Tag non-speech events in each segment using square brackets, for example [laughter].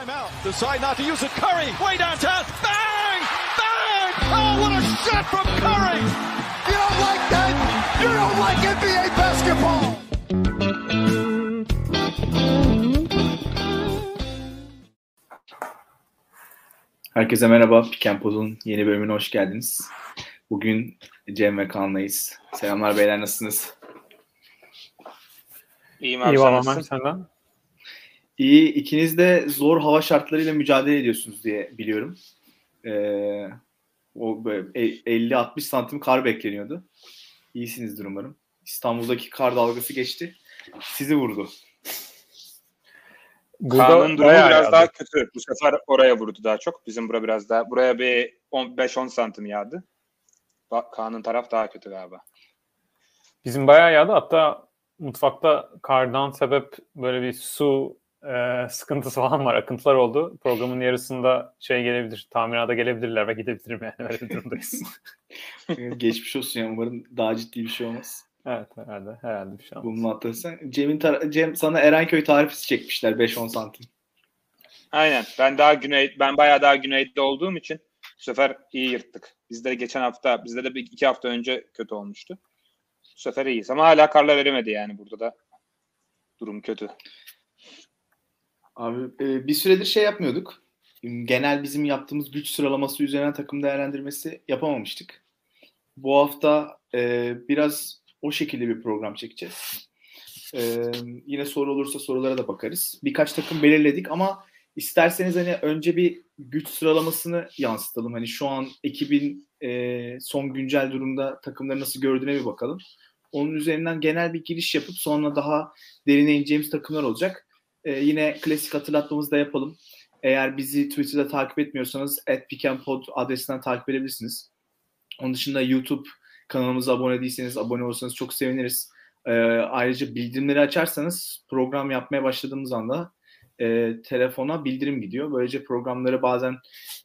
Timeout. Decide not to use it. Curry, way downtown. Bang! Bang! Oh, what a shot from Curry! You don't like that? You don't like NBA basketball! Herkese merhaba. Pikenpod'un yeni bölümüne hoş geldiniz. Bugün Cem ve Kaan'layız. Selamlar beyler nasılsınız? İyiyim abi İyi sen valla nasılsın? senden. İyi. ikiniz de zor hava şartlarıyla mücadele ediyorsunuz diye biliyorum. Ee, o böyle e- 50-60 santim kar bekleniyordu. İyisinizdir umarım. İstanbul'daki kar dalgası geçti. Sizi vurdu. Kaan'ın durumu biraz yağdı. daha kötü. Bu sefer oraya vurdu daha çok. Bizim bura biraz daha. Buraya bir 5-10 santim yağdı. Kaan'ın taraf daha kötü galiba. Bizim bayağı yağdı. Hatta mutfakta kardan sebep böyle bir su e, sıkıntısı falan var. Akıntılar oldu. Programın yarısında şey gelebilir. Tamirata gelebilirler ve gidebilirim yani. Öyle bir durumdayız. Geçmiş olsun ya. Umarım daha ciddi bir şey olmaz. evet herhalde. Herhalde bir şey olmaz. Bunu atlarsan. Cem'in tar- Cem sana Erenköy tarifesi çekmişler 5-10 santim. Aynen. Ben daha güney, ben bayağı daha güneyde olduğum için bu sefer iyi yırttık. Bizde de geçen hafta, bizde de bir iki hafta önce kötü olmuştu. Bu sefer iyiyiz ama hala karlar erimedi yani burada da durum kötü. Abi e, bir süredir şey yapmıyorduk. Genel bizim yaptığımız güç sıralaması üzerine takım değerlendirmesi yapamamıştık. Bu hafta e, biraz o şekilde bir program çekeceğiz. E, yine soru olursa sorulara da bakarız. Birkaç takım belirledik ama isterseniz hani önce bir güç sıralamasını yansıtalım. Hani şu an ekibin e, son güncel durumda takımları nasıl gördüğüne bir bakalım. Onun üzerinden genel bir giriş yapıp sonra daha derine ineceğimiz takımlar olacak. Ee, yine klasik hatırlatmamızı da yapalım. Eğer bizi Twitter'da takip etmiyorsanız @pikenpod adresinden takip edebilirsiniz. Onun dışında YouTube kanalımıza abone değilseniz abone olursanız çok seviniriz. Ee, ayrıca bildirimleri açarsanız program yapmaya başladığımız anda e, telefona bildirim gidiyor. Böylece programları bazen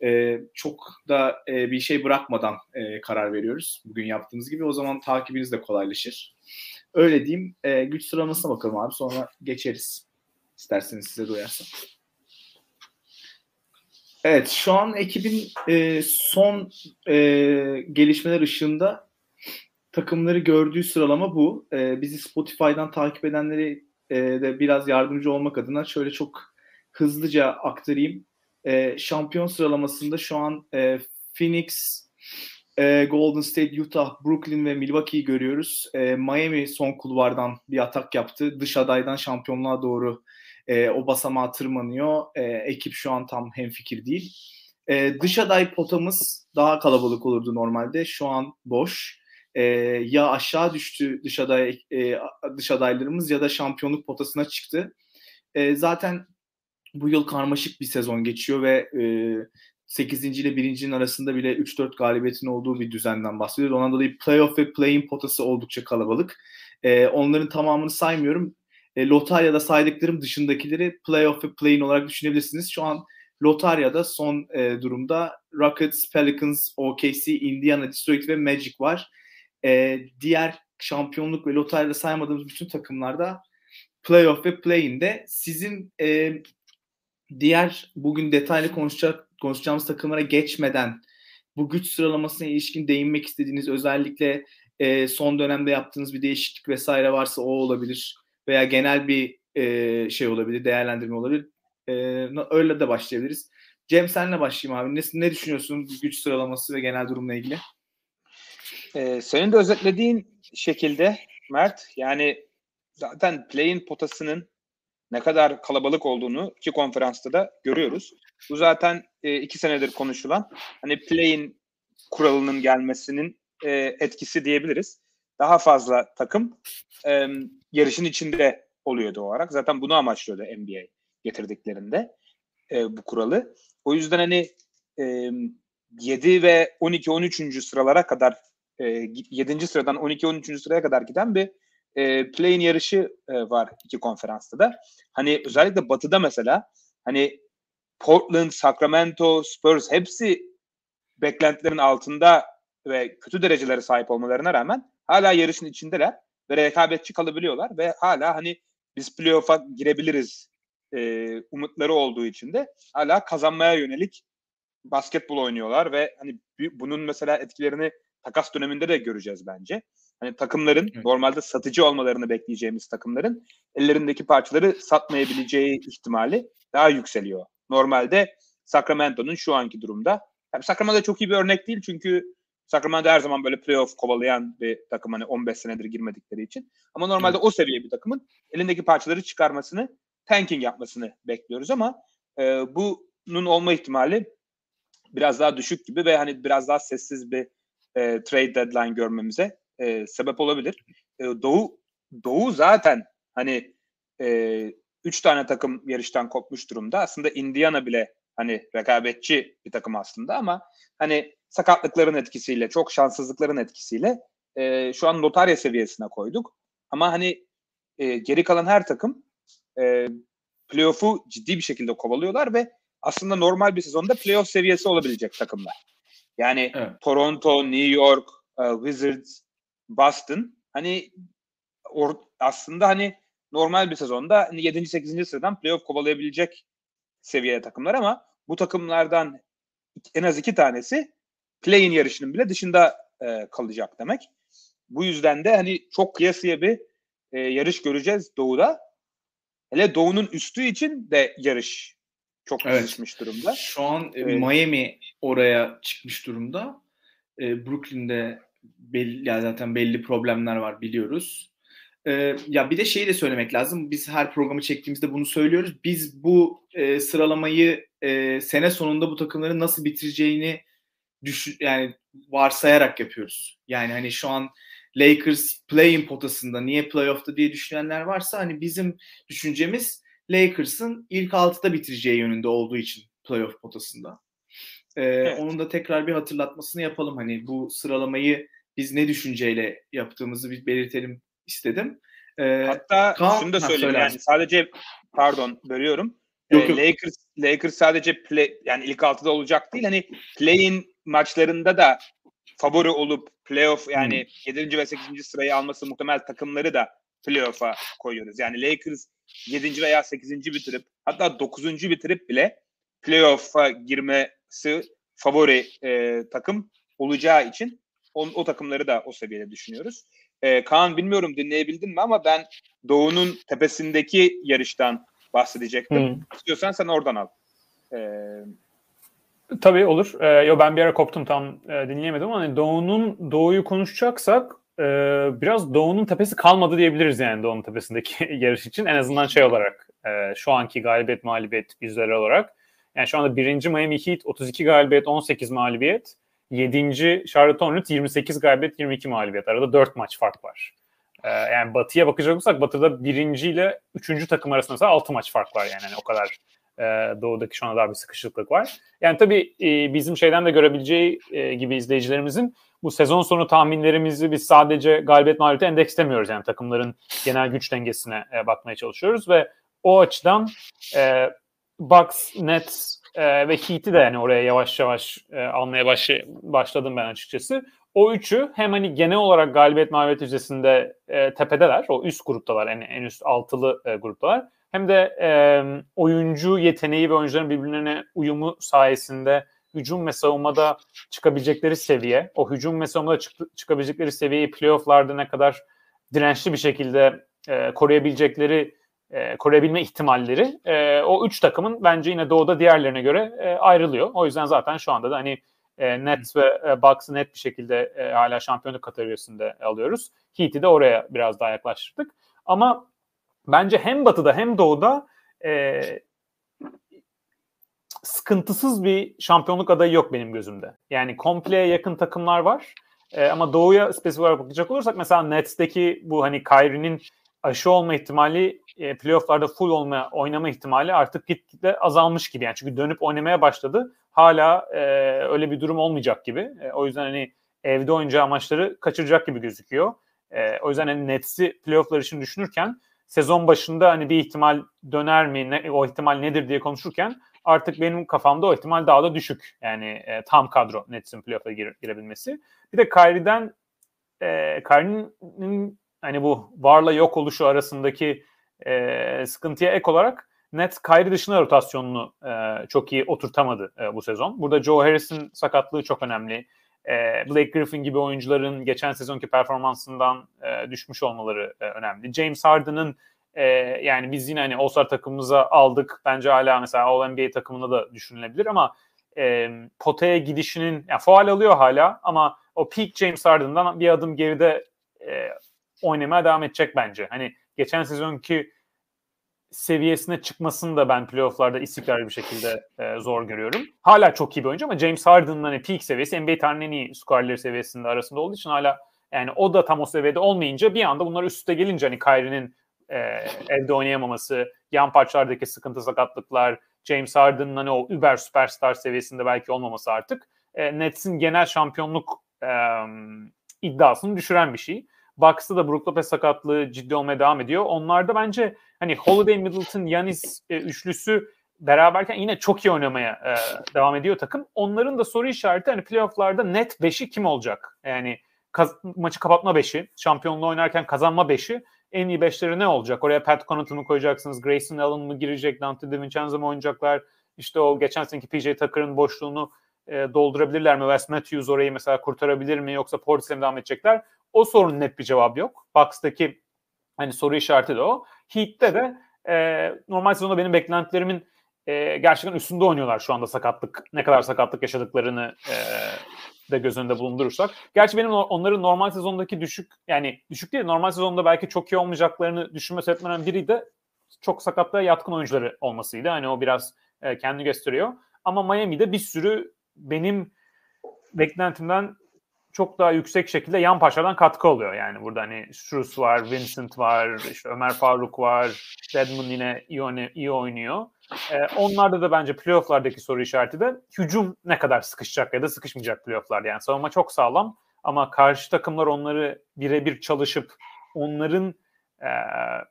e, çok da e, bir şey bırakmadan e, karar veriyoruz. Bugün yaptığımız gibi. O zaman takibiniz de kolaylaşır. Öyle diyeyim. E, güç sıralamasına bakalım abi. Sonra geçeriz. İsterseniz size duyarsa. Evet şu an ekibin e, son e, gelişmeler ışığında takımları gördüğü sıralama bu. E, bizi Spotify'dan takip edenleri e, de biraz yardımcı olmak adına şöyle çok hızlıca aktarayım. E, şampiyon sıralamasında şu an e, Phoenix, e, Golden State, Utah, Brooklyn ve Milwaukee'yi görüyoruz. E, Miami son kulvardan bir atak yaptı. Dış adaydan şampiyonluğa doğru e, o basamağa tırmanıyor. E, ekip şu an tam hemfikir değil. E, dış aday potamız daha kalabalık olurdu normalde. Şu an boş. E, ya aşağı düştü dış aday e, dış adaylarımız ya da şampiyonluk potasına çıktı. E, zaten bu yıl karmaşık bir sezon geçiyor ve e, 8. ile 1.'nin arasında bile 3-4 galibiyetin olduğu bir düzenden bahsediyoruz. Ondan dolayı playoff ve play-in potası oldukça kalabalık. E, onların tamamını saymıyorum. E, lotaryada saydıklarım dışındakileri playoff ve play-in olarak düşünebilirsiniz. Şu an lotaryada son e, durumda Rockets, Pelicans, OKC, Indiana, Detroit ve Magic var. E, diğer şampiyonluk ve lotaryada saymadığımız bütün takımlarda playoff ve play-in'de sizin e, diğer bugün detaylı konuşacak konuşacağımız takımlara geçmeden bu güç sıralamasına ilişkin değinmek istediğiniz özellikle e, son dönemde yaptığınız bir değişiklik vesaire varsa o olabilir veya genel bir e, şey olabilir, değerlendirme olabilir. E, öyle de başlayabiliriz. Cem senle başlayayım abi. Ne, ne düşünüyorsun güç sıralaması ve genel durumla ilgili? Ee, senin de özetlediğin şekilde Mert yani zaten play-in potasının ne kadar kalabalık olduğunu iki konferansta da görüyoruz. Bu zaten e, iki senedir konuşulan hani play-in kuralının gelmesinin e, etkisi diyebiliriz. Daha fazla takım e, yarışın içinde oluyor doğal olarak. Zaten bunu amaçlıyordu NBA getirdiklerinde e, bu kuralı. O yüzden hani e, 7 ve 12-13. sıralara kadar e, 7. sıradan 12-13. sıraya kadar giden bir e, play-in yarışı e, var iki konferansta da. Hani özellikle batıda mesela hani Portland, Sacramento, Spurs hepsi beklentilerin altında ve kötü derecelere sahip olmalarına rağmen hala yarışın içindeler ve rekabetçi kalabiliyorlar ve hala hani biz playoff'a girebiliriz e, umutları olduğu için de hala kazanmaya yönelik basketbol oynuyorlar ve hani bunun mesela etkilerini takas döneminde de göreceğiz bence. Hani takımların evet. normalde satıcı olmalarını bekleyeceğimiz takımların ellerindeki parçaları satmayabileceği ihtimali daha yükseliyor. Normalde Sacramento'nun şu anki durumda. Yani Sacramento çok iyi bir örnek değil çünkü Sacramento her zaman böyle playoff kovalayan bir takım hani 15 senedir girmedikleri için. Ama normalde evet. o seviye bir takımın elindeki parçaları çıkarmasını, tanking yapmasını bekliyoruz ama e, bunun olma ihtimali biraz daha düşük gibi ve hani biraz daha sessiz bir e, trade deadline görmemize e, sebep olabilir. E, Doğu Doğu zaten hani e, üç tane takım yarıştan kopmuş durumda. Aslında Indiana bile hani rekabetçi bir takım aslında ama hani sakatlıkların etkisiyle, çok şanssızlıkların etkisiyle e, şu an notarya seviyesine koyduk. Ama hani e, geri kalan her takım e, playoff'u ciddi bir şekilde kovalıyorlar ve aslında normal bir sezonda playoff seviyesi olabilecek takımlar. Yani evet. Toronto, New York, uh, Wizards, Boston hani or, aslında hani normal bir sezonda 7. Hani 8. sıradan playoff kovalayabilecek seviyede takımlar ama bu takımlardan en az iki tanesi play-in yarışının bile dışında e, kalacak demek. Bu yüzden de hani çok kıyasıya bir e, yarış göreceğiz Doğu'da. Hele Doğu'nun üstü için de yarış çok evet. kızışmış durumda. Şu an e, Miami oraya çıkmış durumda. E, Brooklyn'de belli, yani zaten belli problemler var biliyoruz. E, ya bir de şeyi de söylemek lazım. Biz her programı çektiğimizde bunu söylüyoruz. Biz bu e, sıralamayı e, sene sonunda bu takımların nasıl bitireceğini düşün yani varsayarak yapıyoruz. Yani hani şu an Lakers play-in potasında niye playoff'ta diye düşünenler varsa hani bizim düşüncemiz Lakers'ın ilk altıda bitireceği yönünde olduğu için playoff potasında. Ee, evet. Onun da tekrar bir hatırlatmasını yapalım. Hani bu sıralamayı biz ne düşünceyle yaptığımızı bir belirtelim istedim. Ee, Hatta Kaan, şunu da söyleyeyim yani sadece pardon bölüyorum. Yok, ee, yok. Lakers Lakers sadece play yani ilk altıda olacak değil hani play-in maçlarında da favori olup playoff yani hmm. 7. ve 8. sırayı alması muhtemel takımları da playoff'a koyuyoruz. Yani Lakers 7. veya 8. bitirip hatta 9. bitirip bile playoff'a girmesi favori e, takım olacağı için o, o takımları da o seviyede düşünüyoruz. E, Kaan bilmiyorum dinleyebildin mi ama ben Doğu'nun tepesindeki yarıştan bahsedecektim. Hmm. İstiyorsan sen oradan al. E, Tabii olur. Ee, yo ben bir ara koptum tam e, dinleyemedim ama hani Doğu'nun Doğu'yu konuşacaksak e, biraz Doğu'nun tepesi kalmadı diyebiliriz yani Doğu'nun tepesindeki [laughs] yarış için. En azından şey olarak e, şu anki galibiyet mağlubiyet yüzleri olarak. Yani şu anda birinci Miami Heat 32 galibiyet 18 mağlubiyet. Yedinci Charlotte Hornets 28 galibiyet 22 mağlubiyet. Arada 4 maç fark var. Ee, yani Batı'ya bakacak olursak Batı'da birinci ile üçüncü takım arasında mesela 6 maç fark var yani. yani o kadar e, doğudaki şu anda daha bir sıkışıklık var. Yani tabii e, bizim şeyden de görebileceği e, gibi izleyicilerimizin bu sezon sonu tahminlerimizi biz sadece galibiyet mağlubiyeti endekslemiyoruz. Yani takımların genel güç dengesine e, bakmaya çalışıyoruz ve o açıdan e, Bucks, Nets e, ve Heat'i de yani oraya yavaş yavaş e, almaya baş, başladım ben açıkçası. O üçü hem hani genel olarak galibiyet mağlubiyet yüzdesinde e, tepedeler. O üst gruptalar yani en üst altılı e, gruptalar hem de e, oyuncu yeteneği ve oyuncuların birbirlerine uyumu sayesinde hücum ve savunmada çıkabilecekleri seviye, o hücum ve savunmada çık- çıkabilecekleri seviyeyi playofflarda ne kadar dirençli bir şekilde e, koruyabilecekleri, e, koruyabilme ihtimalleri e, o üç takımın bence yine doğuda diğerlerine göre e, ayrılıyor. O yüzden zaten şu anda da hani e, Nets ve e, Bucks'ı net bir şekilde e, hala şampiyonluk kategorisinde alıyoruz. Heat'i de oraya biraz daha yaklaştırdık. Ama bence hem batıda hem doğuda e, sıkıntısız bir şampiyonluk adayı yok benim gözümde. Yani kompleye yakın takımlar var. E, ama doğuya spesifik olarak bakacak olursak mesela Nets'teki bu hani Kyrie'nin aşı olma ihtimali e, playofflarda full olma oynama ihtimali artık gitgide azalmış gibi. Yani çünkü dönüp oynamaya başladı. Hala e, öyle bir durum olmayacak gibi. E, o yüzden hani evde oynayacağı maçları kaçıracak gibi gözüküyor. E, o yüzden hani Nets'i playofflar için düşünürken sezon başında hani bir ihtimal döner mi, ne, o ihtimal nedir diye konuşurken artık benim kafamda o ihtimal daha da düşük. Yani e, tam kadro Nets'in playoff'a gire, girebilmesi. Bir de Kyrie'den e, Kyrie'nin hani bu varla yok oluşu arasındaki e, sıkıntıya ek olarak Net Kyrie dışında rotasyonunu e, çok iyi oturtamadı e, bu sezon. Burada Joe Harris'in sakatlığı çok önemli. E, Blake Griffin gibi oyuncuların geçen sezonki performansından e, düşmüş olmaları e, önemli. James Harden'ın e, yani biz yine hani All-Star takımımıza aldık. Bence hala mesela All-NBA takımında da düşünülebilir ama potaya gidişinin yani faal alıyor hala ama o peak James Harden'dan bir adım geride e, oynamaya devam edecek bence. Hani geçen sezonki seviyesine çıkmasını da ben playofflarda istikrarlı bir şekilde e, zor görüyorum. Hala çok iyi bir oyuncu ama James Harden'ın hani peak seviyesi NBA tarihinin en iyi skorları seviyesinde arasında olduğu için hala yani o da tam o seviyede olmayınca bir anda bunlar üst üste gelince hani Kyrie'nin e, evde oynayamaması, yan parçalardaki sıkıntı sakatlıklar, James Harden'ın hani o über süperstar seviyesinde belki olmaması artık e, Nets'in genel şampiyonluk e, iddiasını düşüren bir şey. Bucks'ta da Brook Lopez sakatlığı ciddi olmaya devam ediyor. Onlarda bence hani Holiday, Middleton, Yanis e, üçlüsü beraberken yine çok iyi oynamaya e, devam ediyor takım. Onların da soru işareti hani playofflarda net 5'i kim olacak? Yani kaz- maçı kapatma 5'i, şampiyonluğu oynarken kazanma 5'i en iyi 5'leri ne olacak? Oraya Pat Connaughton mu koyacaksınız? Grayson Allen mı girecek? Dante DiVincenzo mu oynayacaklar? İşte o geçen seneki PJ Tucker'ın boşluğunu e, doldurabilirler mi? Wes Matthews orayı mesela kurtarabilir mi? Yoksa Portis'e devam edecekler? O sorunun net bir cevabı yok. Bucks'taki hani soru işareti de o. Heat'te de e, normal sezonda benim beklentilerimin e, gerçekten üstünde oynuyorlar şu anda sakatlık. Ne kadar sakatlık yaşadıklarını e, de göz önünde bulundurursak. Gerçi benim onların normal sezondaki düşük yani düşük değil normal sezonda belki çok iyi olmayacaklarını düşünme sebeplerden biri de çok sakatlığa yatkın oyuncuları olmasıydı. Hani o biraz e, kendi gösteriyor. Ama Miami'de bir sürü benim beklentimden çok daha yüksek şekilde yan parçadan katkı oluyor. Yani burada hani Struz var, Vincent var, işte Ömer Faruk var, Deadman yine iyi, iyi oynuyor. Ee, onlarda da bence playofflardaki soru işareti de hücum ne kadar sıkışacak ya da sıkışmayacak playofflarda. Yani savunma çok sağlam ama karşı takımlar onları birebir çalışıp onların e,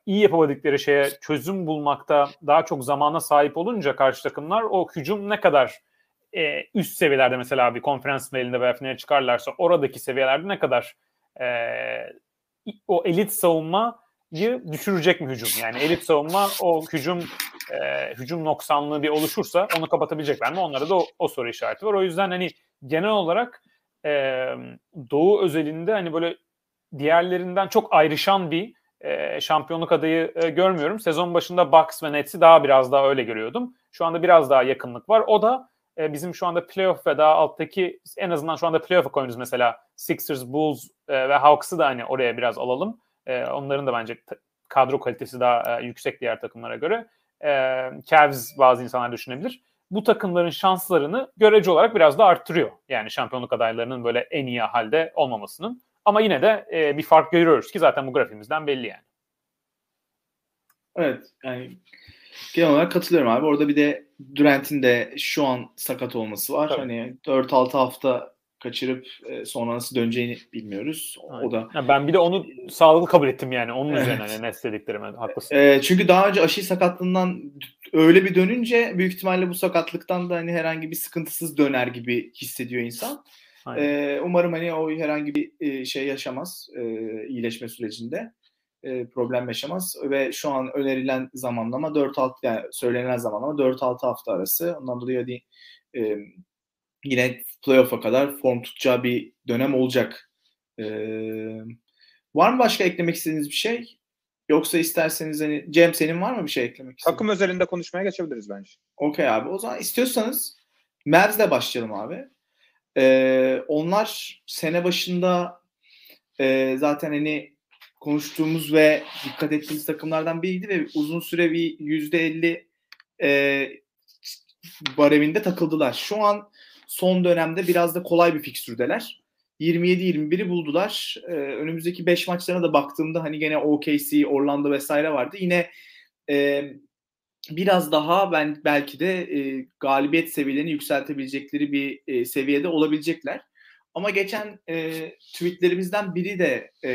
iyi yapabildiğleri şeye çözüm bulmakta daha çok zamana sahip olunca karşı takımlar o hücum ne kadar e, üst seviyelerde mesela bir konferans finalinde veya finale çıkarlarsa oradaki seviyelerde ne kadar e, o elit savunmayı düşürecek mi hücum? Yani elit savunma o hücum e, hücum noksanlığı bir oluşursa onu kapatabilecekler mi? Onlara da o, o soru işareti var. O yüzden hani genel olarak e, Doğu özelinde hani böyle diğerlerinden çok ayrışan bir e, şampiyonluk adayı e, görmüyorum. Sezon başında Bucks ve Nets'i daha biraz daha öyle görüyordum. Şu anda biraz daha yakınlık var. O da e, bizim şu anda playoff ve daha alttaki en azından şu anda playoff'a koyuyoruz mesela Sixers, Bulls e, ve Hawks'ı da hani oraya biraz alalım. E, onların da bence kadro kalitesi daha e, yüksek diğer takımlara göre. E, Cavs bazı insanlar düşünebilir. Bu takımların şanslarını görece olarak biraz da arttırıyor. Yani şampiyonluk adaylarının böyle en iyi halde olmamasının. Ama yine de e, bir fark görüyoruz ki zaten bu grafiğimizden belli yani. Evet yani genel olarak katılıyorum abi. Orada bir de Durant'in de şu an sakat olması var. Tabii. Hani 4-6 hafta kaçırıp e, sonra nasıl döneceğini bilmiyoruz. Aynen. O da ya ben bir de onu sağlıklı kabul ettim yani. Onun evet. üzerine hani net dediklerime haklısın. E, çünkü daha önce aşı sakatlığından öyle bir dönünce büyük ihtimalle bu sakatlıktan da hani herhangi bir sıkıntısız döner gibi hissediyor insan. E, umarım hani o herhangi bir e, şey yaşamaz e, iyileşme sürecinde e, problem yaşamaz ve şu an önerilen zamanlama 4-6 yani söylenen zamanlama 4-6 hafta arası. Ondan dolayı hadi e, yine playoff'a kadar form tutacağı bir dönem olacak. E, var mı başka eklemek istediğiniz bir şey? Yoksa isterseniz hani Cem senin var mı bir şey eklemek istediğin? Takım özelinde konuşmaya geçebiliriz bence. Okey abi. O zaman istiyorsanız Mavs'le başlayalım abi. Ee, onlar sene başında e, zaten hani konuştuğumuz ve dikkat ettiğimiz takımlardan biriydi ve uzun süre bir yüzde elli e, bareminde takıldılar. Şu an son dönemde biraz da kolay bir fikstürdeler. 27-21'i buldular. Ee, önümüzdeki 5 maçlarına da baktığımda hani gene OKC, Orlando vesaire vardı. Yine e, biraz daha ben belki de e, galibiyet seviyelerini yükseltebilecekleri bir e, seviyede olabilecekler. Ama geçen e, tweetlerimizden biri de e,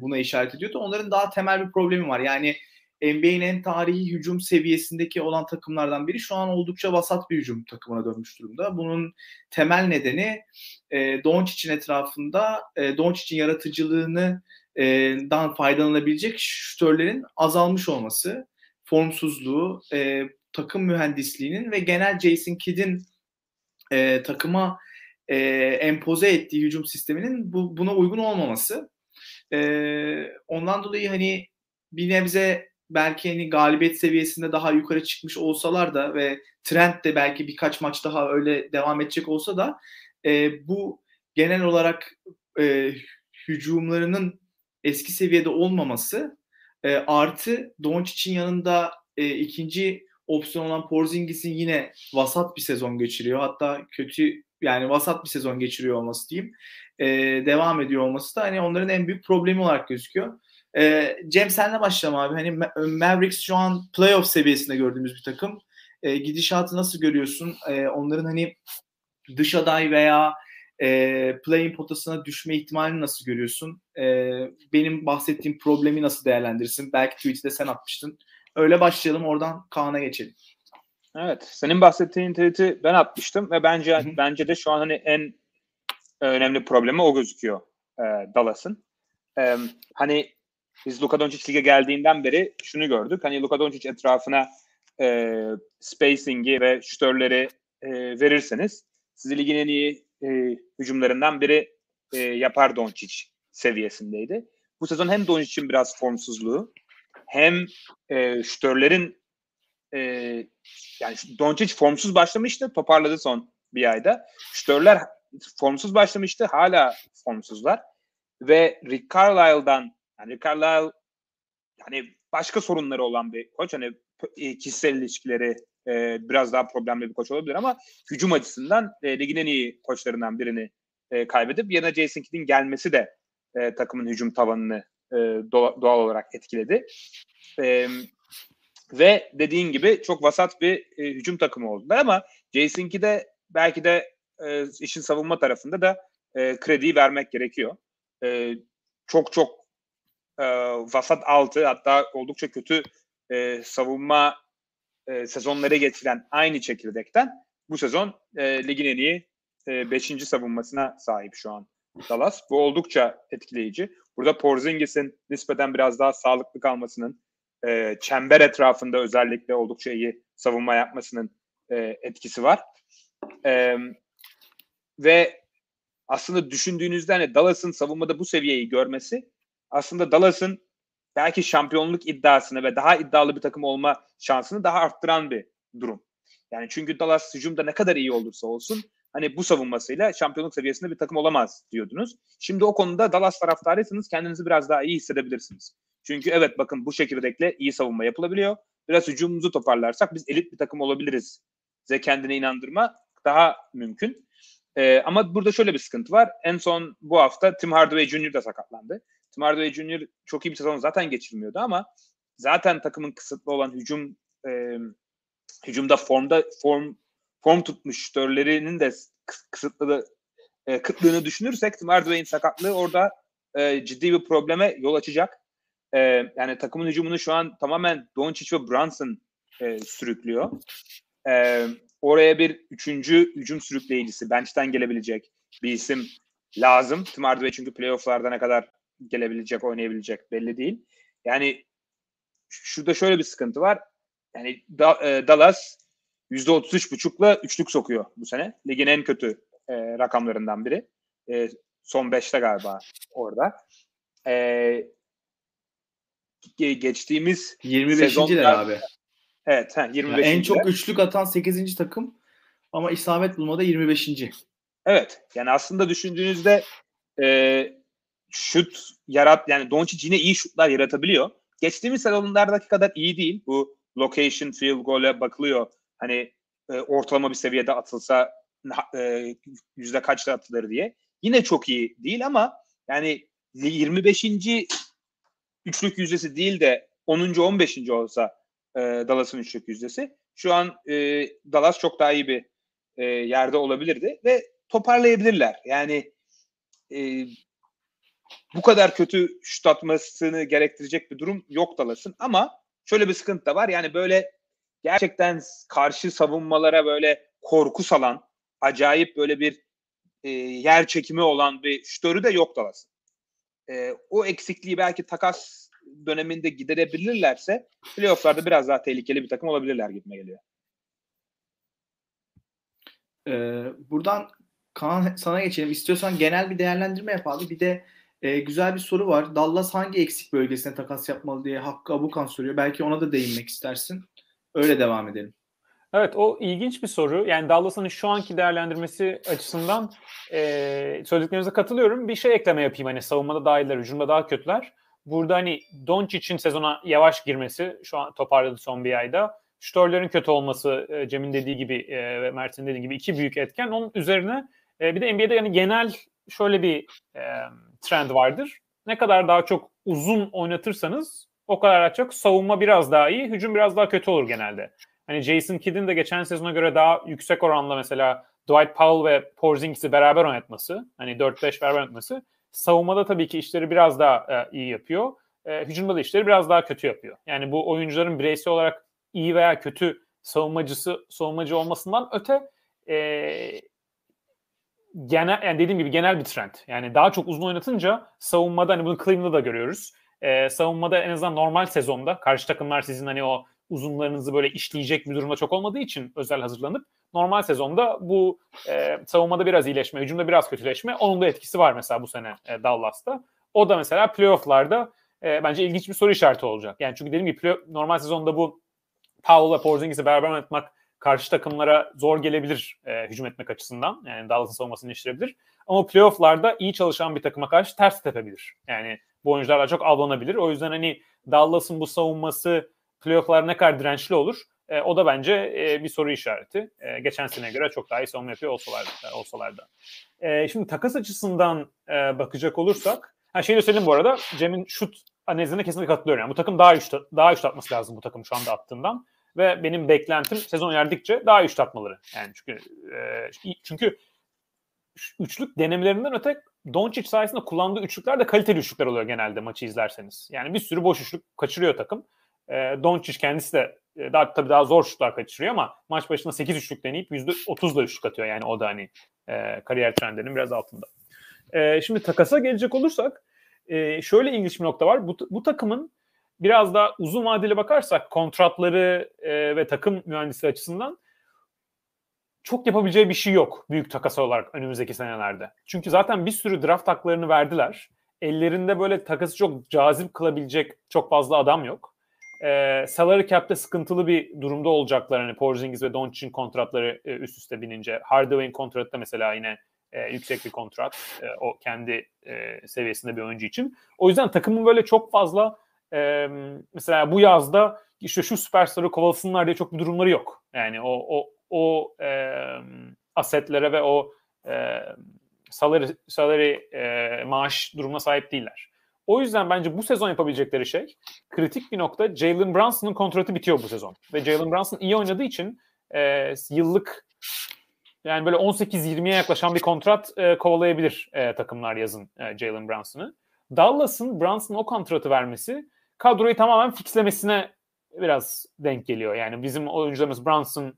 buna işaret ediyordu. Onların daha temel bir problemi var. Yani NBA'nin en tarihi hücum seviyesindeki olan takımlardan biri şu an oldukça vasat bir hücum takımına dönmüş durumda. Bunun temel nedeni e, Doncic'in etrafında e, Doncic'in yaratıcılığını e, dan faydalanabilecek şütörlerin azalmış olması. formsuzluğu, e, takım mühendisliğinin ve genel Jason Kidd'in e, takıma e, empoze ettiği hücum sisteminin bu, buna uygun olmaması. E, ondan dolayı hani bir nebze belki hani galibiyet seviyesinde daha yukarı çıkmış olsalar da ve trend de belki birkaç maç daha öyle devam edecek olsa da e, bu genel olarak e, hücumlarının eski seviyede olmaması e, artı Doncic'in yanında e, ikinci opsiyon olan Porzingis'in yine vasat bir sezon geçiriyor. Hatta kötü yani vasat bir sezon geçiriyor olması diyeyim. E, devam ediyor olması da hani onların en büyük problemi olarak gözüküyor. E, Cem senle başlayalım abi. Hani Mavericks şu an playoff seviyesinde gördüğümüz bir takım. E, gidişatı nasıl görüyorsun? E, onların hani dış aday veya e, play-in potasına düşme ihtimalini nasıl görüyorsun? E, benim bahsettiğim problemi nasıl değerlendirirsin? Belki tweet'te sen atmıştın. Öyle başlayalım oradan Kaan'a geçelim. Evet. Senin bahsettiğin tweet'i ben atmıştım ve bence Hı-hı. bence de şu an hani en önemli problemi o gözüküyor e, Dallas'ın. E, hani biz Luka Doncic lige geldiğinden beri şunu gördük. Hani Luka Doncic etrafına e, spacing'i ve şütörleri e, verirseniz sizi ligin en iyi e, hücumlarından biri e, yapar Doncic seviyesindeydi. Bu sezon hem Doncic'in biraz formsuzluğu hem e, şütörlerin e, yani Doncic formsuz başlamıştı toparladı son bir ayda. Şütörler formsuz başlamıştı hala formsuzlar ve Rick Carlisle'dan yani Rick Carlisle yani başka sorunları olan bir koç hani e, kişisel ilişkileri e, biraz daha problemli bir koç olabilir ama hücum açısından e, ligin en iyi koçlarından birini e, kaybedip yerine Jason Kidd'in gelmesi de e, takımın hücum tavanını e, doğal olarak etkiledi. E, ve dediğin gibi çok vasat bir e, hücum takımı oldular ama Jason Kidd'e belki de e, işin savunma tarafında da e, krediyi vermek gerekiyor. E, çok çok e, vasat altı hatta oldukça kötü e, savunma e, sezonları geçiren aynı çekirdekten bu sezon e, ligin en iyi 5. E, savunmasına sahip şu an Dallas. Bu oldukça etkileyici. Burada Porzingis'in nispeten biraz daha sağlıklı kalmasının, e, çember etrafında özellikle oldukça iyi savunma yapmasının e, etkisi var. E, ve aslında düşündüğünüzde hani Dallas'ın savunmada bu seviyeyi görmesi aslında Dallas'ın belki şampiyonluk iddiasını ve daha iddialı bir takım olma şansını daha arttıran bir durum. Yani çünkü Dallas hücumda ne kadar iyi olursa olsun hani bu savunmasıyla şampiyonluk seviyesinde bir takım olamaz diyordunuz. Şimdi o konuda Dallas taraftarıysanız kendinizi biraz daha iyi hissedebilirsiniz. Çünkü evet bakın bu çekirdekle iyi savunma yapılabiliyor. Biraz hücumumuzu toparlarsak biz elit bir takım olabiliriz. Size kendine inandırma daha mümkün. Ee, ama burada şöyle bir sıkıntı var. En son bu hafta Tim Hardaway Jr. da sakatlandı. Tim Hardaway Jr. çok iyi bir sezon zaten geçirmiyordu ama zaten takımın kısıtlı olan hücum e, hücumda formda form form tutmuş şütörlerinin de kısıtlı e, kıtlığını düşünürsek Tim Hardaway'in sakatlığı orada e, ciddi bir probleme yol açacak. E, yani takımın hücumunu şu an tamamen Doncic ve Brunson e, sürüklüyor. E, oraya bir üçüncü hücum sürükleyicisi, bench'ten gelebilecek bir isim lazım. Tim Hardaway çünkü playofflarda ne kadar gelebilecek, oynayabilecek belli değil. Yani şurada şöyle bir sıkıntı var. Yani da, e, Dallas %33,5'la üçlük sokuyor bu sene. Ligin en kötü e, rakamlarından biri. E, son 5'te galiba orada. E, geçtiğimiz 25. sezonda, abi. Evet, he, 25. Yani en çok üçlük atan 8. takım ama isabet bulmada 25. Evet. Yani aslında düşündüğünüzde e, şut yarat yani Doncic yine iyi şutlar yaratabiliyor. Geçtiğimiz sezonlardaki kadar iyi değil. Bu location field goal'e bakılıyor. Hani e, ortalama bir seviyede atılsa e, yüzde kaçta atılır diye. Yine çok iyi değil ama yani 25. üçlük yüzdesi değil de 10. 15. olsa e, Dallas'ın üçlük yüzdesi. Şu an e, Dallas çok daha iyi bir e, yerde olabilirdi ve toparlayabilirler. Yani e, bu kadar kötü şut atmasını gerektirecek bir durum yok Dallas'ın ama şöyle bir sıkıntı da var. Yani böyle gerçekten karşı savunmalara böyle korku salan, acayip böyle bir e, yer çekimi olan bir şutörü de yok Dallas'ın. E, o eksikliği belki takas döneminde giderebilirlerse playofflarda biraz daha tehlikeli bir takım olabilirler gibime geliyor. Ee, buradan Kaan sana geçelim. İstiyorsan genel bir değerlendirme yapalım. Bir de e, güzel bir soru var. Dallas hangi eksik bölgesine takas yapmalı diye Hakkı Abukan soruyor. Belki ona da değinmek istersin. Öyle devam edelim. Evet o ilginç bir soru. Yani Dallas'ın şu anki değerlendirmesi açısından e, söylediklerinize katılıyorum. Bir şey ekleme yapayım. Hani savunmada daha iyiler, hücumda daha kötüler. Burada hani Doncic'in sezona yavaş girmesi şu an toparladı son bir ayda. Störler'in kötü olması e, Cem'in dediği gibi e, ve Mert'in dediği gibi iki büyük etken. Onun üzerine e, bir de NBA'de yani genel şöyle bir e, trend vardır. Ne kadar daha çok uzun oynatırsanız o kadar çok savunma biraz daha iyi, hücum biraz daha kötü olur genelde. Hani Jason Kidd'in de geçen sezona göre daha yüksek oranla mesela Dwight Powell ve Porzingis'i beraber oynatması, hani 4-5 beraber oynatması savunmada tabii ki işleri biraz daha e, iyi yapıyor. E, hücumda da işleri biraz daha kötü yapıyor. Yani bu oyuncuların bireysel olarak iyi veya kötü savunmacısı savunmacı olmasından öte e, genel yani dediğim gibi genel bir trend. Yani daha çok uzun oynatınca savunmada hani bunu Cleveland'da da görüyoruz. E, savunmada en azından normal sezonda karşı takımlar sizin hani o uzunlarınızı böyle işleyecek bir durumda çok olmadığı için özel hazırlanıp normal sezonda bu e, savunmada biraz iyileşme, hücumda biraz kötüleşme onun da etkisi var mesela bu sene e, Dallas'ta. O da mesela playoff'larda e, bence ilginç bir soru işareti olacak. Yani çünkü dediğim gibi play, normal sezonda bu Powell ve Porzingis'i beraber oynatmak karşı takımlara zor gelebilir e, hücum etmek açısından. Yani Dallas'ın savunmasını işleyebilir. Ama playoff'larda iyi çalışan bir takıma karşı ters tepebilir. Yani bu oyuncularla çok avlanabilir. O yüzden hani Dallas'ın bu savunması playoff'lar ne kadar dirençli olur? E, o da bence e, bir soru işareti. E, geçen seneye göre çok daha iyi savunma yapıyor olsalar, olsalar da. E, şimdi takas açısından e, bakacak olursak, ha şey de söyleyeyim bu arada, Cem'in şut analizine kesinlikle katılıyorum. Yani bu takım daha üç daha üç atması lazım bu takım şu anda attığından ve benim beklentim sezon ilerledikçe daha üç atmaları. Yani çünkü e, çünkü üçlük denemelerinden öte Doncic sayesinde kullandığı üçlükler de kaliteli üçlükler oluyor genelde maçı izlerseniz. Yani bir sürü boş üçlük kaçırıyor takım. E, Doncic kendisi de e, daha tabii daha zor şutlar kaçırıyor ama maç başına 8 üçlük deneyip %30'la üçlük atıyor. Yani o da hani e, kariyer trendlerinin biraz altında. E, şimdi takasa gelecek olursak e, şöyle ilginç bir nokta var. Bu, bu takımın biraz daha uzun vadeli bakarsak kontratları e, ve takım mühendisi açısından çok yapabileceği bir şey yok büyük takas olarak önümüzdeki senelerde. Çünkü zaten bir sürü draft haklarını verdiler. Ellerinde böyle takası çok cazip kılabilecek çok fazla adam yok e, salary cap'te sıkıntılı bir durumda olacaklar. Hani Porzingis ve Doncic'in kontratları e, üst üste binince. Hardaway'in kontratı da mesela yine e, yüksek bir kontrat. E, o kendi e, seviyesinde bir oyuncu için. O yüzden takımın böyle çok fazla e, mesela bu yazda işte şu süperstarı kovalasınlar diye çok bir durumları yok. Yani o o o e, asetlere ve o e, salary, salary e, maaş durumuna sahip değiller. O yüzden bence bu sezon yapabilecekleri şey kritik bir nokta. Jalen Brunson'ın kontratı bitiyor bu sezon. Ve Jalen Brunson iyi oynadığı için e, yıllık yani böyle 18-20'ye yaklaşan bir kontrat e, kovalayabilir e, takımlar yazın e, Jalen Brunson'ı. Dallas'ın Brunson'a o kontratı vermesi kadroyu tamamen fixlemesine biraz denk geliyor. Yani bizim oyuncularımız Brunson,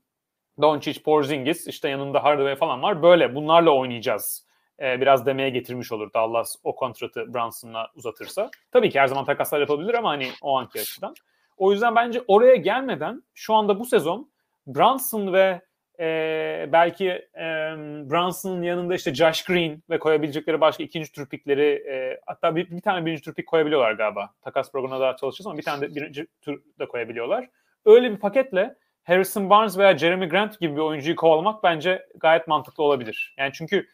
Doncic, Porzingis işte yanında Hardaway falan var. Böyle bunlarla oynayacağız e, biraz demeye getirmiş olur Dallas o kontratı Brunson'la uzatırsa. Tabii ki her zaman takaslar yapabilir ama hani o anki açıdan. O yüzden bence oraya gelmeden şu anda bu sezon Brunson ve e, belki e, Brunson'ın yanında işte Josh Green ve koyabilecekleri başka ikinci tur pikleri e, hatta bir, bir tane birinci tur pik koyabiliyorlar galiba. Takas programına daha çalışacağız ama bir tane de birinci tur da koyabiliyorlar. Öyle bir paketle Harrison Barnes veya Jeremy Grant gibi bir oyuncuyu kovalamak bence gayet mantıklı olabilir. Yani çünkü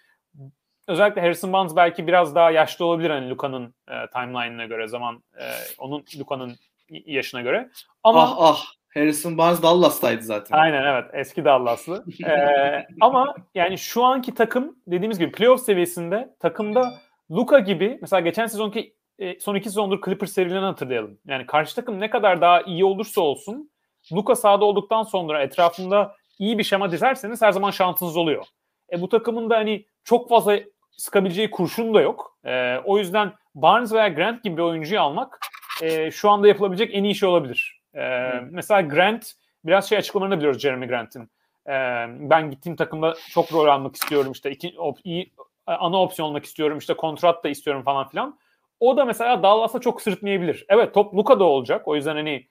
özellikle Harrison Barnes belki biraz daha yaşlı olabilir hani Luka'nın e, timeline'ına göre zaman e, onun Luka'nın yaşına göre. Ama ah ah Harrison Barnes Dallas'taydı zaten. Aynen evet eski Dallas'lı. ee, ama yani şu anki takım dediğimiz gibi playoff seviyesinde takımda Luka gibi mesela geçen sezonki e, son iki sezondur Clippers serilerini hatırlayalım. Yani karşı takım ne kadar daha iyi olursa olsun Luka sahada olduktan sonra etrafında iyi bir şema dizerseniz her zaman şansınız oluyor. E bu takımın da hani çok fazla sıkabileceği kurşun da yok. E, o yüzden Barnes veya Grant gibi bir oyuncuyu almak e, şu anda yapılabilecek en iyi şey olabilir. E, Mesela Grant biraz şey açıklamalarını biliyoruz Jeremy Grant'in. E, ben gittiğim takımda çok rol almak istiyorum işte iki, op, iyi, ana opsiyon olmak istiyorum işte kontrat da istiyorum falan filan. o da mesela Dallas'a çok sırıtmayabilir. Evet top Luka'da olacak. O yüzden hani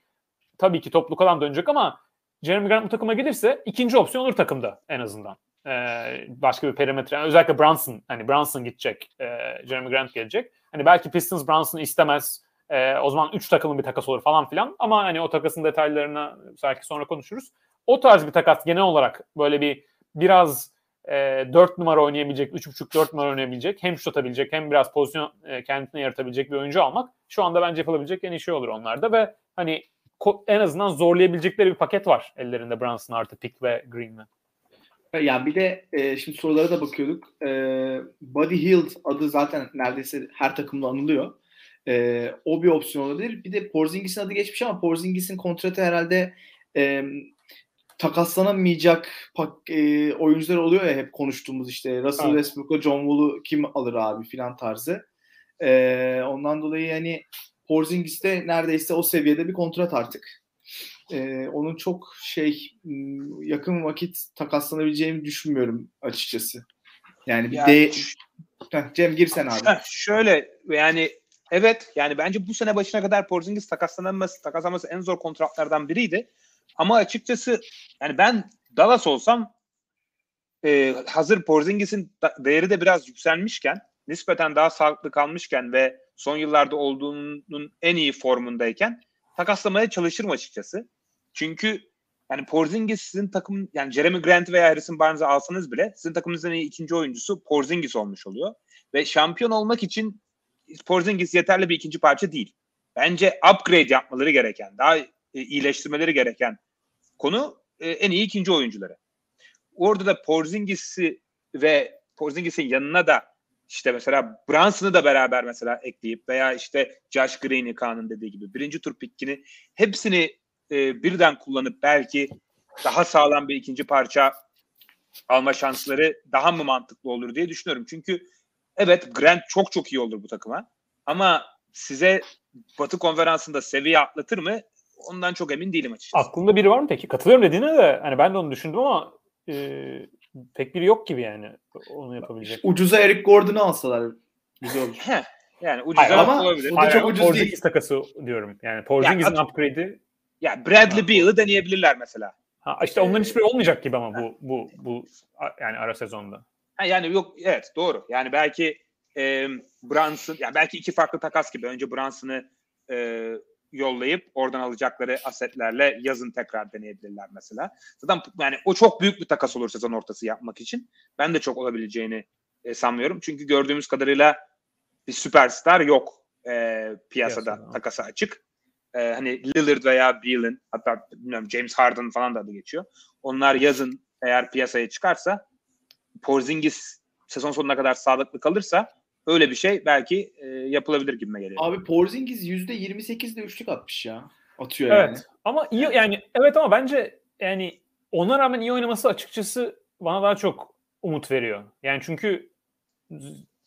tabii ki top Luka'dan dönecek ama Jeremy Grant bu takıma gelirse ikinci opsiyon olur takımda en azından. Ee, başka bir perimetre. Yani özellikle Brunson. Hani Brunson gidecek. E, Jeremy Grant gelecek. Hani belki Pistons Brunson'ı istemez. E, o zaman 3 takımın bir takas olur falan filan. Ama hani o takasın detaylarına belki sonra konuşuruz. O tarz bir takas genel olarak böyle bir biraz e, 4 numara oynayabilecek, 3.5-4 numara oynayabilecek, hem şut atabilecek hem biraz pozisyon e, kendine yaratabilecek bir oyuncu almak şu anda bence yapılabilecek en iyi şey olur onlarda ve hani en azından zorlayabilecekleri bir paket var ellerinde Brunson artı Pick ve Green'le. Ya bir de e, şimdi sorulara da bakıyorduk. E, Buddy Hield adı zaten neredeyse her takımda anılıyor. E, o bir opsiyon olabilir. Bir de Porzingis'in adı geçmiş ama Porzingis'in kontratı herhalde e, takaslanamayacak e, oyuncular oluyor ya hep konuştuğumuz işte Russell evet. Westbrook'la John Wall'u kim alır abi filan tarzı. E, ondan dolayı yani Porzingis de neredeyse o seviyede bir kontrat artık. E, onun çok şey yakın vakit takaslanabileceğimi düşünmüyorum açıkçası. Yani bir yani, de Heh, Cem girsen abi. Heh, şöyle yani evet yani bence bu sene başına kadar Porzingis takaslanması takaslanması en zor kontratlardan biriydi. Ama açıkçası yani ben Dallas olsam e, hazır Porzingis'in değeri de biraz yükselmişken nispeten daha sağlıklı kalmışken ve son yıllarda olduğunun en iyi formundayken takaslamaya çalışırım açıkçası. Çünkü yani Porzingis sizin takım yani Jeremy Grant veya Harrison Barnes'ı alsanız bile sizin takımınızın ikinci oyuncusu Porzingis olmuş oluyor. Ve şampiyon olmak için Porzingis yeterli bir ikinci parça değil. Bence upgrade yapmaları gereken, daha e, iyileştirmeleri gereken konu e, en iyi ikinci oyuncuları. Orada da Porzingis'i ve Porzingis'in yanına da işte mesela Brunson'ı da beraber mesela ekleyip veya işte Josh Green'i Kaan'ın dediği gibi birinci tur pickini hepsini e, birden kullanıp belki daha sağlam bir ikinci parça alma şansları daha mı mantıklı olur diye düşünüyorum. Çünkü evet Grant çok çok iyi olur bu takıma ama size Batı konferansında seviye atlatır mı? Ondan çok emin değilim açıkçası. Aklında biri var mı peki? Katılıyorum dediğine de hani ben de onu düşündüm ama e, pek biri yok gibi yani onu yapabilecek. Ucuza Eric Gordon'u alsalar güzel olur. yani ucuza Hayır, ama olabilir. O da çok ucuz Porzingis değil. takası diyorum. Yani Porzingis'in yani, upgrade'i ya Bradley Beal'ı deneyebilirler mesela. Ha, işte onların hiçbiri olmayacak gibi ama bu bu bu yani ara sezonda. Ha, yani yok evet doğru. Yani belki e, Brunson yani belki iki farklı takas gibi önce Brunson'ı e, yollayıp oradan alacakları asetlerle yazın tekrar deneyebilirler mesela. Zaten yani o çok büyük bir takas olur sezon ortası yapmak için. Ben de çok olabileceğini e, sanmıyorum. Çünkü gördüğümüz kadarıyla bir süperstar yok e, piyasada, piyasada takası açık. E, hani Lillard veya Beal'in hatta bilmiyorum James Harden falan da adı geçiyor. Onlar yazın eğer piyasaya çıkarsa Porzingis sezon sonuna kadar sağlıklı kalırsa öyle bir şey belki e, yapılabilir gibi geliyor. Abi Porzingis %28'de üçlük atmış ya. Atıyor evet. yani. Ama iyi yani evet ama bence yani ona rağmen iyi oynaması açıkçası bana daha çok umut veriyor. Yani çünkü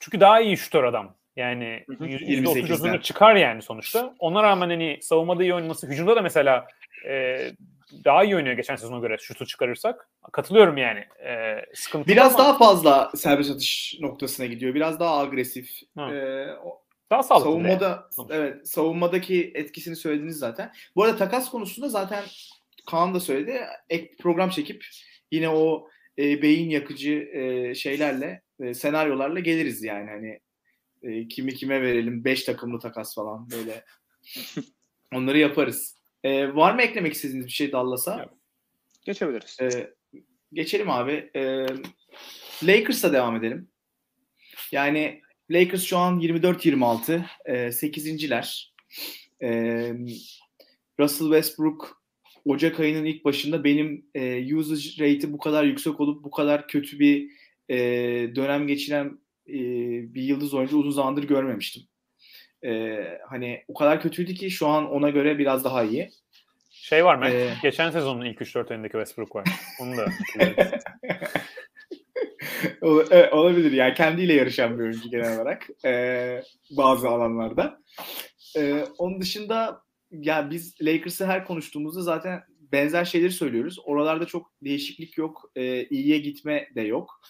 çünkü daha iyi şutör adam. Yani %30'unu çıkar yani sonuçta. Ona rağmen hani savunmada iyi oynaması, hücumda da mesela e, daha iyi oynuyor geçen sezona göre şutu çıkarırsak. Katılıyorum yani. E, sıkıntı Biraz ama... daha fazla serbest atış noktasına gidiyor. Biraz daha agresif. E, daha sağlıklı. Savunmada yani. evet, savunmadaki etkisini söylediniz zaten. Bu arada takas konusunda zaten Kaan da söyledi. Ek program çekip yine o e, beyin yakıcı e, şeylerle, e, senaryolarla geliriz yani hani e, kimi kime verelim 5 takımlı takas falan böyle. Onları yaparız. E, var mı eklemek istediğiniz bir şey Dallas'a? Geçebiliriz. E, geçelim abi. E, Lakers'a devam edelim. Yani Lakers şu an 24-26. E, 8.ler. E, Russell Westbrook Ocak ayının ilk başında benim e, usage rate'i bu kadar yüksek olup bu kadar kötü bir e, dönem geçiren e, bir yıldız oyuncu uzun zamandır görmemiştim. E, hani o kadar kötüydü ki şu an ona göre biraz daha iyi. Şey var mı? Ee, Geçen sezonun ilk 3-4 ayındaki Westbrook var. Onu da [laughs] e, olabilir. Yani kendiyle yarışan bir oyuncu genel olarak. Ee, bazı alanlarda. Ee, onun dışında ya biz Lakers'ı her konuştuğumuzda zaten benzer şeyleri söylüyoruz. Oralarda çok değişiklik yok. E, iyiye gitme de yok.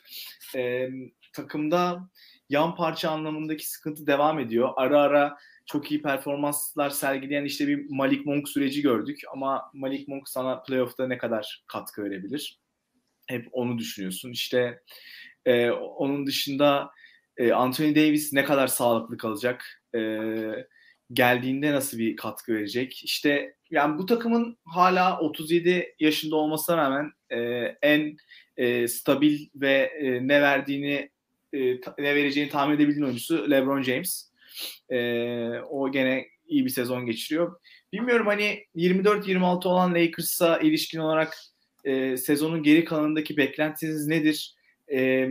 E, takımda yan parça anlamındaki sıkıntı devam ediyor. Ara ara çok iyi performanslar sergileyen işte bir Malik Monk süreci gördük ama Malik Monk sana playoff'ta ne kadar katkı verebilir? Hep onu düşünüyorsun. İşte e, onun dışında e, Anthony Davis ne kadar sağlıklı kalacak? E, geldiğinde nasıl bir katkı verecek? İşte yani bu takımın hala 37 yaşında olmasına rağmen e, en e, stabil ve e, ne verdiğini e, ne vereceğini tahmin edebildiğin oyuncusu LeBron James. E, o gene iyi bir sezon geçiriyor. Bilmiyorum hani 24-26 olan Lakers'a ilişkin olarak e, sezonun geri kalanındaki beklentiniz nedir? E,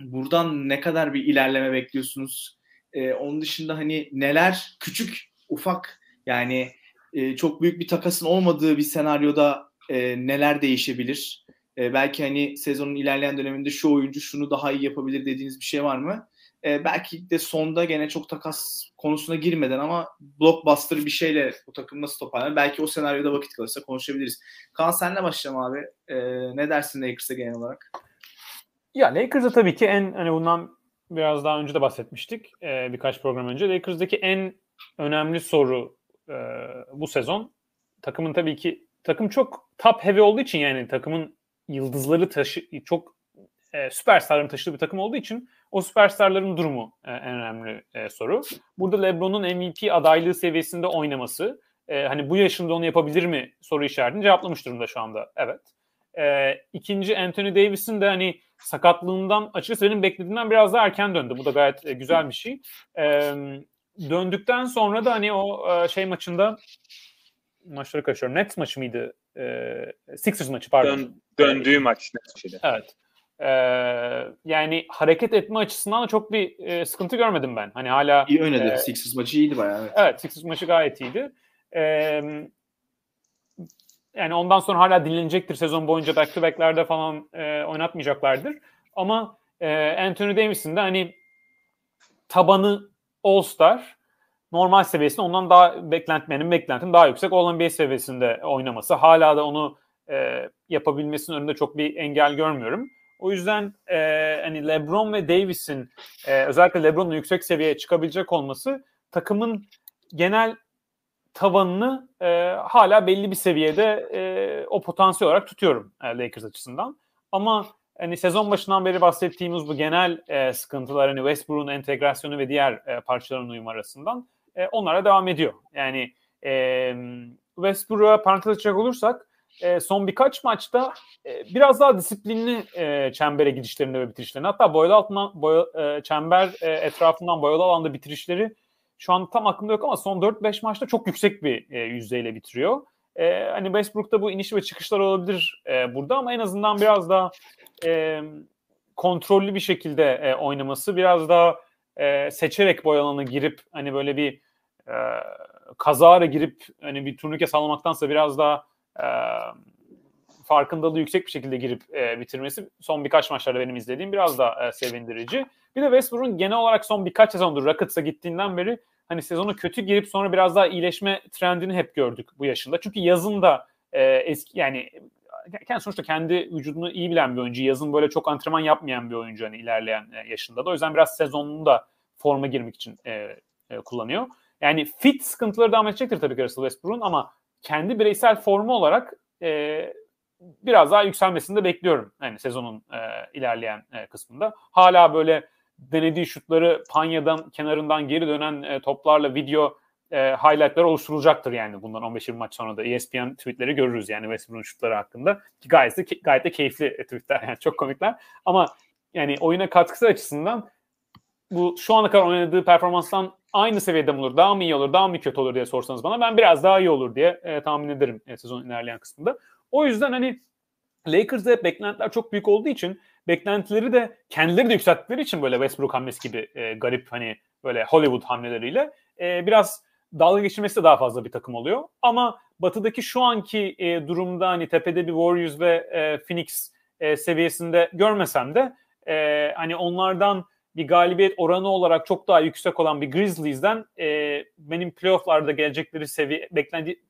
buradan ne kadar bir ilerleme bekliyorsunuz? E, onun dışında hani neler küçük, ufak yani e, çok büyük bir takasın olmadığı bir senaryoda e, neler değişebilir? E, belki hani sezonun ilerleyen döneminde şu oyuncu şunu daha iyi yapabilir dediğiniz bir şey var mı? E, belki de sonda gene çok takas konusuna girmeden ama blockbuster bir şeyle bu takım nasıl toparlanır? Belki o senaryoda vakit kalırsa konuşabiliriz. Kaan senle başlayalım abi. E, ne dersin Lakers'a genel olarak? Ya Lakers'a tabii ki en hani bundan biraz daha önce de bahsetmiştik e, birkaç program önce. Lakers'daki en önemli soru e, bu sezon takımın tabii ki takım çok top heavy olduğu için yani takımın yıldızları taşı çok e, süperstarların taşıdığı bir takım olduğu için o süperstarların durumu e, en önemli e, soru. Burada LeBron'un MVP adaylığı seviyesinde oynaması e, hani bu yaşında onu yapabilir mi soru işaretini cevaplamış durumda şu anda. Evet. E, ikinci Anthony Davis'in de hani sakatlığından açıkçası benim beklediğimden biraz daha erken döndü. Bu da gayet e, güzel bir şey. E, döndükten sonra da hani o e, şey maçında maçları kaçıyorum. Nets maçı mıydı? E, Sixers maçı pardon. Dön, döndüğü maç maçıydı. Evet. Ee, yani hareket etme açısından da çok bir e, sıkıntı görmedim ben. Hani hala iyi oynadı. E, Sixers maçı iyiydi bayağı. Evet, evet Sixers maçı gayet iyiydi. Ee, yani ondan sonra hala dinlenecektir sezon boyunca back to back'lerde falan e, oynatmayacaklardır. Ama e, Anthony Davis'in de hani tabanı All-Star normal seviyesinde ondan daha beklentimenin beklentim daha yüksek olan bir seviyesinde oynaması. Hala da onu e, yapabilmesinin önünde çok bir engel görmüyorum. O yüzden e, hani LeBron ve Davis'in e, özellikle LeBron'un yüksek seviyeye çıkabilecek olması takımın genel tavanını e, hala belli bir seviyede e, o potansiyel olarak tutuyorum e, Lakers açısından. Ama hani sezon başından beri bahsettiğimiz bu genel e, sıkıntılar hani Westbrook'un entegrasyonu ve diğer e, parçaların uyumu arasından e, onlara devam ediyor. Yani e, Westbrook'a parantez açacak olursak e, son birkaç maçta e, biraz daha disiplinli e, çembere gidişlerinde ve bitirişlerinde hatta boyalı altından boya, e, çember e, etrafından boyalı alanda bitirişleri şu an tam aklımda yok ama son 4-5 maçta çok yüksek bir e, yüzdeyle bitiriyor. E, hani Westbrook'ta bu iniş ve çıkışlar olabilir e, burada ama en azından biraz daha e, kontrollü bir şekilde e, oynaması, biraz daha e, seçerek boy girip hani böyle bir e, kazara girip hani bir turnike sallamaktansa biraz daha e, farkındalığı yüksek bir şekilde girip e, bitirmesi son birkaç maçlarda benim izlediğim biraz da e, sevindirici. Bir de Westbrook'un genel olarak son birkaç sezondur Rockets'a gittiğinden beri hani sezonu kötü girip sonra biraz daha iyileşme trendini hep gördük bu yaşında. Çünkü yazın da e, eski yani kendi sonuçta kendi vücudunu iyi bilen bir oyuncu. Yazın böyle çok antrenman yapmayan bir oyuncu hani ilerleyen yaşında da. O yüzden biraz sezonunu da forma girmek için e, e, kullanıyor. Yani fit sıkıntıları devam edecektir tabii ki Russell Westbrook'un ama kendi bireysel formu olarak e, biraz daha yükselmesini de bekliyorum. Yani sezonun e, ilerleyen e, kısmında. Hala böyle denediği şutları panyadan kenarından geri dönen e, toplarla video e, highlightlar oluşturulacaktır yani bundan 15-20 maç sonra da ESPN tweetleri görürüz yani Westbrook'un şutları hakkında. Gayet de, gayet de keyifli tweetler yani çok komikler. Ama yani oyuna katkısı açısından bu şu ana kadar oynadığı performanstan aynı seviyede mi olur, daha mı iyi olur, daha mı kötü olur diye sorsanız bana ben biraz daha iyi olur diye e, tahmin ederim e, sezon ilerleyen kısmında. O yüzden hani Lakers'da beklentiler çok büyük olduğu için beklentileri de kendileri de yükselttikleri için böyle Westbrook hamlesi gibi e, garip hani böyle Hollywood hamleleriyle e, biraz dalga geçirmesi de daha fazla bir takım oluyor. Ama batıdaki şu anki e, durumda hani tepede bir Warriors ve e, Phoenix e, seviyesinde görmesem de e, hani onlardan bir galibiyet oranı olarak çok daha yüksek olan bir Grizzlies'den e, benim playofflarda gelecekleri seviye beklendi,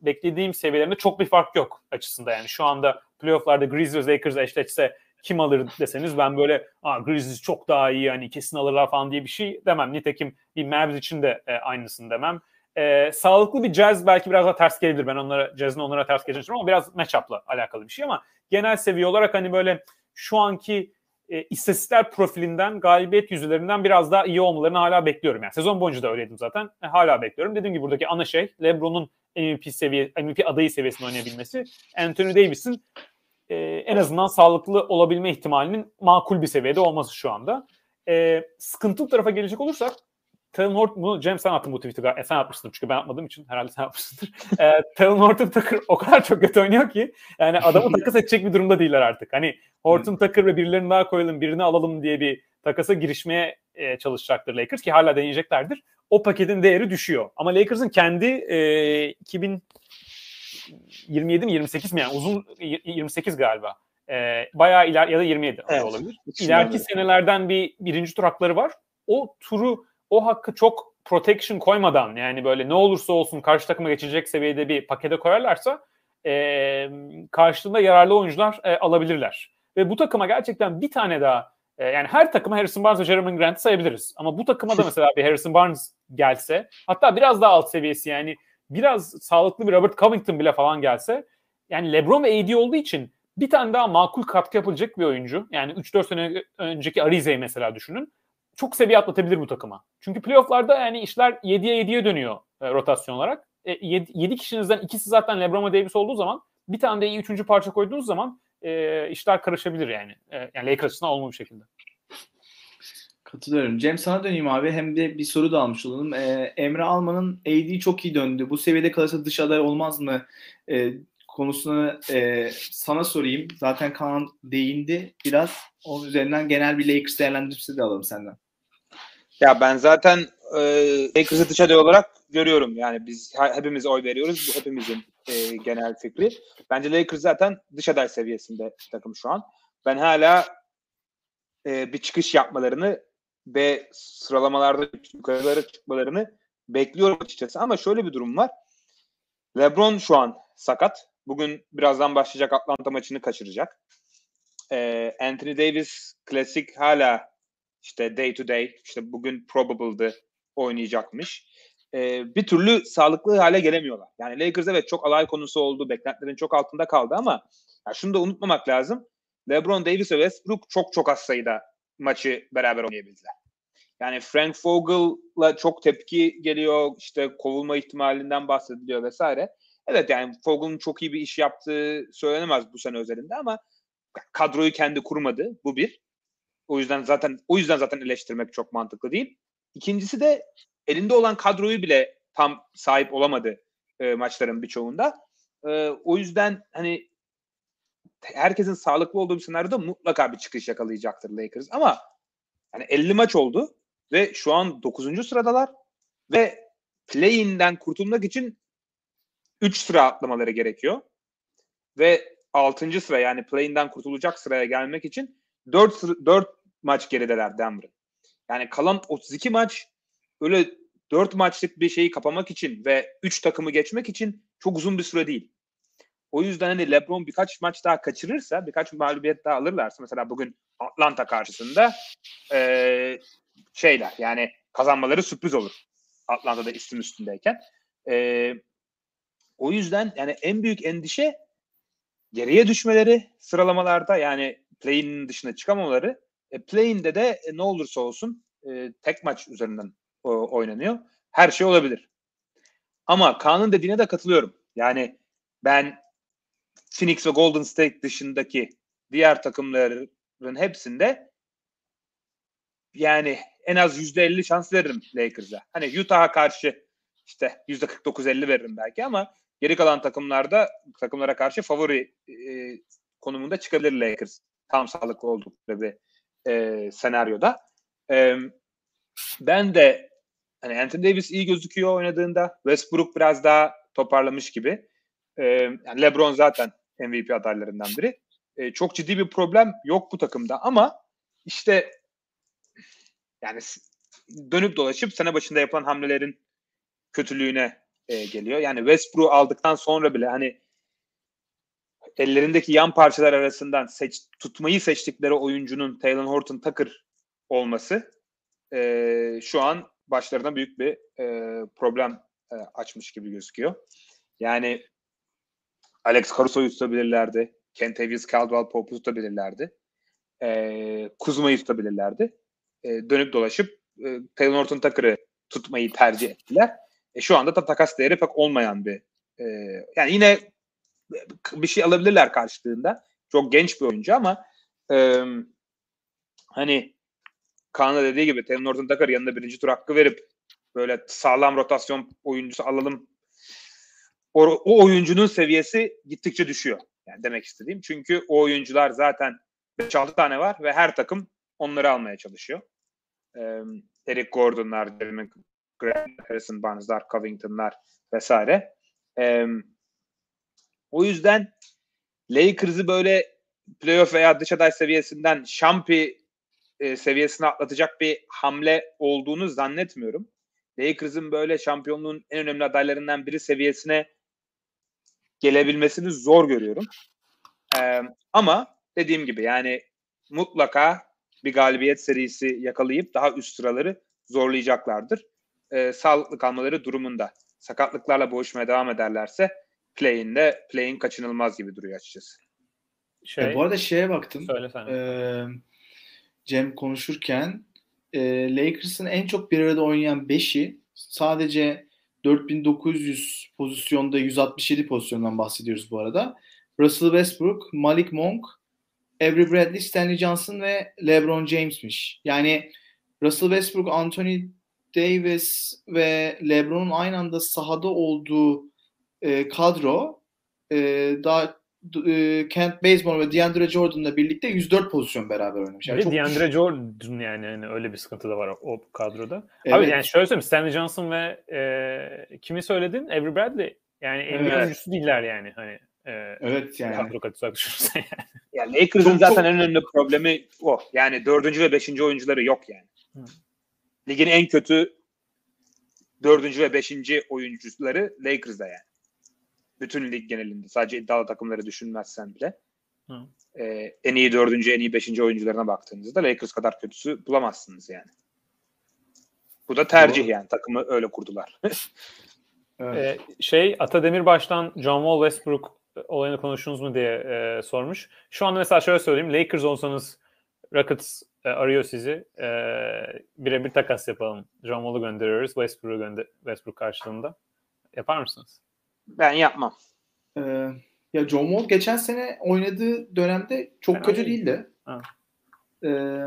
beklediğim seviyelerinde çok bir fark yok açısında yani şu anda playofflarda Grizzlies Lakers eşleşse kim alır deseniz ben böyle Grizzlies çok daha iyi yani kesin alırlar falan diye bir şey demem. Nitekim bir Mavs için de e, aynısını demem. E, sağlıklı bir Jazz belki biraz daha ters gelebilir. Ben onlara Jazz'ın onlara ters geleceğini ama biraz matchup'la alakalı bir şey ama genel seviye olarak hani böyle şu anki e, istatistikler profilinden galibiyet yüzülerinden biraz daha iyi olmalarını hala bekliyorum. Yani sezon boyunca da öyleydim zaten. E, hala bekliyorum. Dediğim gibi buradaki ana şey LeBron'un MVP seviye MVP adayı seviyesinde oynayabilmesi. Anthony Davis'in e, en azından sağlıklı olabilme ihtimalinin makul bir seviyede olması şu anda. E, sıkıntılı tarafa gelecek olursak Talon Horton, bunu James sen attın bu tweet'i. E, sen atmışsın çünkü ben atmadığım için herhalde sen atmışsındır. [laughs] e, Talon Horton Tucker o kadar çok kötü oynuyor ki yani adamı takas edecek bir durumda değiller artık. Hani Horton Tucker ve birilerini daha koyalım, birini alalım diye bir takasa girişmeye e, çalışacaktır Lakers ki hala deneyeceklerdir. O paketin değeri düşüyor. Ama Lakers'ın kendi e, 2027 mi 28 mi yani uzun 28 galiba. E, bayağı iler ya da 27 evet. olabilir. İleriki senelerden bir birinci tur hakları var. O turu o hakkı çok protection koymadan yani böyle ne olursa olsun karşı takıma geçecek seviyede bir pakete koyarlarsa e, karşılığında yararlı oyuncular e, alabilirler. Ve bu takıma gerçekten bir tane daha e, yani her takıma Harrison Barnes ve Jeremy Grant'ı sayabiliriz. Ama bu takıma da mesela bir Harrison Barnes gelse hatta biraz daha alt seviyesi yani biraz sağlıklı bir Robert Covington bile falan gelse yani LeBron ve AD olduğu için bir tane daha makul katkı yapılacak bir oyuncu. Yani 3-4 sene önceki Arize'yi mesela düşünün çok seviye atlatabilir bu takıma. Çünkü playofflarda yani işler 7'ye 7'ye dönüyor e, rotasyon olarak. E, 7, 7 kişinizden ikisi zaten LeBron ve Davis olduğu zaman bir tane de iyi üçüncü parça koyduğunuz zaman e, işler karışabilir yani. E, yani Lakers açısından olumlu bir şekilde. Katılıyorum. Cem sana döneyim abi. Hem de bir soru da almış olalım. Ee, Emre Alman'ın AD çok iyi döndü. Bu seviyede kalırsa dış aday olmaz mı? Ee, konusunu e, sana sorayım. Zaten Kaan değindi biraz. Onun üzerinden genel bir Lakers değerlendirmesi de alalım senden. Ya ben zaten e, Lakers'ı dış aday olarak görüyorum. Yani biz hepimiz oy veriyoruz. Bu hepimizin e, genel fikri. Bence Lakers zaten dış aday seviyesinde takım şu an. Ben hala e, bir çıkış yapmalarını ve sıralamalarda yukarılara çıkmalarını bekliyorum açıkçası. Ama şöyle bir durum var. LeBron şu an sakat. Bugün birazdan başlayacak Atlanta maçını kaçıracak. E, Anthony Davis klasik hala işte day to day işte bugün probable'dı oynayacakmış. E, bir türlü sağlıklı hale gelemiyorlar. Yani Lakers evet çok alay konusu oldu. Beklentilerin çok altında kaldı ama ya şunu da unutmamak lazım. LeBron Davis ve Westbrook çok çok az sayıda maçı beraber oynayabildiler. Yani Frank Vogel'la çok tepki geliyor. işte kovulma ihtimalinden bahsediliyor vesaire. Evet yani Vogel'ın çok iyi bir iş yaptığı söylenemez bu sene özelinde ama kadroyu kendi kurmadı. Bu bir. O yüzden zaten o yüzden zaten eleştirmek çok mantıklı değil. İkincisi de elinde olan kadroyu bile tam sahip olamadı e, maçların birçoğunda. E, o yüzden hani herkesin sağlıklı olduğu bir senaryoda mutlaka bir çıkış yakalayacaktır Lakers. Ama yani 50 maç oldu ve şu an 9. sıradalar ve play-in'den kurtulmak için 3 sıra atlamaları gerekiyor. Ve 6. sıra yani play-in'den kurtulacak sıraya gelmek için 4, sıra, 4 maç gerideler Denver'ın. Yani kalan 32 maç öyle 4 maçlık bir şeyi kapamak için ve 3 takımı geçmek için çok uzun bir süre değil. O yüzden hani LeBron birkaç maç daha kaçırırsa, birkaç mağlubiyet daha alırlarsa mesela bugün Atlanta karşısında e, şeyler yani kazanmaları sürpriz olur. Atlanta'da isim üstündeyken. E, o yüzden yani en büyük endişe geriye düşmeleri sıralamalarda yani play'in dışına çıkamamaları. E, play'inde de e, ne olursa olsun e, tek maç üzerinden oynanıyor. Her şey olabilir. Ama Kaan'ın dediğine de katılıyorum. Yani ben Phoenix ve Golden State dışındaki diğer takımların hepsinde yani en az %50 şans veririm Lakers'a. Hani Utah'a karşı işte %49-50 veririm belki ama geri kalan takımlarda takımlara karşı favori e, konumunda çıkabilir Lakers. Tam sağlıklı oldukları bir e, senaryoda. E, ben de hani Anthony Davis iyi gözüküyor oynadığında. Westbrook biraz daha toparlamış gibi. E, yani LeBron zaten MVP adaylarından biri. E, çok ciddi bir problem yok bu takımda ama işte yani dönüp dolaşıp sene başında yapılan hamlelerin kötülüğüne e, geliyor. Yani Westbrook aldıktan sonra bile hani ellerindeki yan parçalar arasından seç, tutmayı seçtikleri oyuncunun Taylor Horton Tucker olması e, şu an başlarına büyük bir e, problem e, açmış gibi gözüküyor. Yani Alex Caruso'yu tutabilirlerdi. Kentavious Caldwell Pope'u tutabilirlerdi. E, Kuzma'yı tutabilirlerdi. E, dönüp dolaşıp e, Taylor Horton Tucker'ı tutmayı tercih ettiler. E, şu anda da takas değeri pek olmayan bir e, yani yine bir şey alabilirler karşılığında. Çok genç bir oyuncu ama e, hani Kaan'la dediği gibi Taylor Norton Tucker yanında birinci tur hakkı verip böyle sağlam rotasyon oyuncusu alalım. O, o oyuncunun seviyesi gittikçe düşüyor. Yani demek istediğim. Çünkü o oyuncular zaten 5-6 tane var ve her takım onları almaya çalışıyor. Ee, Eric Gordon'lar, Jeremy Grant, Harrison Barnes'lar, Covington'lar vesaire. Ee, o yüzden Lakers'ı böyle playoff veya dış aday seviyesinden şampi e, seviyesine atlatacak bir hamle olduğunu zannetmiyorum. Lakers'ın böyle şampiyonluğun en önemli adaylarından biri seviyesine gelebilmesini zor görüyorum. Ee, ama dediğim gibi yani mutlaka bir galibiyet serisi yakalayıp daha üst sıraları zorlayacaklardır. Ee, sağlıklı kalmaları durumunda. Sakatlıklarla boğuşmaya devam ederlerse play'in de play'in kaçınılmaz gibi duruyor açıkçası. Şey, e, bu arada şeye baktım. Söylesene. E, Cem konuşurken e, Lakers'ın en çok bir arada oynayan 5'i sadece 4900 pozisyonda 167 pozisyondan bahsediyoruz bu arada. Russell Westbrook, Malik Monk, Avery Bradley, Stanley Johnson ve LeBron James'miş. Yani Russell Westbrook, Anthony Davis ve LeBron'un aynı anda sahada olduğu e, kadro e, daha e, Kent Bazemore ve DeAndre Jordan'la birlikte 104 pozisyon beraber oynamış. Yani DeAndre Jordan yani, yani öyle bir sıkıntı da var o kadroda. Evet. Abi yani şöyle söyleyeyim Stanley Johnson ve e, kimi söyledin? Avery Bradley. Yani en evet. oyuncusu değiller yani. Hani e, evet yani. Kadro katı düşünürsen yani. yani Lakers'ın zaten çok... en önemli problemi o. Yani dördüncü ve beşinci oyuncuları yok yani. Hı. Ligin en kötü dördüncü ve beşinci oyuncuları Lakers'da yani. Bütün lig genelinde. Sadece iddialı takımları düşünmezsen bile. Hı. Ee, en iyi dördüncü, en iyi beşinci oyuncularına baktığınızda Lakers kadar kötüsü bulamazsınız yani. Bu da tercih Doğru. yani. Takımı öyle kurdular. [laughs] evet. ee, şey Ata Demirbaş'tan John Wall Westbrook olayını konuştunuz mu diye e, sormuş. Şu anda mesela şöyle söyleyeyim. Lakers olsanız Rockets e, arıyor sizi. E, birebir takas yapalım. John Wall'u gönderiyoruz. Westbrook'u gönder Westbrook karşılığında. Yapar mısınız? Ben yapmam. Ee, ya John Wall geçen sene oynadığı dönemde çok ben kötü değil. değildi. Ee,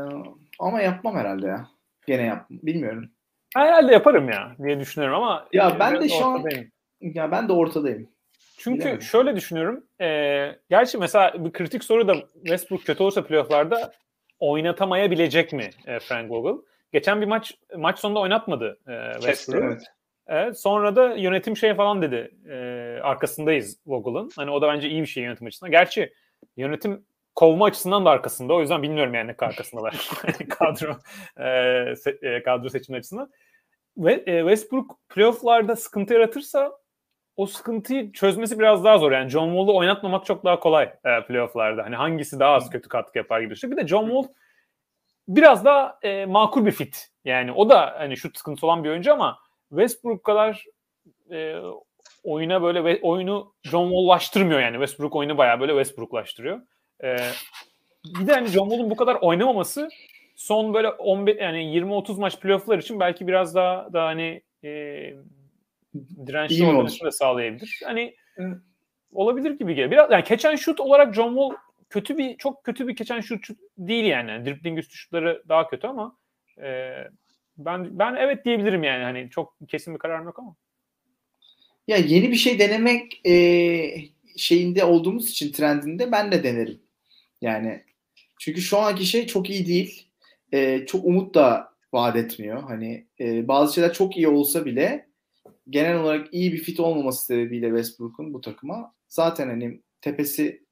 ama yapmam herhalde ya. Gene yap. Bilmiyorum. Herhalde yaparım ya diye düşünüyorum ama ya ben de şu an ya ben de ortadayım. Çünkü Bilemedim. şöyle düşünüyorum. E, gerçi mesela bir kritik soru da Westbrook kötü olursa playofflarda oynatamayabilecek mi e, Frank Vogel? Geçen bir maç maç sonunda oynatmadı e, Westbrook. Evet. Evet, sonra da yönetim şey falan dedi. E, arkasındayız Vogel'ın. Hani o da bence iyi bir şey yönetim açısından. Gerçi yönetim kovma açısından da arkasında. O yüzden bilmiyorum yani ne arkasındalar. [laughs] kadro e, se, e, kadro seçimi açısından. Ve e, Westbrook playoff'larda sıkıntı yaratırsa o sıkıntıyı çözmesi biraz daha zor. Yani John Wall'u oynatmamak çok daha kolay e, playoff'larda. Hani hangisi daha az kötü katkı yapar gibi. Bir de John Wall biraz daha e, makul bir fit. Yani o da hani şut sıkıntısı olan bir oyuncu ama Westbrook kadar e, oyuna böyle oyunu John Wall'laştırmıyor yani. Westbrook oyunu bayağı böyle Westbrook'laştırıyor. E, bir de hani John Wall'un bu kadar oynamaması son böyle 15 yani 20-30 maç playoff'lar için belki biraz daha daha hani e, dirençli olmasını da sağlayabilir. Hani evet. olabilir gibi geliyor. Biraz yani keçen şut olarak John Wall kötü bir çok kötü bir keçen şut değil yani. Dribbling üstü şutları daha kötü ama e, ben ben evet diyebilirim yani hani çok kesin bir kararım yok ama. Ya yeni bir şey denemek e, şeyinde olduğumuz için trendinde ben de denerim. Yani çünkü şu anki şey çok iyi değil. E, çok umut da vaat etmiyor. Hani e, bazı şeyler çok iyi olsa bile genel olarak iyi bir fit olmaması sebebiyle Westbrook'un bu takıma zaten hani tepesi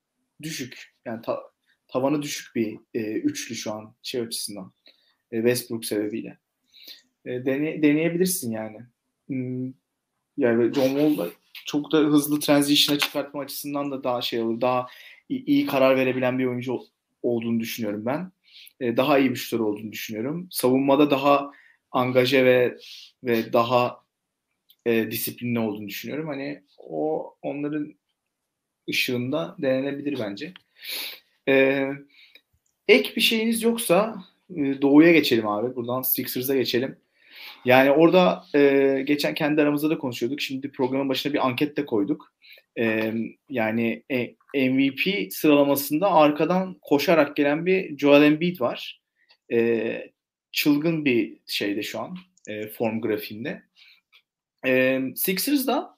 düşük. Yani ta, tavanı düşük bir e, üçlü şu an şey açısından. E, Westbrook sebebiyle. E, dene, deneyebilirsin yani. Hmm, yani John Wall çok da hızlı transition'a çıkartma açısından da daha şey olur. Daha iyi, iyi karar verebilen bir oyuncu olduğunu düşünüyorum ben. E, daha iyi bir şutör olduğunu düşünüyorum. Savunmada daha angaje ve ve daha e, disiplinli olduğunu düşünüyorum. Hani o onların ışığında denenebilir bence. E, ek bir şeyiniz yoksa e, Doğu'ya geçelim abi. Buradan Sixers'a geçelim. Yani orada e, geçen kendi aramızda da konuşuyorduk. Şimdi programın başına bir anket de koyduk. E, yani e, MVP sıralamasında arkadan koşarak gelen bir Joel Embiid var. E, çılgın bir şeyde şu an e, form grafiğinde. E, Sixers da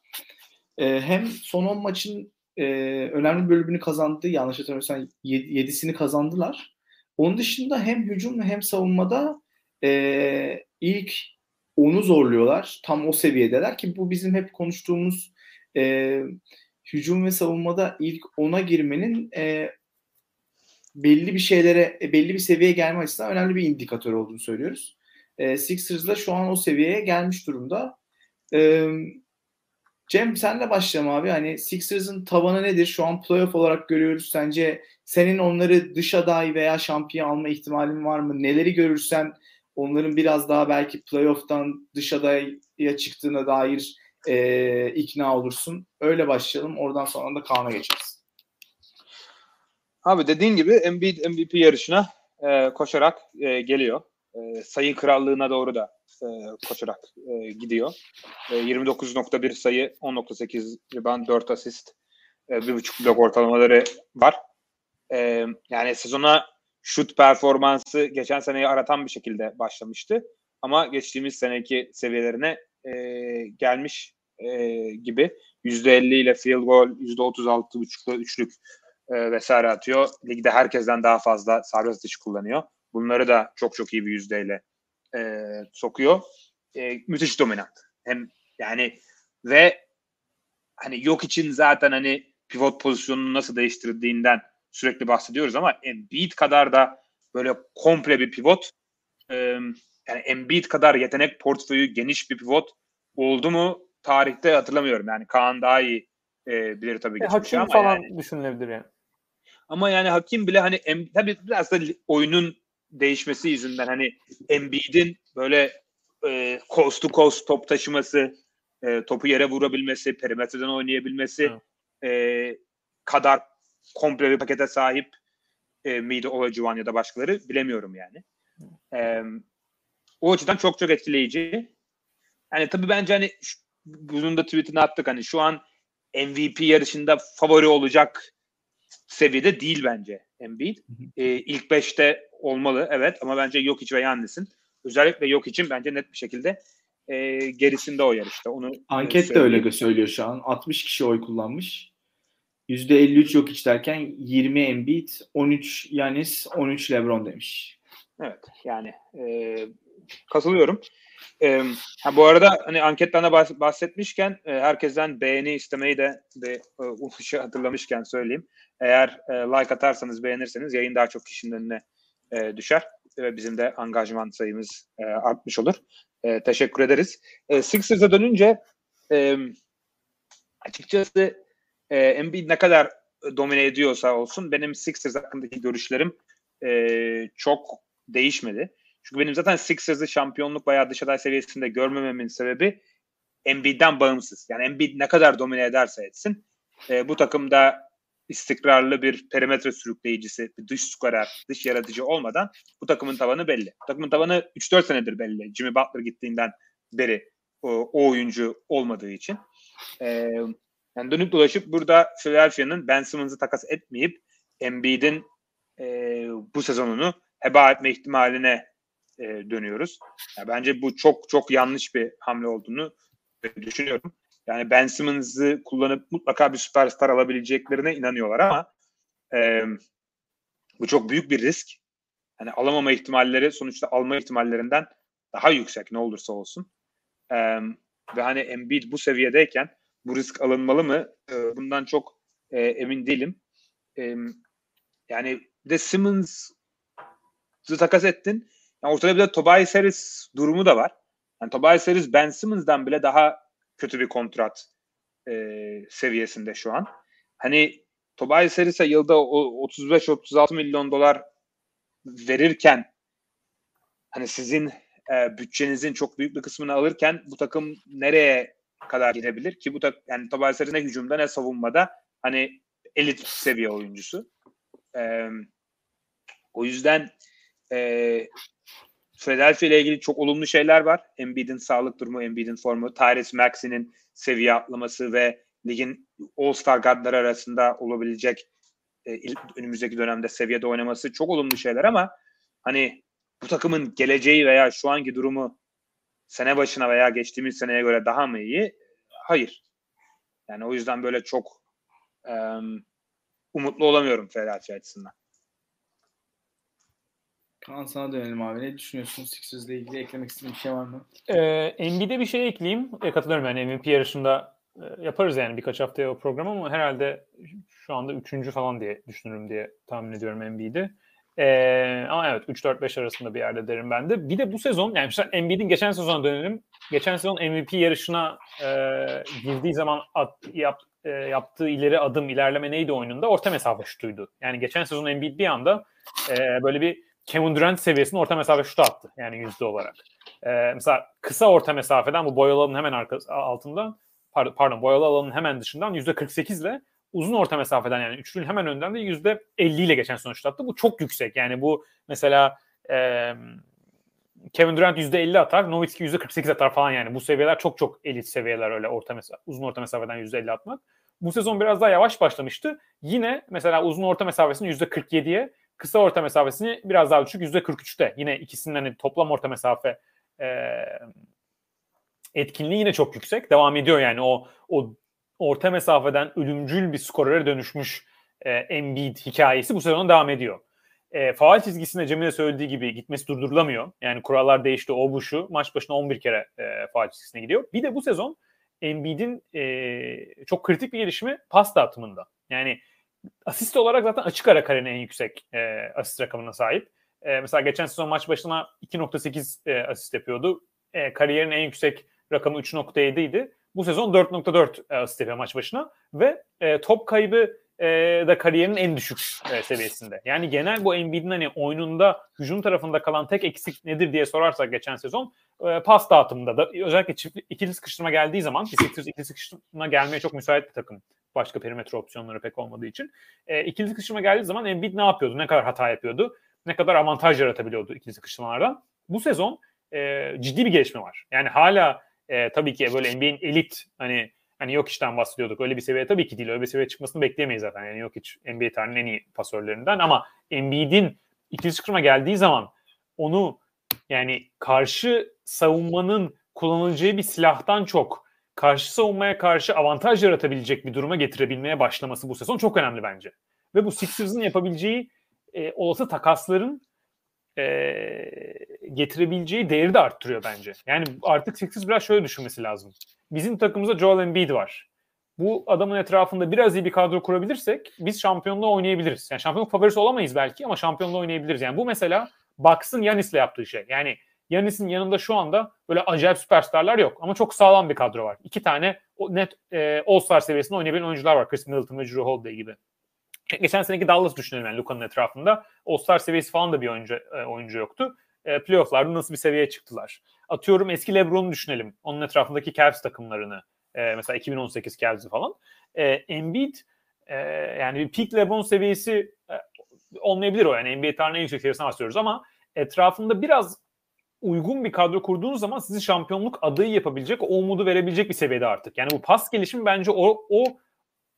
e, hem son 10 maçın e, önemli bölümünü kazandı. Yanlış hatırlamıyorsam 7'sini kazandılar. Onun dışında hem hücum hem savunmada e, ilk onu zorluyorlar. Tam o seviyedeler ki bu bizim hep konuştuğumuz e, hücum ve savunmada ilk ona girmenin e, belli bir şeylere, e, belli bir seviyeye gelme açısından önemli bir indikatör olduğunu söylüyoruz. E, Sixers da şu an o seviyeye gelmiş durumda. E, Cem senle başlayalım abi. Hani Sixers'ın tavanı nedir? Şu an playoff olarak görüyoruz. Sence senin onları dış aday veya şampiyon alma ihtimalin var mı? Neleri görürsen onların biraz daha belki playoff'tan dış adaya çıktığına dair e, ikna olursun. Öyle başlayalım. Oradan sonra da Kaan'a geçeriz. Abi dediğin gibi MVP yarışına e, koşarak e, geliyor. E, sayı krallığına doğru da e, koşarak e, gidiyor. E, 29.1 sayı, 10.8 rebound, 4 asist, e, 1.5 blok ortalamaları var. E, yani sezona şut performansı geçen seneyi aratan bir şekilde başlamıştı. Ama geçtiğimiz seneki seviyelerine e, gelmiş e, gibi. %50 ile field goal, %36.5'la üçlük e, vesaire atıyor. Ligde herkesten daha fazla serbest atış kullanıyor. Bunları da çok çok iyi bir yüzdeyle e, sokuyor. E, müthiş dominant. Hem yani ve hani yok için zaten hani pivot pozisyonunu nasıl değiştirdiğinden sürekli bahsediyoruz ama Embiid kadar da böyle komple bir pivot e, yani Embiid kadar yetenek portföyü geniş bir pivot oldu mu tarihte hatırlamıyorum. Yani Kaan daha iyi e, bilir tabii e, geçmişi Hakim ama falan yani. düşünülebilir yani. Ama yani Hakim bile hani em, tabii biraz da oyunun değişmesi yüzünden hani Embiid'in böyle e, coast to coast top taşıması, e, topu yere vurabilmesi, perimetreden oynayabilmesi e, kadar komple bir pakete sahip e, miydi Olajuwon ya da başkaları bilemiyorum yani. E, o açıdan çok çok etkileyici. Yani tabii bence hani bunun da tweetini attık hani şu an MVP yarışında favori olacak seviyede değil bence Embiid. E, ilk beşte olmalı evet ama bence yok hiç ve Yannis'in özellikle yok için bence net bir şekilde e, gerisinde o yarışta. Onu Anket de öyle söylüyor şu an. 60 kişi oy kullanmış. %53 yok hiç derken 20 Embiid, 13 Yanis, 13 LeBron demiş. Evet yani e, katılıyorum. E, ha, bu arada hani anketten de bahsetmişken e, herkesten beğeni istemeyi de bir e, hatırlamışken söyleyeyim. Eğer e, like atarsanız beğenirseniz yayın daha çok kişinin önüne e, düşer ve bizim de angajman sayımız e, artmış olur. E, teşekkür ederiz. E, Sixers'a dönünce e, açıkçası e, Embiid ne kadar domine ediyorsa olsun benim Sixers hakkındaki görüşlerim e, çok değişmedi. Çünkü benim zaten Sixers'ı şampiyonluk veya dış aday seviyesinde görmememin sebebi Embiid'den bağımsız. Yani Embiid ne kadar domine ederse etsin e, bu takımda istikrarlı bir perimetre sürükleyicisi, bir dış skorer, dış yaratıcı olmadan bu takımın tavanı belli. Bu takımın tavanı 3-4 senedir belli. Jimmy Butler gittiğinden beri o, o oyuncu olmadığı için. Ee, yani dönüp dolaşıp burada Philadelphia'nın Ben Simmons'ı takas etmeyip Embiid'in e, bu sezonunu heba etme ihtimaline e, dönüyoruz. Yani bence bu çok çok yanlış bir hamle olduğunu düşünüyorum. Yani Ben Simmons'ı kullanıp mutlaka bir süperstar alabileceklerine inanıyorlar ama e, bu çok büyük bir risk. Yani alamama ihtimalleri sonuçta alma ihtimallerinden daha yüksek ne olursa olsun. E, ve hani Embiid bu seviyedeyken bu risk alınmalı mı? E, bundan çok e, emin değilim. E, yani de Simmons'ı takas ettin. Yani ortada bir de Tobias Harris durumu da var. Yani Tobias Harris Ben Simmons'dan bile daha kötü bir kontrat e, seviyesinde şu an. Hani Tobias Harris'e yılda 35-36 milyon dolar verirken hani sizin e, bütçenizin çok büyük bir kısmını alırken bu takım nereye kadar gidebilir ki bu tak yani Tobias ne hücumda ne savunmada hani elit seviye oyuncusu. E, o yüzden e, Philadelphia ile ilgili çok olumlu şeyler var. Embiid'in sağlık durumu, Embiid'in formu, Tyrese Maxey'nin seviye atlaması ve ligin All-Star guardları arasında olabilecek e, önümüzdeki dönemde seviyede oynaması çok olumlu şeyler ama hani bu takımın geleceği veya şu anki durumu sene başına veya geçtiğimiz seneye göre daha mı iyi? Hayır. Yani o yüzden böyle çok um, umutlu olamıyorum Philadelphia açısından. Kaan sana dönelim abi. Ne düşünüyorsun Sixers'la ilgili? Eklemek istediğin bir şey var mı? Ee, NBA'de bir şey ekleyeyim. E, katılıyorum yani MVP yarışında e, yaparız yani birkaç haftaya o program ama herhalde şu anda üçüncü falan diye düşünürüm diye tahmin ediyorum NBA'de. Ee, ama evet 3-4-5 arasında bir yerde derim ben de. Bir de bu sezon yani mesela Embiid'in geçen sezona dönelim. Geçen sezon MVP yarışına e, girdiği zaman at, yap, e, yaptığı ileri adım ilerleme neydi oyununda? Orta mesafe şutuydu. Yani geçen sezon Embiid bir anda e, böyle bir Kevin Durant seviyesinde orta mesafe şutu attı. Yani yüzde olarak. E, mesela kısa orta mesafeden bu boyalı alanın hemen arkası, altından pardon, pardon boyalı alanın hemen dışından yüzde 48 ile uzun orta mesafeden yani üçlünün hemen önden de yüzde 50 ile geçen sonuç attı. Bu çok yüksek. Yani bu mesela e, Kevin Durant yüzde 50 atar, Nowitzki yüzde 48 atar falan yani. Bu seviyeler çok çok elit seviyeler öyle orta mesafe, uzun orta mesafeden yüzde 50 atmak. Bu sezon biraz daha yavaş başlamıştı. Yine mesela uzun orta mesafesini yüzde 47'ye, kısa orta mesafesini biraz daha düşük yüzde 43'te. Yine ikisinin hani toplam orta mesafe e, etkinliği yine çok yüksek. Devam ediyor yani o o orta mesafeden ölümcül bir skorere dönüşmüş e, Embiid hikayesi bu sezon devam ediyor. E, faal çizgisinde Cemil'e söylediği gibi gitmesi durdurulamıyor. Yani kurallar değişti o bu şu. Maç başına 11 kere e, faal çizgisine gidiyor. Bir de bu sezon Embiid'in e, çok kritik bir gelişimi pas dağıtımında. Yani asist olarak zaten açık ara karenin en yüksek e, asist rakamına sahip. E, mesela geçen sezon maç başına 2.8 e, asist yapıyordu. E, kariyerin en yüksek rakamı 3.7 idi. Bu sezon 4.4 e, asist yapıyor maç başına ve e, top kaybı e, da kariyerinin en düşük e, seviyesinde. Yani genel bu Embiid'in hani oyununda hücum tarafında kalan tek eksik nedir diye sorarsak geçen sezon e, pas dağıtımında da özellikle çift, ikili sıkıştırma geldiği zaman ki Sixers ikili sıkıştırma gelmeye çok müsait bir takım. Başka perimetre opsiyonları pek olmadığı için. E, ikili sıkıştırma geldiği zaman Embiid ne yapıyordu? Ne kadar hata yapıyordu? Ne kadar avantaj yaratabiliyordu ikili sıkıştırmalardan? Bu sezon e, ciddi bir gelişme var. Yani hala e, tabii ki böyle NBA'in elit hani hani yok işten bahsediyorduk. Öyle bir seviye tabii ki değil. Öyle bir seviye çıkmasını bekleyemeyiz zaten. Yani yok hiç NBA tarihinin en iyi pasörlerinden ama Embiid'in ikili çıkırma geldiği zaman onu yani karşı savunmanın kullanacağı bir silahtan çok karşı savunmaya karşı avantaj yaratabilecek bir duruma getirebilmeye başlaması bu sezon çok önemli bence. Ve bu Sixers'ın yapabileceği e, olası takasların e, getirebileceği değeri de arttırıyor bence. Yani artık Sixers biraz şöyle düşünmesi lazım. Bizim takımımızda Joel Embiid var. Bu adamın etrafında biraz iyi bir kadro kurabilirsek biz şampiyonluğa oynayabiliriz. Yani şampiyonluk favorisi olamayız belki ama şampiyonluğa oynayabiliriz. Yani bu mesela Bucks'ın Yanis'le yaptığı şey. Yani Yanis'in yanında şu anda böyle acayip süperstarlar yok ama çok sağlam bir kadro var. İki tane net e, All-Star seviyesinde oynayabilen oyuncular var. Chris Middleton ve Drew Holiday gibi. Geçen seneki Dallas düşünelim yani Luka'nın etrafında. All-Star seviyesi falan da bir oyuncu, e, oyuncu yoktu. E, playoff'larda nasıl bir seviyeye çıktılar? Atıyorum eski LeBron'u düşünelim. Onun etrafındaki Cavs takımlarını. E, mesela 2018 Cavs'i falan. E, Embiid e, yani bir peak LeBron seviyesi e, olmayabilir o. Yani NBA tarihinin en yüksek seviyesinden bahsediyoruz ama etrafında biraz uygun bir kadro kurduğunuz zaman sizi şampiyonluk adayı yapabilecek, o umudu verebilecek bir seviyede artık. Yani bu pas gelişimi bence o, o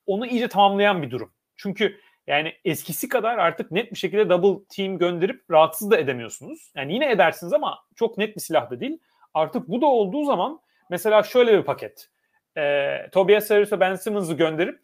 onu iyice tamamlayan bir durum. Çünkü yani eskisi kadar artık net bir şekilde double team gönderip rahatsız da edemiyorsunuz. Yani yine edersiniz ama çok net bir silah da değil. Artık bu da olduğu zaman mesela şöyle bir paket. E, Tobias Harris ve Ben Simmons'ı gönderip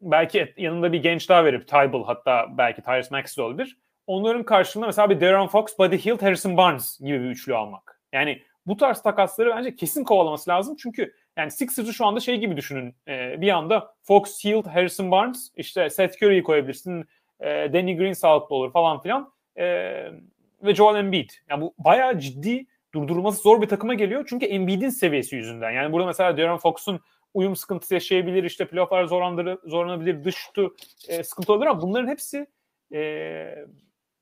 belki yanında bir genç daha verip Tybal hatta belki Tyrese Maxey olabilir. Onların karşılığında mesela bir Darren Fox, Buddy Hield, Harrison Barnes gibi bir üçlü almak. Yani bu tarz takasları bence kesin kovalaması lazım. Çünkü yani Sixers'ı şu anda şey gibi düşünün. E, bir anda Fox, Hield, Harrison Barnes, işte Seth Curry'i koyabilirsin. E, Danny Green sağlıklı olur falan filan. E, ve Joel Embiid. Yani bu bayağı ciddi durdurulması zor bir takıma geliyor. Çünkü Embiid'in seviyesi yüzünden. Yani burada mesela Darren Fox'un uyum sıkıntısı yaşayabilir, işte playofflar zorlanabilir, dış şutu e, sıkıntı olabilir ama bunların hepsi e,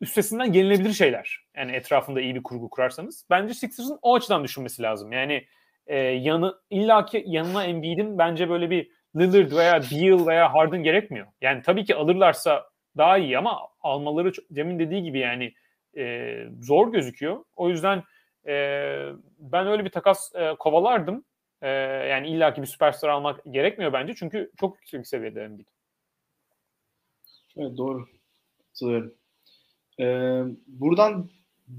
üstesinden gelinebilir şeyler. Yani etrafında iyi bir kurgu kurarsanız. Bence Sixers'ın o açıdan düşünmesi lazım. Yani e, yanı illaki yanına Embiid'in bence böyle bir Lillard veya Beal veya Harden gerekmiyor. Yani tabii ki alırlarsa daha iyi ama almaları Cem'in dediği gibi yani e, zor gözüküyor. O yüzden e, ben öyle bir takas e, kovalardım. E, yani illaki bir süperstar almak gerekmiyor bence. Çünkü çok yüksek seviyede Embiid. Evet doğru. Katılıyorum. Ee, buradan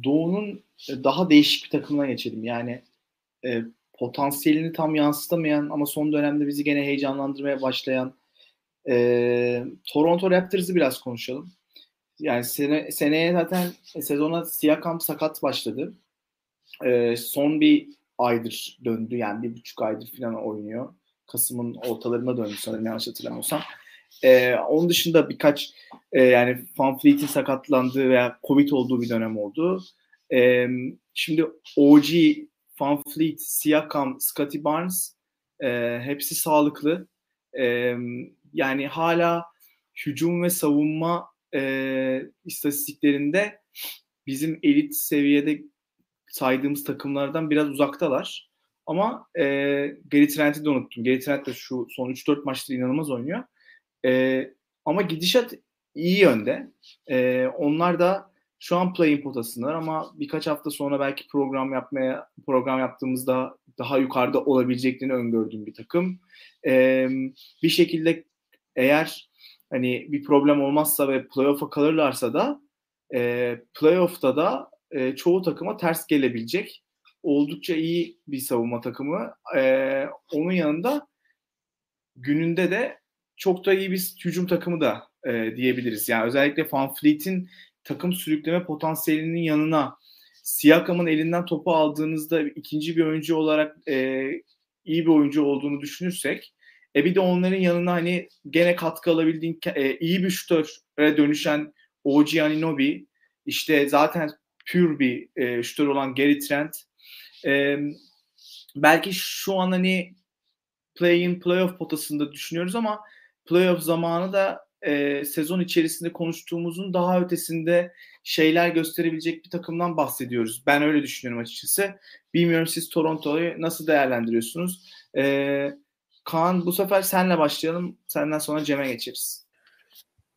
Doğu'nun daha değişik bir takımına geçelim. Yani e, potansiyelini tam yansıtamayan ama son dönemde bizi gene heyecanlandırmaya başlayan e, Toronto Raptors'ı biraz konuşalım. Yani sene, seneye zaten sezona Siakam sakat başladı. E, son bir aydır döndü yani bir buçuk aydır falan oynuyor. Kasım'ın ortalarına döndü sanırım yanlış hatırlamıyorsam. E, onun dışında birkaç e, yani Van Fleet'in sakatlandığı veya Covid olduğu bir dönem oldu. E, şimdi OG, Van Fleet, Siakam, Scotty Barnes e, hepsi sağlıklı. E, yani hala hücum ve savunma e, istatistiklerinde bizim elit seviyede saydığımız takımlardan biraz uzaktalar. Ama e, Gary Trent'i de unuttum. Gary Trent de şu son 3-4 maçta inanılmaz oynuyor. E, ama gidişat iyi yönde. E, onlar da şu an play-in potasındalar ama birkaç hafta sonra belki program yapmaya program yaptığımızda daha yukarıda olabileceklerini öngördüğüm bir takım. E, bir şekilde eğer hani bir problem olmazsa ve playoff'a kalırlarsa da e, playoff'ta da e, çoğu takıma ters gelebilecek oldukça iyi bir savunma takımı. E, onun yanında gününde de çok da iyi bir hücum takımı da e, diyebiliriz. Yani özellikle Van Fleet'in takım sürükleme potansiyelinin yanına Siakam'ın elinden topu aldığınızda ikinci bir oyuncu olarak e, iyi bir oyuncu olduğunu düşünürsek e bir de onların yanına hani gene katkı alabildiğin e, iyi bir şutöre dönüşen OG Aninobi işte zaten pür bir e, şutör olan Gary Trent e, belki şu an hani play-in playoff potasında düşünüyoruz ama playoff zamanı da e, sezon içerisinde konuştuğumuzun daha ötesinde şeyler gösterebilecek bir takımdan bahsediyoruz. Ben öyle düşünüyorum açıkçası. Bilmiyorum siz Toronto'yu nasıl değerlendiriyorsunuz? E, Kaan bu sefer senle başlayalım. Senden sonra Cem'e geçeriz.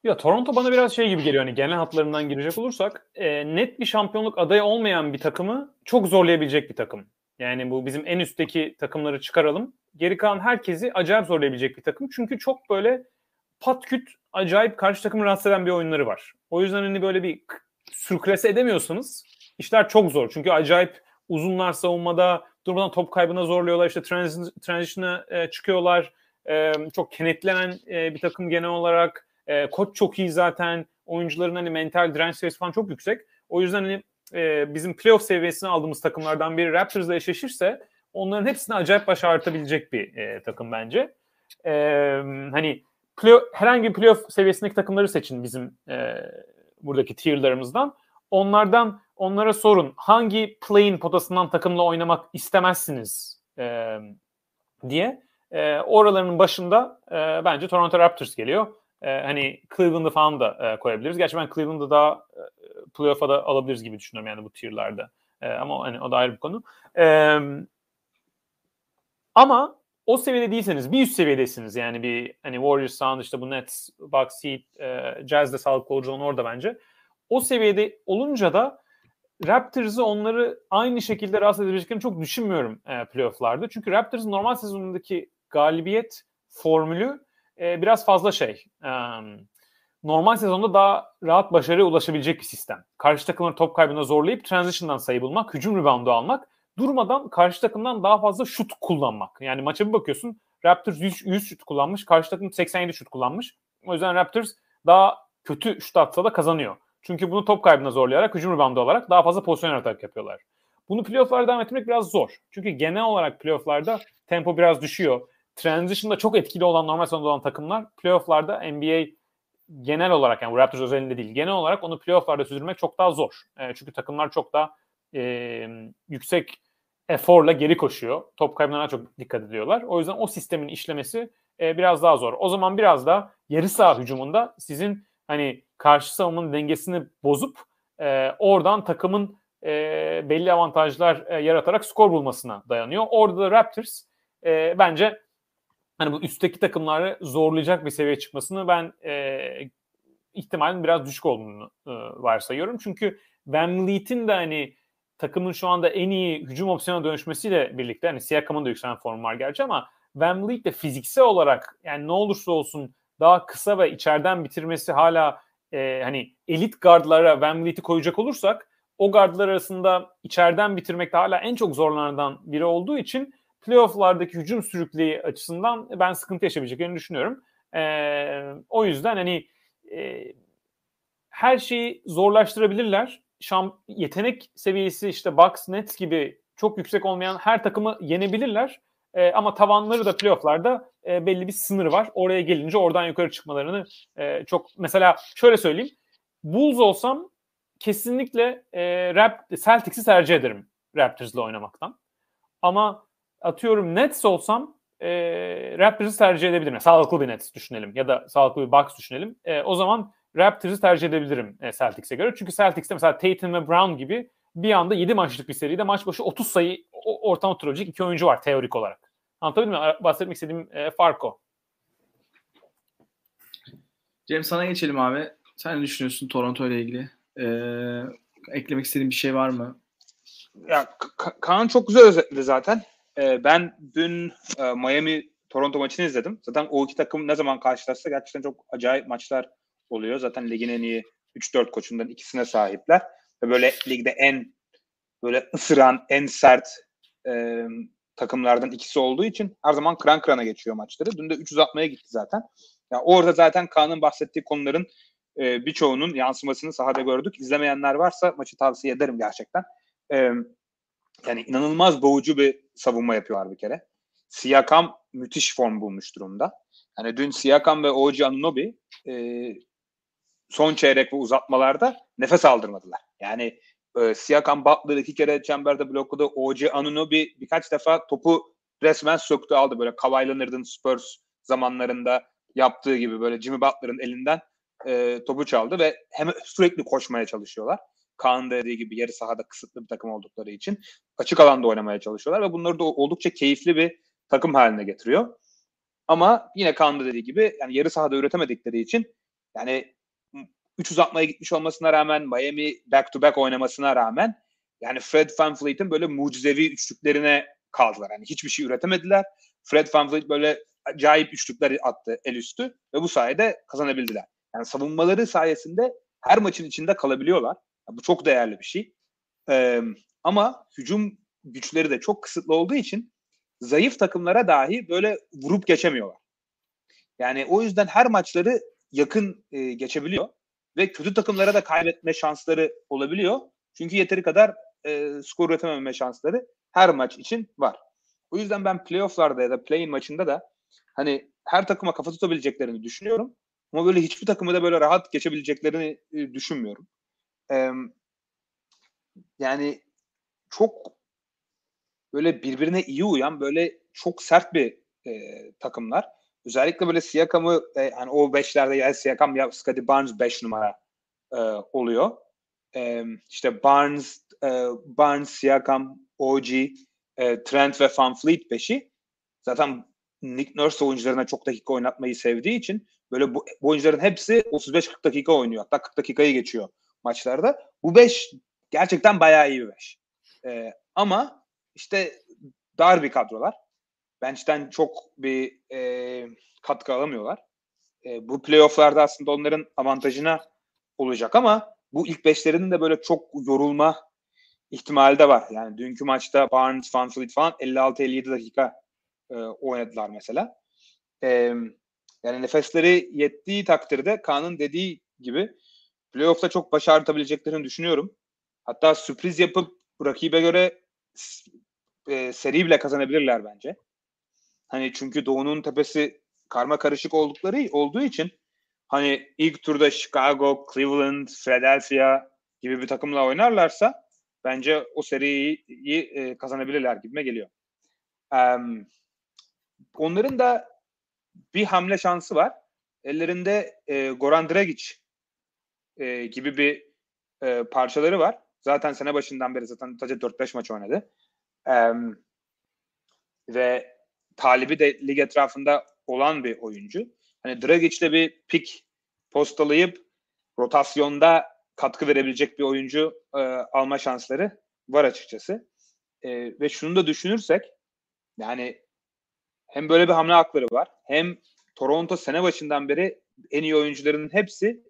Ya Toronto bana biraz şey gibi geliyor hani genel hatlarından girecek olursak e, net bir şampiyonluk adayı olmayan bir takımı çok zorlayabilecek bir takım. Yani bu bizim en üstteki takımları çıkaralım. Geri kalan herkesi acayip zorlayabilecek bir takım. Çünkü çok böyle pat küt acayip karşı takımı rahatsız eden bir oyunları var. O yüzden hani böyle bir sürklese edemiyorsanız işler çok zor. Çünkü acayip uzunlar savunmada durmadan top kaybına zorluyorlar. İşte transition'a e, çıkıyorlar. E, çok kenetlenen e, bir takım genel olarak. E, koç çok iyi zaten. Oyuncuların hani mental direnç seviyesi falan çok yüksek. O yüzden hani e, bizim playoff seviyesine aldığımız takımlardan biri Raptors'la eşleşirse onların hepsini acayip baş ağrıtabilecek bir e, takım bence. E, hani play, herhangi bir playoff seviyesindeki takımları seçin bizim e, buradaki tierlarımızdan. Onlardan onlara sorun hangi play'in potasından takımla oynamak istemezsiniz e, diye. E, oralarının başında e, bence Toronto Raptors geliyor. E, hani Cleveland'ı falan da e, koyabiliriz. Gerçi ben Cleveland'ı daha e, playoff'a da alabiliriz gibi düşünüyorum yani bu tier'larda. E, ama hani o da ayrı bir konu. E, ama o seviyede değilseniz bir üst seviyedesiniz yani bir hani Warriors Sound işte bu Nets, Bucks, Heat, e, Jazz'de sağlıklı olacağını orada bence. O seviyede olunca da Raptors'ı onları aynı şekilde rahatsız edebileceklerini çok düşünmüyorum e, playoff'larda. Çünkü Raptors'ın normal sezonundaki galibiyet formülü e, biraz fazla şey. E, normal sezonda daha rahat başarıya ulaşabilecek bir sistem. Karşı takımları top kaybına zorlayıp transition'dan sayı bulmak, hücum reboundu almak, durmadan karşı takımdan daha fazla şut kullanmak. Yani maça bir bakıyorsun Raptors 100, 100 şut kullanmış, karşı takım 87 şut kullanmış. O yüzden Raptors daha kötü şut atsa da kazanıyor. Çünkü bunu top kaybına zorlayarak, hücum reboundu olarak daha fazla pozisyon yaratarak yapıyorlar. Bunu playoff'larda devam etmek biraz zor. Çünkü genel olarak playoff'larda tempo biraz düşüyor. Transition'da çok etkili olan normal sezonda olan takımlar playoff'larda NBA genel olarak yani Raptors özelinde değil genel olarak onu playoff'larda sürdürmek çok daha zor. E, çünkü takımlar çok daha e, yüksek eforla geri koşuyor. Top kaybına çok dikkat ediyorlar. O yüzden o sistemin işlemesi e, biraz daha zor. O zaman biraz da yarı saha hücumunda sizin hani karşı savunmanın dengesini bozup e, oradan takımın e, belli avantajlar e, yaratarak skor bulmasına dayanıyor. Orada da Raptors e, bence hani bu üstteki takımları zorlayacak bir seviyeye çıkmasını ben e, ihtimalin biraz düşük olduğunu e, varsayıyorum. Çünkü Van Vliet'in de hani takımın şu anda en iyi hücum opsiyona dönüşmesiyle birlikte hani Siakam'ın da yükselen formu var gerçi ama Van Vliet de fiziksel olarak yani ne olursa olsun daha kısa ve içeriden bitirmesi hala e, hani elit gardlara Van Vliet'i koyacak olursak o gardlar arasında içeriden bitirmekte hala en çok zorlananlardan biri olduğu için playofflardaki hücum sürüklüğü açısından ben sıkıntı yaşayabileceklerini düşünüyorum. E, o yüzden hani e, her şeyi zorlaştırabilirler. Şam, yetenek seviyesi işte Bucks, Nets gibi çok yüksek olmayan her takımı yenebilirler. E, ama tavanları da playofflarda e, belli bir sınır var. Oraya gelince oradan yukarı çıkmalarını e, çok mesela şöyle söyleyeyim. Bulls olsam kesinlikle e, Rap, Celtics'i tercih ederim Raptors'la oynamaktan. Ama atıyorum Nets olsam e, Raptors'ı tercih edebilirim. Sağlıklı bir Nets düşünelim ya da sağlıklı bir Bucks düşünelim. E, o zaman Raptors'ı tercih edebilirim e, Celtics'e göre. Çünkü Celtics'te mesela Tatum ve Brown gibi bir anda 7 maçlık bir seride maç başı 30 sayı ortam oturabilecek iki oyuncu var teorik olarak. Anlatabildim mi? Bahsetmek istediğim e, fark o. Cem sana geçelim abi. Sen ne düşünüyorsun Toronto ile ilgili? Ee, eklemek istediğin bir şey var mı? Ya Ka- Kaan çok güzel özetledi zaten. Ee, ben dün e, Miami Toronto maçını izledim. Zaten o iki takım ne zaman karşılaşsa gerçekten çok acayip maçlar oluyor. Zaten ligin en iyi 3-4 koçundan ikisine sahipler. Ve böyle ligde en böyle ısıran, en sert e, takımlardan ikisi olduğu için her zaman kran kırana geçiyor maçları. Dün de 3 uzatmaya gitti zaten. Yani orada zaten Kaan'ın bahsettiği konuların e, birçoğunun yansımasını sahada gördük. İzlemeyenler varsa maçı tavsiye ederim gerçekten. E, yani inanılmaz boğucu bir savunma yapıyorlar bir kere. Siakam müthiş form bulmuş durumda. Yani dün Siakam ve OG Anunobi e, son çeyrek ve uzatmalarda nefes aldırmadılar. Yani e, Siakam Butler iki kere çemberde blokladı. OG Anunobi birkaç defa topu resmen söktü aldı. Böyle Kawhi Leonard'ın Spurs zamanlarında yaptığı gibi böyle Jimmy Butler'ın elinden e, topu çaldı ve hem sürekli koşmaya çalışıyorlar. Kaan dediği gibi yarı sahada kısıtlı bir takım oldukları için açık alanda oynamaya çalışıyorlar ve bunları da oldukça keyifli bir takım haline getiriyor. Ama yine Kaan da dediği gibi yani yarı sahada üretemedikleri için yani 3 uzatmaya gitmiş olmasına rağmen Miami back to back oynamasına rağmen yani Fred VanVleet'in böyle mucizevi üçlüklerine kaldılar. Yani hiçbir şey üretemediler. Fred VanVleet böyle acayip üçlükler attı el üstü ve bu sayede kazanabildiler. Yani savunmaları sayesinde her maçın içinde kalabiliyorlar. Yani bu çok değerli bir şey. Ee, ama hücum güçleri de çok kısıtlı olduğu için zayıf takımlara dahi böyle vurup geçemiyorlar. Yani o yüzden her maçları yakın e, geçebiliyor ve kötü takımlara da kaybetme şansları olabiliyor. Çünkü yeteri kadar e, skor üretememe şansları her maç için var. O yüzden ben playofflarda ya da play-in maçında da hani her takıma kafa tutabileceklerini düşünüyorum. Ama böyle hiçbir takımı da böyle rahat geçebileceklerini e, düşünmüyorum. E, yani çok böyle birbirine iyi uyan böyle çok sert bir e, takımlar. Özellikle böyle Siakam'ı e, yani o beşlerde ya Siakam ya Scottie Barnes beş numara e, oluyor. E, işte Barnes, e, Barnes, Siakam, OG, e, Trent ve Van Fleet beşi. Zaten Nick Nurse oyuncularına çok dakika oynatmayı sevdiği için böyle bu, bu oyuncuların hepsi 35-40 dakika oynuyor. Hatta 40 dakikayı geçiyor maçlarda. Bu 5 gerçekten bayağı iyi bir 5. E, ama işte dar bir kadrolar. Bench'ten çok bir e, katkı alamıyorlar. E, bu playofflarda aslında onların avantajına olacak ama bu ilk beşlerinin de böyle çok yorulma ihtimali de var. Yani dünkü maçta Barnes, Van Fleet falan 56-57 dakika e, oynadılar mesela. E, yani nefesleri yettiği takdirde Kaan'ın dediği gibi playoff'ta çok başarıtabileceklerini düşünüyorum. Hatta sürpriz yapıp rakibe göre e, seri bile kazanabilirler bence. Hani çünkü Doğu'nun tepesi karma karışık oldukları olduğu için hani ilk turda Chicago, Cleveland, Philadelphia gibi bir takımla oynarlarsa bence o seriyi e, kazanabilirler gibime geliyor. Um, onların da bir hamle şansı var. Ellerinde e, Goran Dragic e, gibi bir e, parçaları var. Zaten sene başından beri zaten sadece 4-5 maç oynadı. E, ve talibi de lig etrafında olan bir oyuncu. Hani Dragic'le bir pik postalayıp rotasyonda katkı verebilecek bir oyuncu e, alma şansları var açıkçası. E, ve şunu da düşünürsek yani hem böyle bir hamle hakları var hem Toronto sene başından beri en iyi oyuncuların hepsi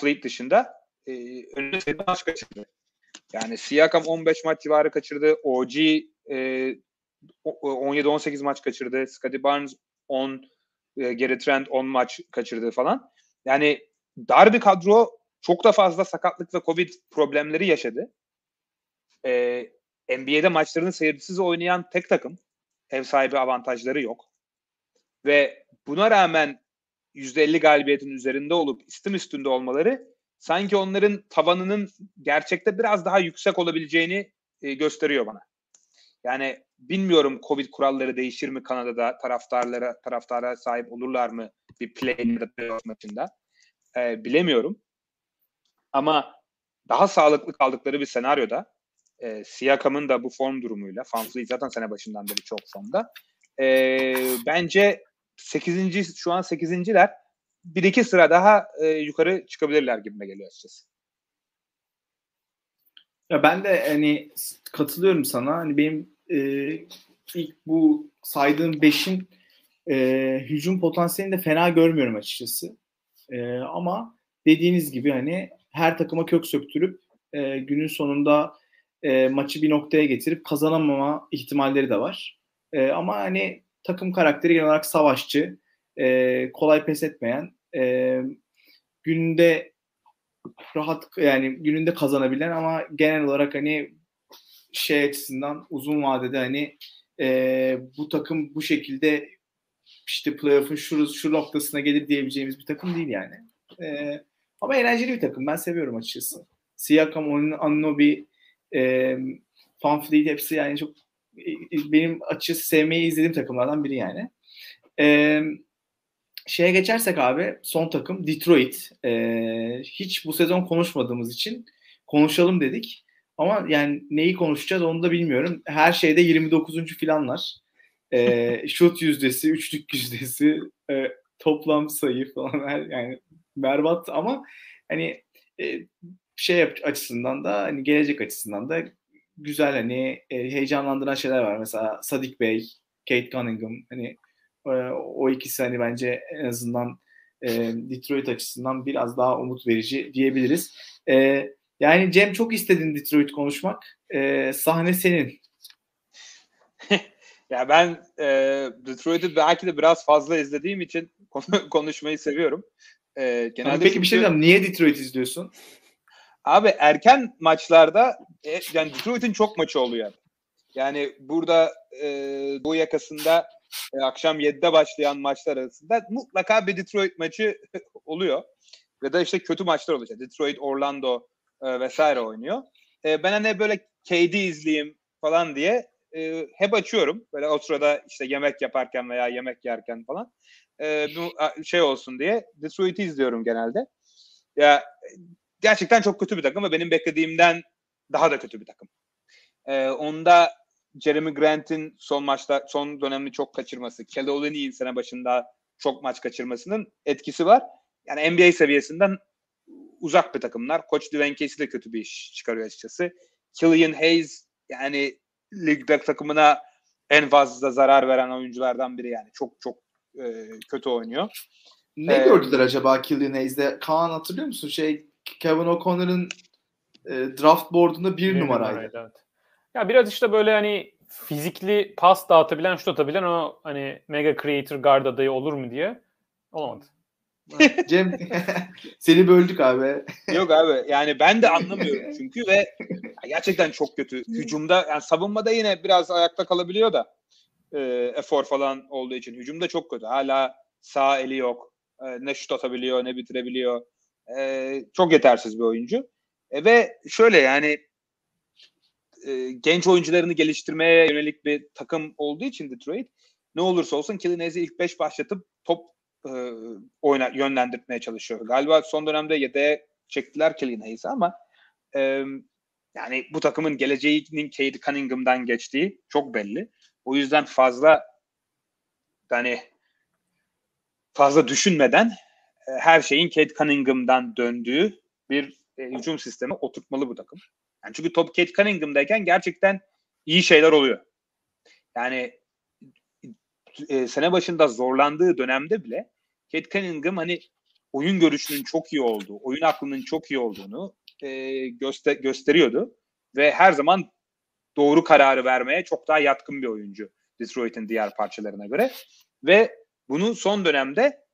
Fleet dışında e, önüne maç kaçırdı. Yani Siakam 15 maç civarı kaçırdı. OG e, 17-18 maç kaçırdı. Scottie Barnes 10, e, Gary Trent 10 maç kaçırdı falan. Yani dar bir kadro çok da fazla sakatlık ve Covid problemleri yaşadı. Ee, NBA'de maçlarını seyircisiz oynayan tek takım. Ev sahibi avantajları yok. Ve buna rağmen %50 galibiyetin üzerinde olup istim üstünde olmaları sanki onların tavanının gerçekte biraz daha yüksek olabileceğini e, gösteriyor bana. Yani bilmiyorum Covid kuralları değişir mi Kanada'da taraftarlara taraftara sahip olurlar mı bir play maçında e, bilemiyorum. Ama daha sağlıklı kaldıkları bir senaryoda e, Siakam'ın da bu form durumuyla Fanfleet zaten sene başından beri çok formda. E, bence 8. şu an 8.ler bir iki sıra daha e, yukarı çıkabilirler gibime geliyor açıkçası. Ya ben de hani katılıyorum sana. Hani benim e, ilk bu saydığım 5'in e, hücum potansiyelini de fena görmüyorum açıkçası. E, ama dediğiniz gibi hani her takıma kök söktürüp e, günün sonunda e, maçı bir noktaya getirip kazanamama ihtimalleri de var. E, ama hani takım karakteri genel olarak savaşçı, e, kolay pes etmeyen, e, gününde rahat yani gününde kazanabilen ama genel olarak hani şey açısından uzun vadede hani e, bu takım bu şekilde işte playoff'un şu, şu noktasına gelir diyebileceğimiz bir takım değil yani. E, ama eğlenceli bir takım. Ben seviyorum açıkçası. Siakam, Anunobi, e, Fanfleet hepsi yani çok benim açıkçası sevmeyi izlediğim takımlardan biri yani. E, şeye geçersek abi son takım Detroit. E, hiç bu sezon konuşmadığımız için konuşalım dedik. Ama yani neyi konuşacağız onu da bilmiyorum. Her şeyde 29. filanlar. E, [laughs] şut yüzdesi, üçlük yüzdesi, e, toplam sayı falan her, yani berbat ama hani e, şey açısından da hani gelecek açısından da güzel hani e, heyecanlandıran şeyler var. Mesela Sadik Bey, Kate Cunningham hani e, o ikisi hani bence en azından e, Detroit açısından biraz daha umut verici diyebiliriz. E, yani Cem çok istedin Detroit konuşmak. E, sahne senin. [laughs] ya ben e, Detroit'i belki de biraz fazla izlediğim için [laughs] konuşmayı seviyorum. E, genelde Peki çünkü... bir şey diyeceğim. Niye Detroit izliyorsun? Abi erken maçlarda e, yani Detroit'in çok maçı oluyor. Yani burada e, Doğu yakasında e, akşam 7'de başlayan maçlar arasında mutlaka bir Detroit maçı [laughs] oluyor. Ve da işte kötü maçlar olacak. Detroit, Orlando e, vesaire oynuyor. E, ben hani böyle KD izleyeyim falan diye e, hep açıyorum. Böyle o sırada işte yemek yaparken veya yemek yerken falan. E, bu şey olsun diye Detroit'i izliyorum genelde. Ya gerçekten çok kötü bir takım ve benim beklediğimden daha da kötü bir takım. E, onda Jeremy Grant'in son maçta son dönemini çok kaçırması, Kelly Olini'nin sene başında çok maç kaçırmasının etkisi var. Yani NBA seviyesinden uzak bir takımlar. Koç Dwayne Casey de kötü bir iş çıkarıyor açıkçası. Killian Hayes yani ligde takımına en fazla zarar veren oyunculardan biri yani. Çok çok e, kötü oynuyor. Ne ee, gördüler acaba Killian Hayes'de? Kaan hatırlıyor musun? Şey Kevin O'Connor'ın e, draft board'unda bir, bir numaraydı. numaraydı evet. Ya biraz işte böyle hani fizikli pas dağıtabilen, şut atabilen o hani mega creator guard adayı olur mu diye olamadı. [laughs] Cem seni böldük abi. Yok abi yani ben de anlamıyorum [laughs] çünkü ve gerçekten çok kötü. Hücumda yani savunmada yine biraz ayakta kalabiliyor da e, efor falan olduğu için. Hücumda çok kötü. Hala sağ eli yok. E, ne şut atabiliyor ne bitirebiliyor. E, çok yetersiz bir oyuncu. E, ve şöyle yani e, genç oyuncularını geliştirmeye yönelik bir takım olduğu için Detroit ne olursa olsun Killian Hayes'i ilk 5 başlatıp top e, oyna yönlendirmeye çalışıyor. Galiba son dönemde yedeğe çektiler Killian Hayes'i ama e, yani bu takımın geleceğinin Cade Cunningham'dan geçtiği çok belli. O yüzden fazla yani fazla düşünmeden e, her şeyin Cade Cunningham'dan döndüğü bir e, hücum sistemi oturtmalı bu takım. Yani çünkü top Cade Cunningham'dayken gerçekten iyi şeyler oluyor. Yani e, sene başında zorlandığı dönemde bile Cade Cunningham hani oyun görüşünün çok iyi olduğu, oyun aklının çok iyi olduğunu e, göster gösteriyordu. Ve her zaman doğru kararı vermeye çok daha yatkın bir oyuncu Detroit'in diğer parçalarına göre. Ve bunu son dönemde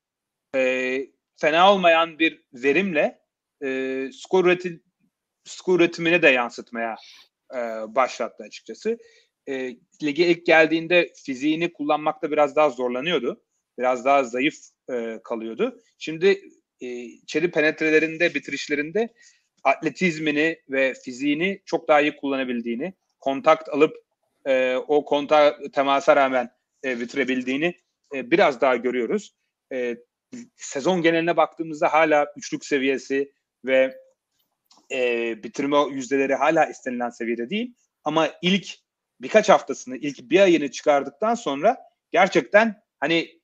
e, fena olmayan bir verimle e, skor, üretim, skor üretimine de yansıtmaya e, başlattı açıkçası. E, lige ilk geldiğinde fiziğini kullanmakta biraz daha zorlanıyordu. Biraz daha zayıf e, kalıyordu. Şimdi e, içeri penetrelerinde, bitirişlerinde atletizmini ve fiziğini çok daha iyi kullanabildiğini, kontakt alıp e, o konta temasa rağmen e, bitirebildiğini e, biraz daha görüyoruz. E, sezon geneline baktığımızda hala üçlük seviyesi ve e, bitirme yüzdeleri hala istenilen seviyede değil. Ama ilk birkaç haftasını, ilk bir ayını çıkardıktan sonra gerçekten hani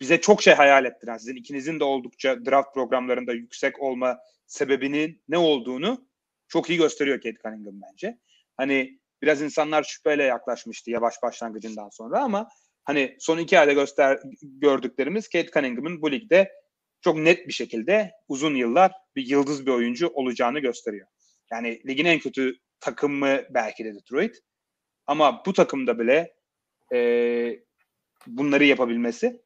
bize çok şey hayal ettiren, sizin ikinizin de oldukça draft programlarında yüksek olma sebebinin ne olduğunu çok iyi gösteriyor Kate Cunningham bence. Hani biraz insanlar şüpheyle yaklaşmıştı yavaş başlangıcından sonra ama hani son iki ayda göster gördüklerimiz Kate Cunningham'ın bu ligde çok net bir şekilde uzun yıllar bir yıldız bir oyuncu olacağını gösteriyor. Yani ligin en kötü takımı belki de Detroit. Ama bu takımda bile e, bunları yapabilmesi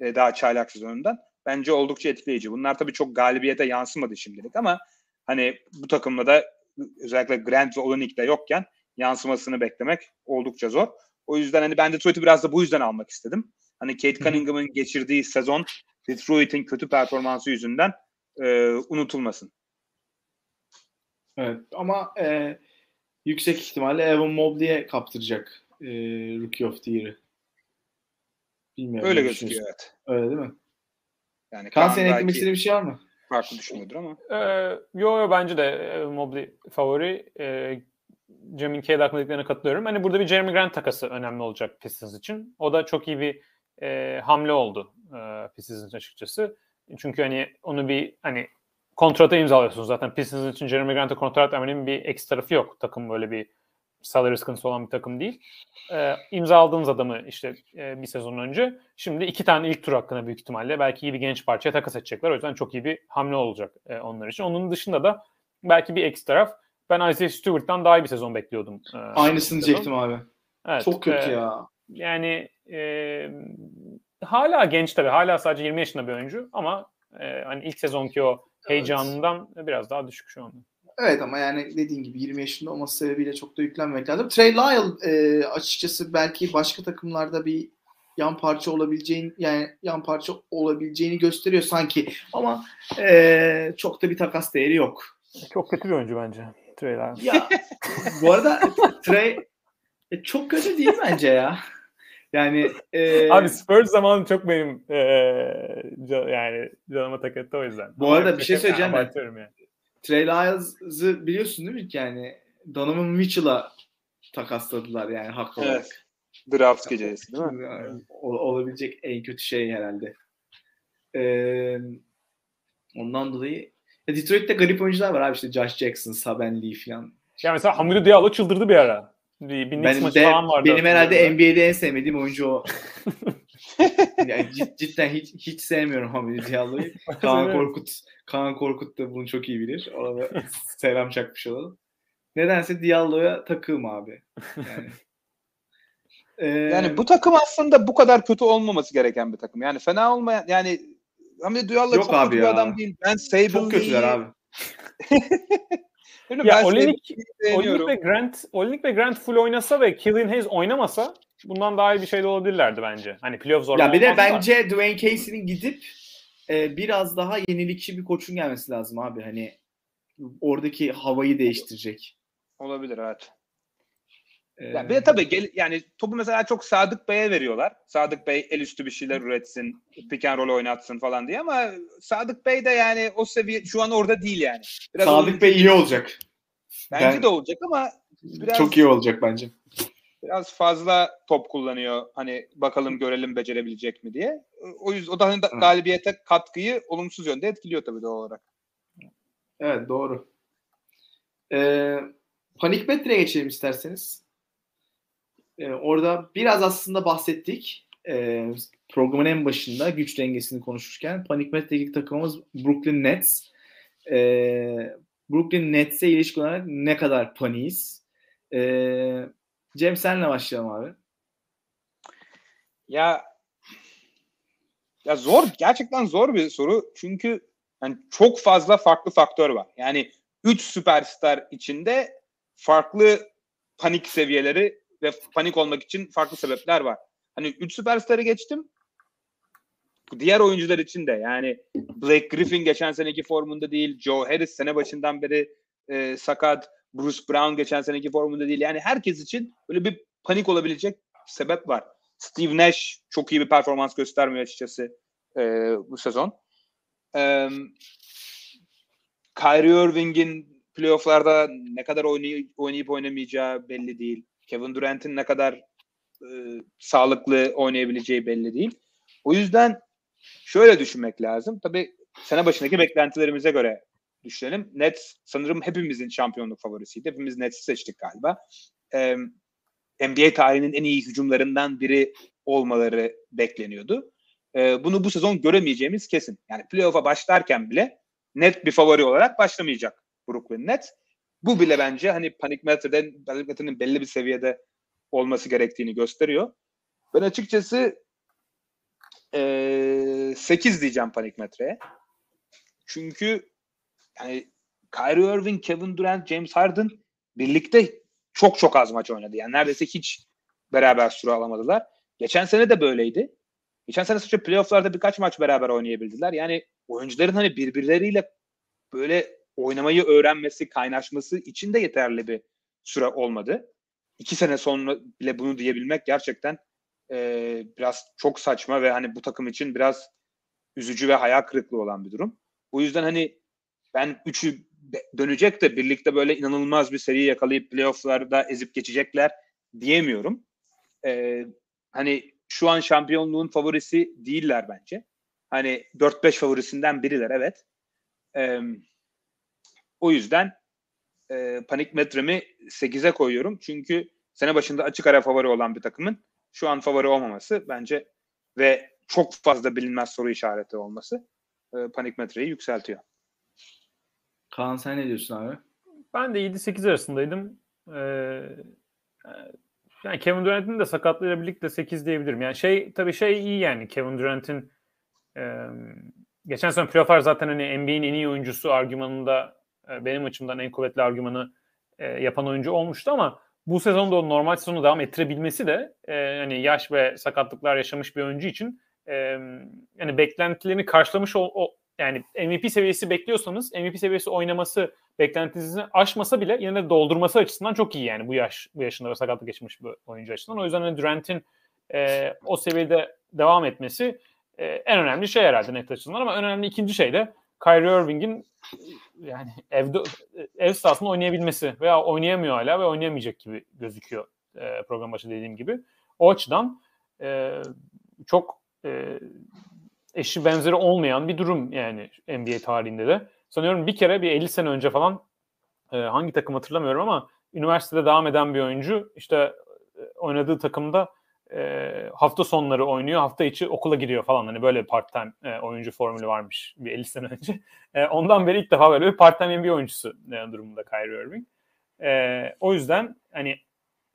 e, daha çaylak sezonundan bence oldukça etkileyici. Bunlar tabii çok galibiyete yansımadı şimdilik ama hani bu takımda da özellikle Grant ve Olenek de yokken yansımasını beklemek oldukça zor. O yüzden hani ben Detroit'i biraz da bu yüzden almak istedim. Hani Kate Cunningham'ın geçirdiği sezon Detroit'in kötü performansı yüzünden e, unutulmasın. Evet ama e, yüksek ihtimalle Evan Mobley'e kaptıracak e, Rookie of the Year'ı. Bilmiyorum. Öyle gözüküyor evet. Öyle değil mi? Yani Kaan senin eklemek istediğin bir şey var mı? Farklı düşünüyordur ama. Ee, yo yo bence de e, Mobley favori. Ee, Cem'in K'de hakkında katılıyorum. Hani burada bir Jeremy Grant takası önemli olacak Pistons için. O da çok iyi bir e, hamle oldu e, Pistons açıkçası. Çünkü hani onu bir hani kontrata imzalıyorsunuz zaten. Pistons için Jeremy Grant'a kontrat vermenin bir ekstra tarafı yok. Takım böyle bir salary sıkıntısı olan bir takım değil. E, imza aldığınız adamı işte e, bir sezon önce. Şimdi iki tane ilk tur hakkında büyük ihtimalle belki iyi bir genç parçaya takas edecekler. O yüzden çok iyi bir hamle olacak e, onlar için. Onun dışında da belki bir ekstra taraf. Ben Isaiah Stewart'tan daha iyi bir sezon bekliyordum. E, Aynısını diyecektim abi. Evet, çok kötü e, ya. Yani e, hala genç tabii. Hala sadece 20 yaşında bir oyuncu ama e, hani ilk sezonki o heyecanından evet. biraz daha düşük şu anda. Evet ama yani dediğin gibi 20 yaşında olması sebebiyle çok da yüklenmemek lazım. Trey Lyle e, açıkçası belki başka takımlarda bir yan parça olabileceğini yani yan parça olabileceğini gösteriyor sanki ama e, çok da bir takas değeri yok. Çok kötü bir oyuncu bence Trey Lyle. Ya bu arada Trey e, çok kötü değil bence ya. Yani e, abi Spurs zamanı çok benim e, yani canıma tak etti o yüzden. Bu arada bir şey söyleyeceğim ben. Yani. Trey Lyles'ı biliyorsun değil mi yani Donovan Mitchell'a takasladılar yani haklı evet. olarak. Draft gecesi değil mi? Yani, olabilecek en kötü şey herhalde. Ee, ondan dolayı ya Detroit'te garip oyuncular var abi işte Josh Jackson, Saben Lee falan. Ya mesela Hamidou Diallo çıldırdı bir ara. Bir, bir benim de, falan vardı. Benim herhalde NBA'de en sevmediğim oyuncu o. [laughs] yani cid, cidden hiç hiç sevmiyorum Hamidou Diallo'yu. [laughs] Kaan Korkut Kaan Korkut da bunu çok iyi bilir. Orada selam çakmış olalım. Nedense Diallo'ya takığım abi. Yani. [laughs] Ee, yani bu takım aslında bu kadar kötü olmaması gereken bir takım. Yani fena olmayan yani Hamdi Diallo çok kötü bir adam değil. Ben Sable Çok kötüler abi. Ya Olenik, Olenik ve Grant Olenik ve Grant full oynasa ve Killian Hayes oynamasa bundan daha iyi bir şey de olabilirlerdi bence. Hani playoff zor. Ya bir de bence da. Dwayne Casey'nin gidip e, biraz daha yenilikçi bir koçun gelmesi lazım abi. Hani oradaki havayı değiştirecek. Olabilir evet. Ee, yani bir de tabii gel, yani topu mesela çok Sadık Bey'e veriyorlar. Sadık Bey el üstü bir şeyler üretsin, pick and roll oynatsın falan diye ama Sadık Bey de yani o seviye şu an orada değil yani. Biraz Sadık Bey iyi olacak. Bence ben, de olacak ama biraz çok iyi olacak bence. Biraz fazla top kullanıyor. Hani bakalım görelim becerebilecek mi diye. O yüzden o da hani galibiyete katkıyı olumsuz yönde etkiliyor tabii doğal olarak. Evet doğru. Ee, panik metreye geçelim isterseniz. Ee, orada biraz aslında bahsettik. Ee, programın en başında güç dengesini konuşurken panik metredeki takımımız Brooklyn Nets. Ee, Brooklyn Nets'e ilişkin olarak ne kadar paniyiz? Ee, Cem senle başlayalım abi. Ya ya zor gerçekten zor bir soru çünkü yani çok fazla farklı faktör var. Yani 3 süperstar içinde farklı panik seviyeleri ve panik olmak için farklı sebepler var. Hani 3 süperstarı geçtim. Diğer oyuncular için de yani Blake Griffin geçen seneki formunda değil. Joe Harris sene başından beri e, sakat. Bruce Brown geçen seneki formunda değil. Yani herkes için böyle bir panik olabilecek sebep var. Steve Nash çok iyi bir performans göstermiyor açıkçası e, bu sezon. E, Kyrie Irving'in playofflarda ne kadar oynay- oynayıp oynamayacağı belli değil. Kevin Durant'in ne kadar e, sağlıklı oynayabileceği belli değil. O yüzden şöyle düşünmek lazım. Tabii sene başındaki beklentilerimize göre düşünelim. Nets sanırım hepimizin şampiyonluk favorisiydi. Hepimiz Nets'i seçtik galiba. Ee, NBA tarihinin en iyi hücumlarından biri olmaları bekleniyordu. Ee, bunu bu sezon göremeyeceğimiz kesin. Yani playoff'a başlarken bile net bir favori olarak başlamayacak Brooklyn Nets. Bu bile bence hani panik metreden panik metrenin belli bir seviyede olması gerektiğini gösteriyor. Ben açıkçası e, 8 diyeceğim panik metreye. Çünkü yani Kyrie Irving, Kevin Durant, James Harden birlikte çok çok az maç oynadı. Yani neredeyse hiç beraber süre alamadılar. Geçen sene de böyleydi. Geçen sene sadece playofflarda birkaç maç beraber oynayabildiler. Yani oyuncuların hani birbirleriyle böyle oynamayı öğrenmesi, kaynaşması için de yeterli bir süre olmadı. İki sene sonra bile bunu diyebilmek gerçekten e, biraz çok saçma ve hani bu takım için biraz üzücü ve hayal kırıklığı olan bir durum. O yüzden hani ben üçü dönecek de birlikte böyle inanılmaz bir seri yakalayıp playofflarda ezip geçecekler diyemiyorum. Ee, hani şu an şampiyonluğun favorisi değiller bence. Hani 4-5 favorisinden biriler evet. Ee, o yüzden e, panik metremi 8'e koyuyorum. Çünkü sene başında açık ara favori olan bir takımın şu an favori olmaması bence ve çok fazla bilinmez soru işareti olması e, panik metreyi yükseltiyor. Kaan sen ne diyorsun abi? Ben de 7-8 arasındaydım. Ee, yani Kevin Durant'in de sakatlığıyla birlikte 8 diyebilirim. Yani şey tabii şey iyi yani Kevin Durant'in e, geçen sene playofflar zaten hani NBA'in en iyi oyuncusu argümanında e, benim açımdan en kuvvetli argümanı e, yapan oyuncu olmuştu ama bu sezonda o normal sezonu devam ettirebilmesi de e, hani yaş ve sakatlıklar yaşamış bir oyuncu için e, yani beklentilerini karşılamış o, o yani MVP seviyesi bekliyorsanız MVP seviyesi oynaması beklentinizi aşmasa bile yine de doldurması açısından çok iyi yani bu yaş bu yaşında ve sakatlık geçmiş bir oyuncu açısından. O yüzden hani Durant'in e, o seviyede devam etmesi e, en önemli şey herhalde net açısından ama önemli ikinci şey de Kyrie Irving'in yani evde ev sahasında oynayabilmesi veya oynayamıyor hala ve oynayamayacak gibi gözüküyor e, program başı dediğim gibi. O açıdan e, çok e, eşi benzeri olmayan bir durum yani NBA tarihinde de. Sanıyorum bir kere bir 50 sene önce falan e, hangi takım hatırlamıyorum ama üniversitede devam eden bir oyuncu işte e, oynadığı takımda e, hafta sonları oynuyor, hafta içi okula giriyor falan. Hani böyle part time e, oyuncu formülü varmış bir 50 sene önce. E, ondan beri ilk defa böyle bir part time NBA oyuncusu e, durumunda Kyrie Irving. E, o yüzden hani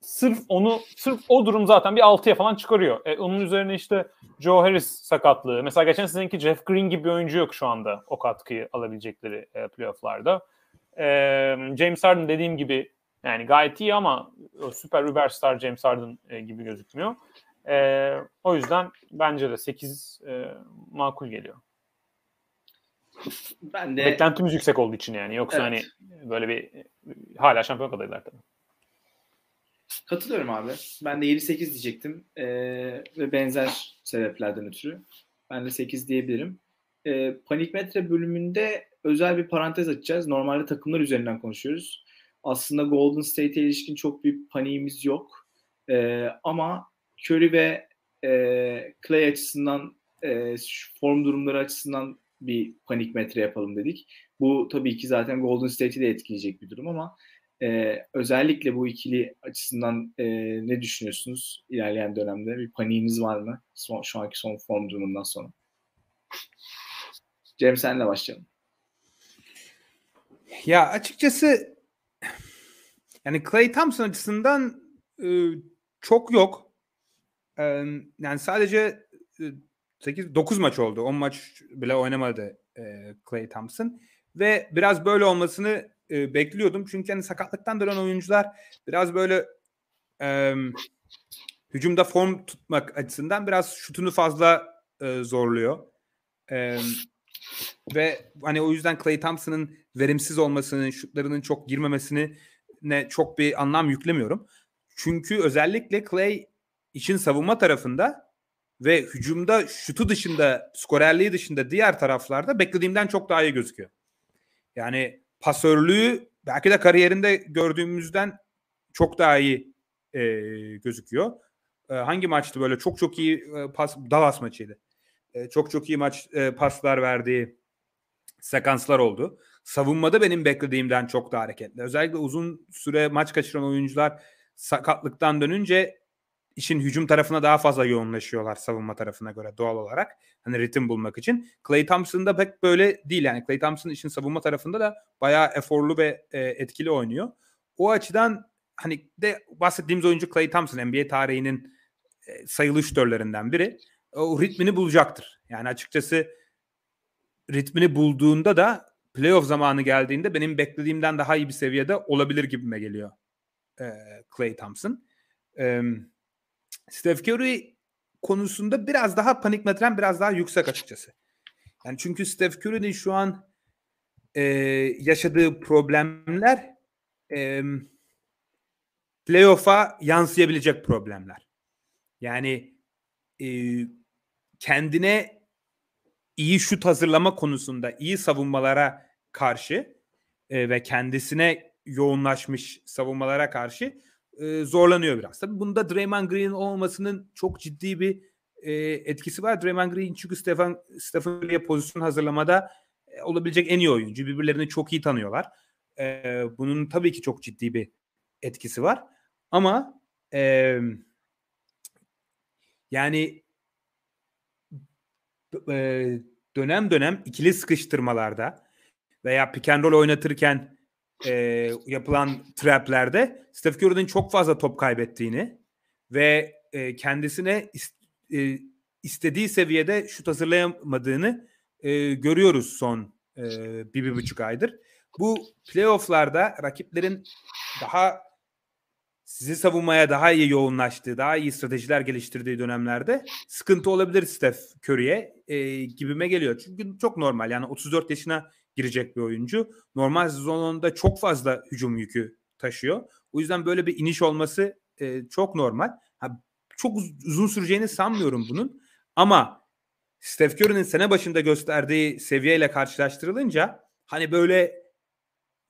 sırf onu sırf o durum zaten bir 6'ya falan çıkarıyor. E, onun üzerine işte Joe Harris sakatlığı. Mesela geçen seneki Jeff Green gibi bir oyuncu yok şu anda o katkıyı alabilecekleri e, playofflarda. E, James Harden dediğim gibi yani gayet iyi ama süper überstar James Harden e, gibi gözükmüyor. E, o yüzden bence de 8 e, makul geliyor. Ben de beklentimiz yüksek olduğu için yani. Yoksa evet. hani böyle bir hala şampiyon adaylar tabii. Katılıyorum abi. Ben de 7-8 diyecektim. Ee, ve benzer sebeplerden ötürü. Ben de 8 diyebilirim. Ee, Panikmetre bölümünde özel bir parantez açacağız. Normalde takımlar üzerinden konuşuyoruz. Aslında Golden State'e ilişkin çok büyük paniğimiz yok. Ee, ama Curry ve e, Clay açısından e, form durumları açısından bir panik metre yapalım dedik. Bu tabii ki zaten Golden State'i de etkileyecek bir durum ama e, özellikle bu ikili açısından e, ne düşünüyorsunuz ilerleyen dönemde? Bir paniğiniz var mı son, şu anki son form durumundan sonra? Cem senle başlayalım. Ya açıkçası yani Clay Thompson açısından e, çok yok. E, yani sadece e, 8 9 maç oldu. 10 maç bile oynamadı e, Clay Thompson ve biraz böyle olmasını e, bekliyordum. Çünkü hani sakatlıktan dönen oyuncular biraz böyle e, hücumda form tutmak açısından biraz şutunu fazla e, zorluyor. E, ve hani o yüzden Clay Thompson'ın verimsiz olmasının, şutlarının çok girmemesini ne çok bir anlam yüklemiyorum. Çünkü özellikle Clay için savunma tarafında ve hücumda şutu dışında, skorerliği dışında diğer taraflarda beklediğimden çok daha iyi gözüküyor. Yani pasörlüğü belki de kariyerinde gördüğümüzden çok daha iyi e, gözüküyor. E, hangi maçtı böyle çok çok iyi e, pas Dallas maçıydı. E, çok çok iyi maç e, paslar verdiği sekanslar oldu. Savunmada benim beklediğimden çok daha hareketli. Özellikle uzun süre maç kaçıran oyuncular sakatlıktan dönünce işin hücum tarafına daha fazla yoğunlaşıyorlar savunma tarafına göre doğal olarak. Hani ritim bulmak için. Clay Thompson'da pek böyle değil yani. Clay Thompson işin savunma tarafında da bayağı eforlu ve e, etkili oynuyor. O açıdan hani de bahsettiğimiz oyuncu Clay Thompson NBA tarihinin e, sayılı şütörlerinden biri. O ritmini bulacaktır. Yani açıkçası ritmini bulduğunda da playoff zamanı geldiğinde benim beklediğimden daha iyi bir seviyede olabilir gibime geliyor e, Clay Thompson. E, Steph Curry konusunda biraz daha panik metren biraz daha yüksek açıkçası. Yani çünkü Steph Curry'nin şu an e, yaşadığı problemler e, playoff'a yansıyabilecek problemler. Yani e, kendine iyi şut hazırlama konusunda iyi savunmalara karşı e, ve kendisine yoğunlaşmış savunmalara karşı e, zorlanıyor biraz. Tabii bunda Draymond Green olmasının çok ciddi bir e, etkisi var. Draymond Green çünkü Stephen Stephen Curry'e pozisyon hazırlamada e, olabilecek en iyi oyuncu. Birbirlerini çok iyi tanıyorlar. E, bunun tabii ki çok ciddi bir etkisi var. Ama e, yani e, dönem dönem ikili sıkıştırmalarda veya pick and roll oynatırken e, yapılan traplerde Steph Curry'nin çok fazla top kaybettiğini ve e, kendisine e, istediği seviyede şut hazırlayamadığını e, görüyoruz son e, bir, bir buçuk aydır. Bu playofflarda rakiplerin daha sizi savunmaya daha iyi yoğunlaştığı, daha iyi stratejiler geliştirdiği dönemlerde sıkıntı olabilir Steph Curry'e e, gibime geliyor. Çünkü çok normal yani 34 yaşına girecek bir oyuncu. Normal sezonunda çok fazla hücum yükü taşıyor. O yüzden böyle bir iniş olması e, çok normal. Ha, çok uz- uzun süreceğini sanmıyorum bunun. Ama Steph Curry'nin sene başında gösterdiği seviyeyle karşılaştırılınca hani böyle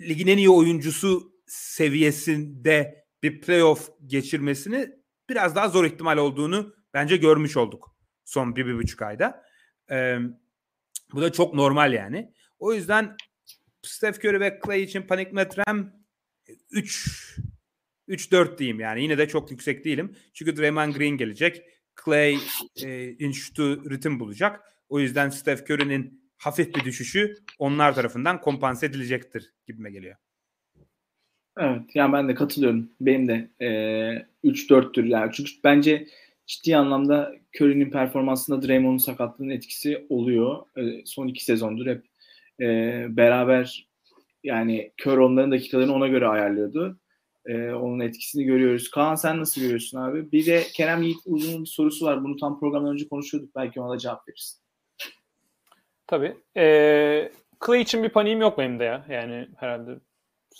ligin en iyi oyuncusu seviyesinde bir playoff geçirmesini biraz daha zor ihtimal olduğunu bence görmüş olduk son bir, bir buçuk ayda. Ee, bu da çok normal yani. O yüzden Steph Curry ve Clay için panik metrem 3 3-4 diyeyim yani. Yine de çok yüksek değilim. Çünkü Draymond Green gelecek. Clay e, şutu ritim bulacak. O yüzden Steph Curry'nin hafif bir düşüşü onlar tarafından kompanse edilecektir gibime geliyor. Evet yani ben de katılıyorum. Benim de e, 3-4'tür yani. Çünkü bence ciddi anlamda Curry'nin performansında Draymond'un sakatlığının etkisi oluyor. E, son iki sezondur hep e, beraber yani kör onların dakikalarını ona göre ayarlıyordu. E, onun etkisini görüyoruz. Kaan sen nasıl görüyorsun abi? Bir de Kerem Yiğit uzun sorusu var. Bunu tam programdan önce konuşuyorduk. Belki ona da cevap verirsin. Tabii. Ee, Clay için bir paniğim yok benim de ya. Yani herhalde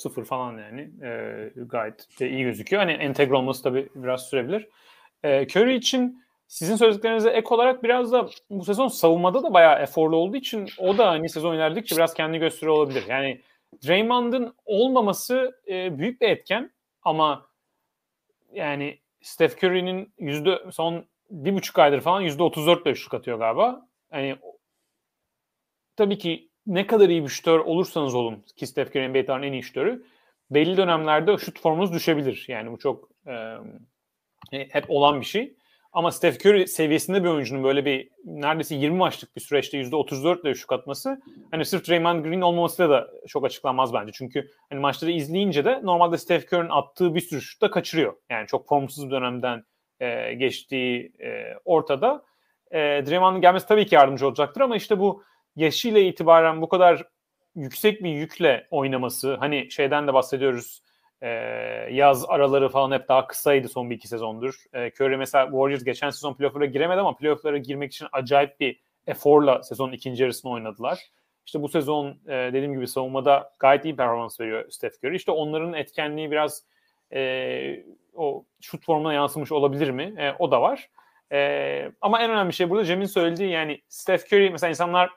sıfır falan yani. E, gayet de iyi gözüküyor. Hani entegre olması tabii biraz sürebilir. E, Curry için sizin söylediklerinize ek olarak biraz da bu sezon savunmada da bayağı eforlu olduğu için o da hani sezon ilerledikçe biraz kendi gösteriyor olabilir. Yani Draymond'ın olmaması e, büyük bir etken ama yani Steph Curry'nin yüzde son bir buçuk aydır falan yüzde 34 ile şut atıyor galiba. Yani tabii ki ne kadar iyi bir şutör olursanız olun ki Steph Curry NBA en iyi şutörü belli dönemlerde şut formunuz düşebilir. Yani bu çok e, hep olan bir şey. Ama Steph Curry seviyesinde bir oyuncunun böyle bir neredeyse 20 maçlık bir süreçte %34 ile şut atması hani sırf Draymond Green olmamasıyla da çok açıklanmaz bence. Çünkü hani maçları izleyince de normalde Steph Curry'nin attığı bir sürü şut da kaçırıyor. Yani çok formsuz bir dönemden e, geçtiği e, ortada. E, Draymond'ın gelmesi tabii ki yardımcı olacaktır ama işte bu yaşıyla itibaren bu kadar yüksek bir yükle oynaması hani şeyden de bahsediyoruz e, yaz araları falan hep daha kısaydı son bir iki sezondur. E, Curry mesela Warriors geçen sezon playoff'lara giremedi ama playoff'lara girmek için acayip bir eforla sezonun ikinci yarısını oynadılar. İşte bu sezon e, dediğim gibi savunmada gayet iyi performans veriyor Steph Curry. İşte onların etkenliği biraz e, o şut formuna yansımış olabilir mi? E, o da var. E, ama en önemli şey burada Cem'in söylediği yani Steph Curry mesela insanlar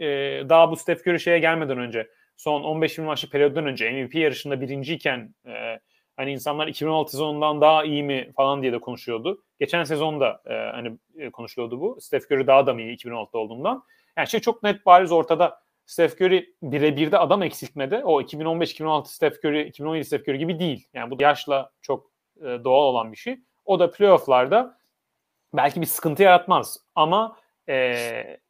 e, daha bu Steph Curry şeye gelmeden önce son 15-20 maçlık periyoddan önce MVP yarışında birinciyken e, hani insanlar 2016 sezonundan daha iyi mi falan diye de konuşuyordu. Geçen sezonda e, hani e, konuşuluyordu bu. Steph Curry daha da mı iyi 2016'da olduğundan. Yani şey çok net bariz ortada. Steph Curry birebir de adam eksiltmedi. O 2015-2016 Steph Curry, 2017 Steph Curry gibi değil. Yani bu yaşla çok e, doğal olan bir şey. O da playofflarda belki bir sıkıntı yaratmaz. Ama e,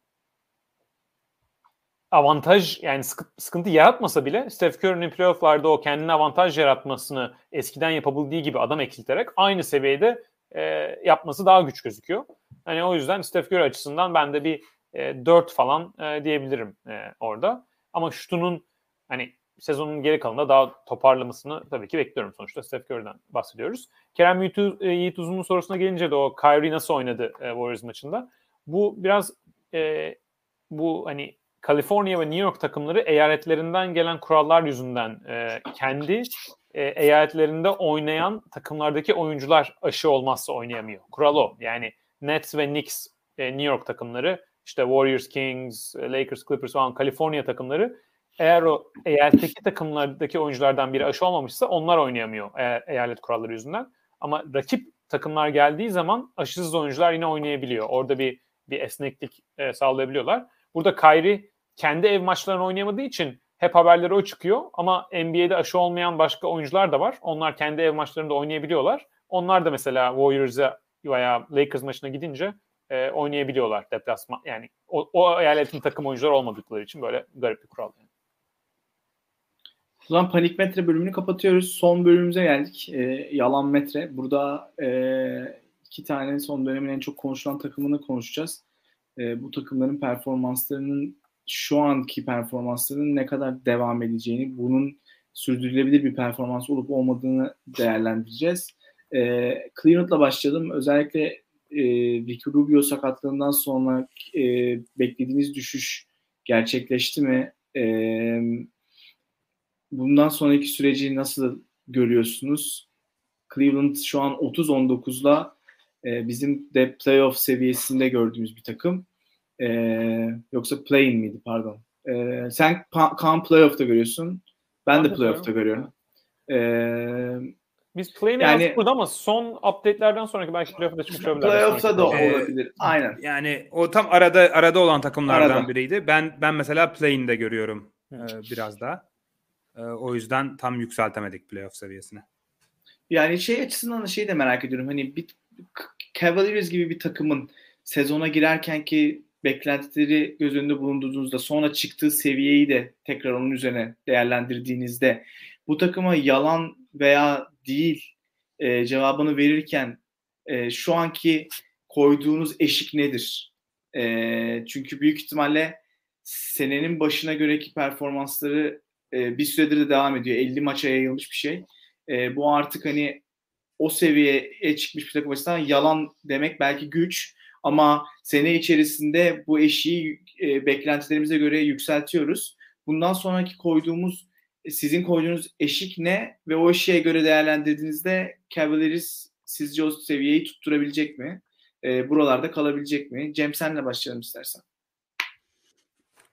avantaj yani sıkıntı yaratmasa bile Steph Curry'nin playofflarda o kendine avantaj yaratmasını eskiden yapabildiği gibi adam eksilterek aynı seviyede e, yapması daha güç gözüküyor. Hani o yüzden Steph Curry açısından ben de bir e, 4 falan e, diyebilirim e, orada. Ama şutunun hani sezonun geri kalanında daha toparlamasını tabii ki bekliyorum sonuçta. Steph Curry'den bahsediyoruz. Kerem Yiğit Uzun'un sorusuna gelince de o Kyrie nasıl oynadı e, Warriors maçında? Bu biraz e, bu hani Kaliforniya ve New York takımları eyaletlerinden gelen kurallar yüzünden e, kendi e, eyaletlerinde oynayan takımlardaki oyuncular aşı olmazsa oynayamıyor. Kural o. Yani Nets ve Knicks e, New York takımları işte Warriors, Kings, Lakers, Clippers falan Kaliforniya takımları eğer o eyaletteki takımlardaki oyunculardan biri aşı olmamışsa onlar oynayamıyor e, eyalet kuralları yüzünden. Ama rakip takımlar geldiği zaman aşısız oyuncular yine oynayabiliyor. Orada bir bir esneklik e, sağlayabiliyorlar. Burada Kyrie kendi ev maçlarını oynayamadığı için hep haberleri o çıkıyor. Ama NBA'de aşı olmayan başka oyuncular da var. Onlar kendi ev maçlarında oynayabiliyorlar. Onlar da mesela Warriors'a veya Lakers maçına gidince e, oynayabiliyorlar deplasman. Yani o, o eyaletin takım oyuncular olmadıkları için böyle garip bir kural. Yani. Zaman panik metre bölümünü kapatıyoruz. Son bölümümüze geldik. E, yalan metre. Burada e, iki tane son dönemin en çok konuşulan takımını konuşacağız. E, bu takımların performanslarının şu anki performanslarının ne kadar devam edeceğini, bunun sürdürülebilir bir performans olup olmadığını değerlendireceğiz. E, Cleveland'la başlayalım. Özellikle e, Ricky Rubio sakatlığından sonra e, beklediğiniz düşüş gerçekleşti mi? E, bundan sonraki süreci nasıl görüyorsunuz? Cleveland şu an 30-19'la e, bizim de playoff seviyesinde gördüğümüz bir takım. Ee, yoksa play miydi pardon. Ee, sen Kaan playoff'ta görüyorsun. Ben de playoff'ta görüyorum. Ee, biz play yani, burada ama son update'lerden sonraki belki playoff'ta çıkmış olabilir. Playoff'ta da olabilir. Ee, Aynen. Yani o tam arada arada olan takımlardan arada. biriydi. Ben ben mesela play'inde görüyorum e, biraz daha. E, o yüzden tam yükseltemedik playoff seviyesine. Yani şey açısından da şeyi de merak ediyorum. Hani bir Cavaliers gibi bir takımın sezona girerken ki beklentileri göz önünde bulundurduğunuzda sonra çıktığı seviyeyi de tekrar onun üzerine değerlendirdiğinizde bu takıma yalan veya değil e, cevabını verirken e, şu anki koyduğunuz eşik nedir? E, çünkü büyük ihtimalle senenin başına göreki performansları e, bir süredir de devam ediyor. 50 maça yayılmış bir şey. E, bu artık hani o seviyeye çıkmış bir takım açısından yalan demek belki güç ama sene içerisinde bu eşiği e, beklentilerimize göre yükseltiyoruz. Bundan sonraki koyduğumuz sizin koyduğunuz eşik ne ve o eşiğe göre değerlendirdiğinizde Cavaliers sizce o seviyeyi tutturabilecek mi? E, buralarda kalabilecek mi? Cem senle başlayalım istersen.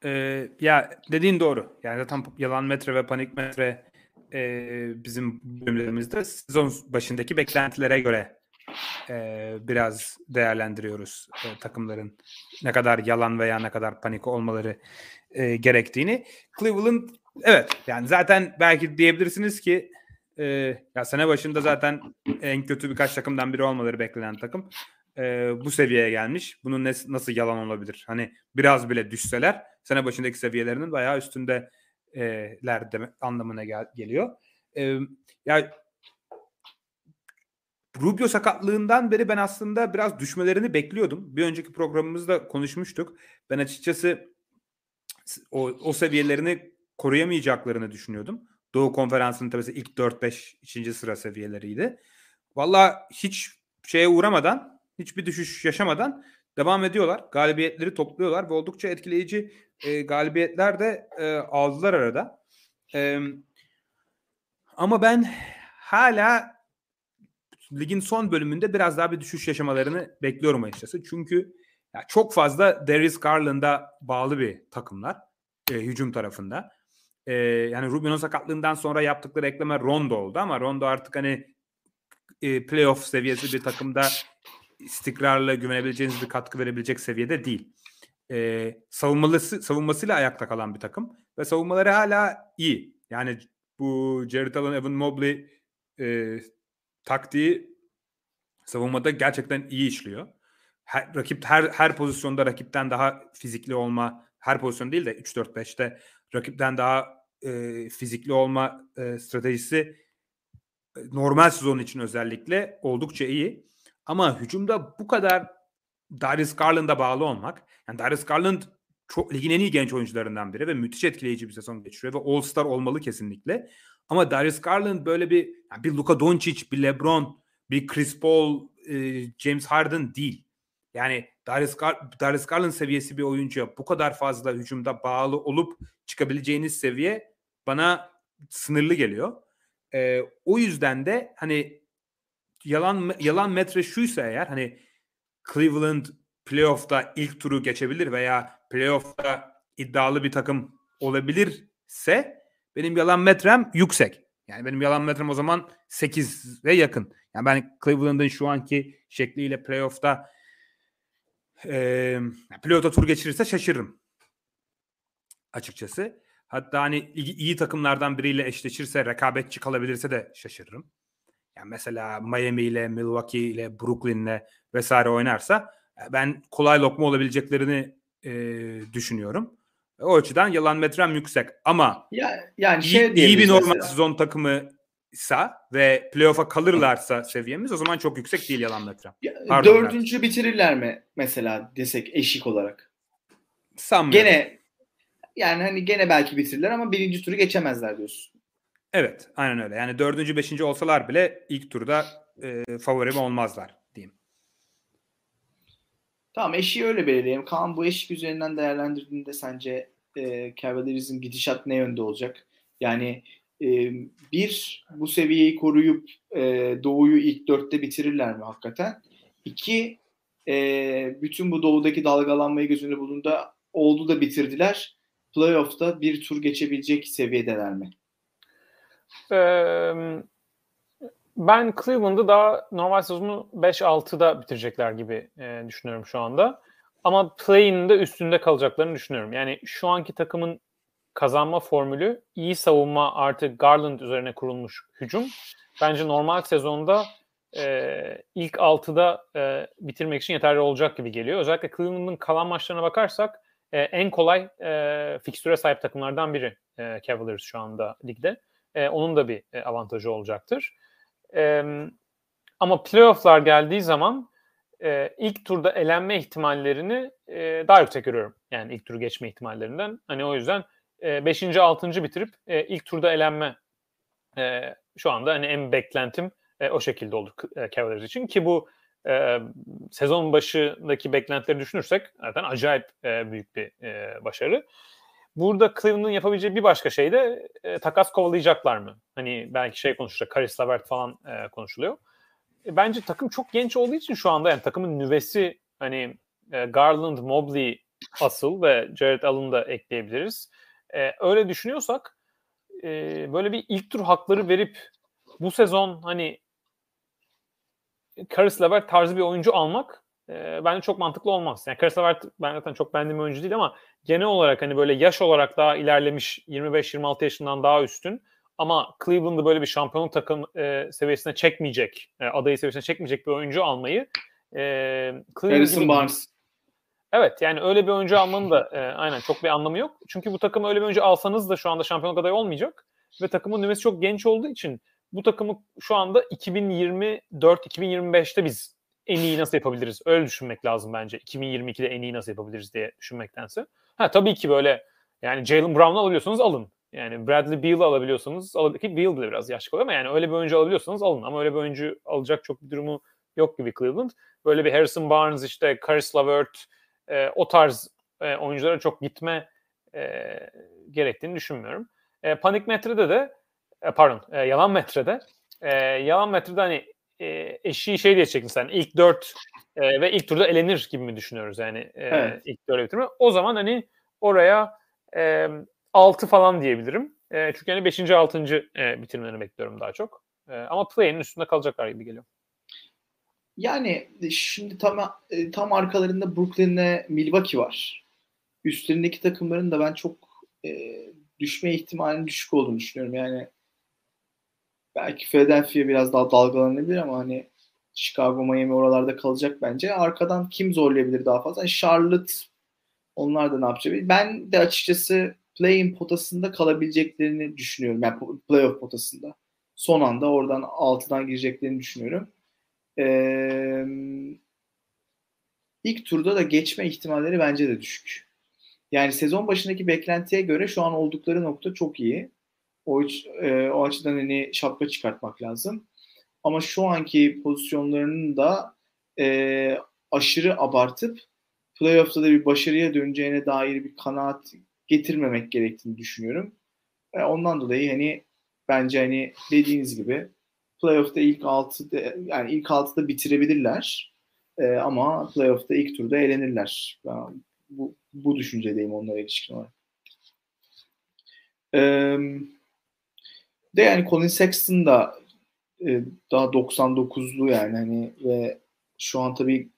Ee, ya dediğin doğru. Yani zaten yalan metre ve panik metre e, bizim bölümlerimizde sezon başındaki beklentilere göre e, biraz değerlendiriyoruz e, takımların ne kadar yalan veya ne kadar panik olmaları e, gerektiğini. Cleveland evet yani zaten belki diyebilirsiniz ki e, ya sene başında zaten en kötü birkaç takımdan biri olmaları beklenen takım e, bu seviyeye gelmiş. Bunun ne, nasıl yalan olabilir? Hani biraz bile düşseler sene başındaki seviyelerinin bayağı üstünde e, anlamına gel, geliyor. E, ya Rubio sakatlığından beri ben aslında biraz düşmelerini bekliyordum. Bir önceki programımızda konuşmuştuk. Ben açıkçası o, o seviyelerini koruyamayacaklarını düşünüyordum. Doğu Konferansı'nın tabii ilk 4-5 ikinci sıra seviyeleriydi. Valla hiç şeye uğramadan, hiçbir düşüş yaşamadan devam ediyorlar. Galibiyetleri topluyorlar ve oldukça etkileyici e, galibiyetler de e, aldılar arada. E, ama ben hala ligin son bölümünde biraz daha bir düşüş yaşamalarını bekliyorum açıkçası. Çünkü ya çok fazla Darius Garland'a bağlı bir takımlar e, hücum tarafında. E, yani Rubio'nun sakatlığından sonra yaptıkları ekleme Rondo oldu ama Rondo artık hani e, playoff seviyesi bir takımda istikrarla güvenebileceğiniz bir katkı verebilecek seviyede değil. E, savunmalısı, savunmasıyla ayakta kalan bir takım ve savunmaları hala iyi. Yani bu Jared Allen, Evan Mobley e, taktiği savunmada gerçekten iyi işliyor. Her, rakip her her pozisyonda rakipten daha fizikli olma, her pozisyon değil de 3-4-5'te rakipten daha e, fizikli olma e, stratejisi e, normal sezon için özellikle oldukça iyi. Ama hücumda bu kadar Darius Garland'a bağlı olmak, yani Darius Garland çok ligin en iyi genç oyuncularından biri ve müthiş etkileyici bir sezon geçiriyor ve All-Star olmalı kesinlikle. Ama Darius Garland böyle bir yani bir Luka Doncic, bir LeBron, bir Chris Paul, e, James Harden değil. Yani Darius, Gar Darius Garland seviyesi bir oyuncuya bu kadar fazla hücumda bağlı olup çıkabileceğiniz seviye bana sınırlı geliyor. E, o yüzden de hani yalan yalan metre şuysa eğer hani Cleveland playoff'ta ilk turu geçebilir veya playoff'ta iddialı bir takım olabilirse benim yalan metrem yüksek. Yani benim yalan metrem o zaman 8 ve yakın. Yani ben Cleveland'ın şu anki şekliyle playoff'ta e, playoff'ta tur geçirirse şaşırırım. Açıkçası. Hatta hani iyi, iyi takımlardan biriyle eşleşirse, rekabetçi kalabilirse de şaşırırım. Yani mesela Miami ile, Milwaukee ile, Brooklyn ile vesaire oynarsa ben kolay lokma olabileceklerini e, düşünüyorum. O açıdan yalan metrem yüksek ama ya, yani iyi, şey iyi bir normal mesela. sezon takımıysa ve playoff'a kalırlarsa seviyemiz o zaman çok yüksek değil yalan metrem. Ya, dördüncü bitirirler mi mesela desek eşik olarak? Sanmıyorum. Gene yani hani gene belki bitirirler ama birinci turu geçemezler diyorsun. Evet aynen öyle. Yani dördüncü beşinci olsalar bile ilk turda e, favorim olmazlar. Tamam eşiği öyle belirleyelim. Kaan bu eşik üzerinden değerlendirdiğinde sence e, Cavaliers'in gidişat ne yönde olacak? Yani e, bir bu seviyeyi koruyup e, Doğu'yu ilk dörtte bitirirler mi hakikaten? İki e, bütün bu Doğu'daki dalgalanmayı göz önünde bulunduğunda oldu da bitirdiler. Playoff'ta bir tur geçebilecek seviyedeler mi? Ee, ben Cleveland'ı daha normal sezonu 5-6'da bitirecekler gibi e, düşünüyorum şu anda. Ama play'in de üstünde kalacaklarını düşünüyorum. Yani şu anki takımın kazanma formülü iyi savunma artı Garland üzerine kurulmuş hücum. Bence normal sezonda e, ilk 6'da e, bitirmek için yeterli olacak gibi geliyor. Özellikle Cleveland'ın kalan maçlarına bakarsak e, en kolay e, fikstüre sahip takımlardan biri e, Cavaliers şu anda ligde. E, onun da bir e, avantajı olacaktır. E, ama playofflar geldiği zaman e, ilk turda elenme ihtimallerini e, daha yüksek görüyorum. Yani ilk turu geçme ihtimallerinden. Hani o yüzden 5. E, 6. bitirip e, ilk turda elenme e, şu anda hani en beklentim e, o şekilde olur e, Cavaliers için ki bu e, sezon başındaki beklentileri düşünürsek zaten acayip e, büyük bir e, başarı. Burada Cleveland'ın yapabileceği bir başka şey de e, takas kovalayacaklar mı? Hani belki şey konuşuluyor, Karis Levert falan e, konuşuluyor. E, bence takım çok genç olduğu için şu anda yani takımın nüvesi hani e, Garland, Mobley asıl ve Jared Allen'ı da ekleyebiliriz. E, öyle düşünüyorsak e, böyle bir ilk tur hakları verip bu sezon hani Karis Levert tarzı bir oyuncu almak e, bence çok mantıklı olmaz. Yani Karis Levert ben zaten çok beğendiğim oyuncu değil ama genel olarak hani böyle yaş olarak daha ilerlemiş 25-26 yaşından daha üstün ama Cleveland'ı böyle bir şampiyonluk takım e, seviyesine çekmeyecek, e, adayı seviyesine çekmeyecek bir oyuncu almayı e, Harrison gibi... Barnes. Evet yani öyle bir oyuncu almanın da e, aynen çok bir anlamı yok. Çünkü bu takımı öyle bir oyuncu alsanız da şu anda şampiyonluk adayı olmayacak. Ve takımın nüvesi çok genç olduğu için bu takımı şu anda 2024-2025'te biz en iyi nasıl yapabiliriz? Öyle düşünmek lazım bence. 2022'de en iyi nasıl yapabiliriz diye düşünmektense. Ha tabii ki böyle yani Jalen Brown'u alabiliyorsanız alın. Yani Bradley Beal'ı alabiliyorsanız alın. Ki Beal bile biraz yaşlı kalıyor ama yani öyle bir oyuncu alabiliyorsanız alın. Ama öyle bir oyuncu alacak çok bir durumu yok gibi Cleveland. Böyle bir Harrison Barnes işte Caris LeVert e, o tarz e, oyunculara çok gitme e, gerektiğini düşünmüyorum. E, panik metrede de e, pardon e, yalan metrede e, yalan metrede hani e, eşiği şey diye çektin sen ilk dört e, ve ilk turda elenir gibi mi düşünüyoruz yani e, evet. ilk dörde bitirme. O zaman hani oraya e, 6 falan diyebilirim. E, çünkü hani 5. 6. E, bitirmelerini bekliyorum daha çok. E, ama play'in üstünde kalacaklar gibi geliyor. Yani şimdi tam e, tam arkalarında Brooklyn'le Milwaukee var. Üstlerindeki takımların da ben çok e, düşme ihtimalinin düşük olduğunu düşünüyorum. Yani belki Philadelphia biraz daha dalgalanabilir ama hani Chicago, Miami oralarda kalacak bence. Arkadan kim zorlayabilir daha fazla? Yani Charlotte onlar da ne yapacak? Ben de açıkçası play-in potasında kalabileceklerini düşünüyorum. Yani playoff potasında. Son anda oradan altıdan gireceklerini düşünüyorum. Ee, ilk turda da geçme ihtimalleri bence de düşük. Yani sezon başındaki beklentiye göre şu an oldukları nokta çok iyi. O, e, o açıdan hani şapka çıkartmak lazım. Ama şu anki pozisyonlarının da e, aşırı abartıp playoff'ta da bir başarıya döneceğine dair bir kanaat getirmemek gerektiğini düşünüyorum. E, ondan dolayı hani bence hani dediğiniz gibi playoff'ta ilk 6'da yani ilk 6'da bitirebilirler. E, ama playoff'ta ilk turda elenirler. Ben bu, bu düşüncedeyim onlara ilişkin olarak. E, de yani Colin Sexton da e, daha 99'lu yani hani ve şu an tabii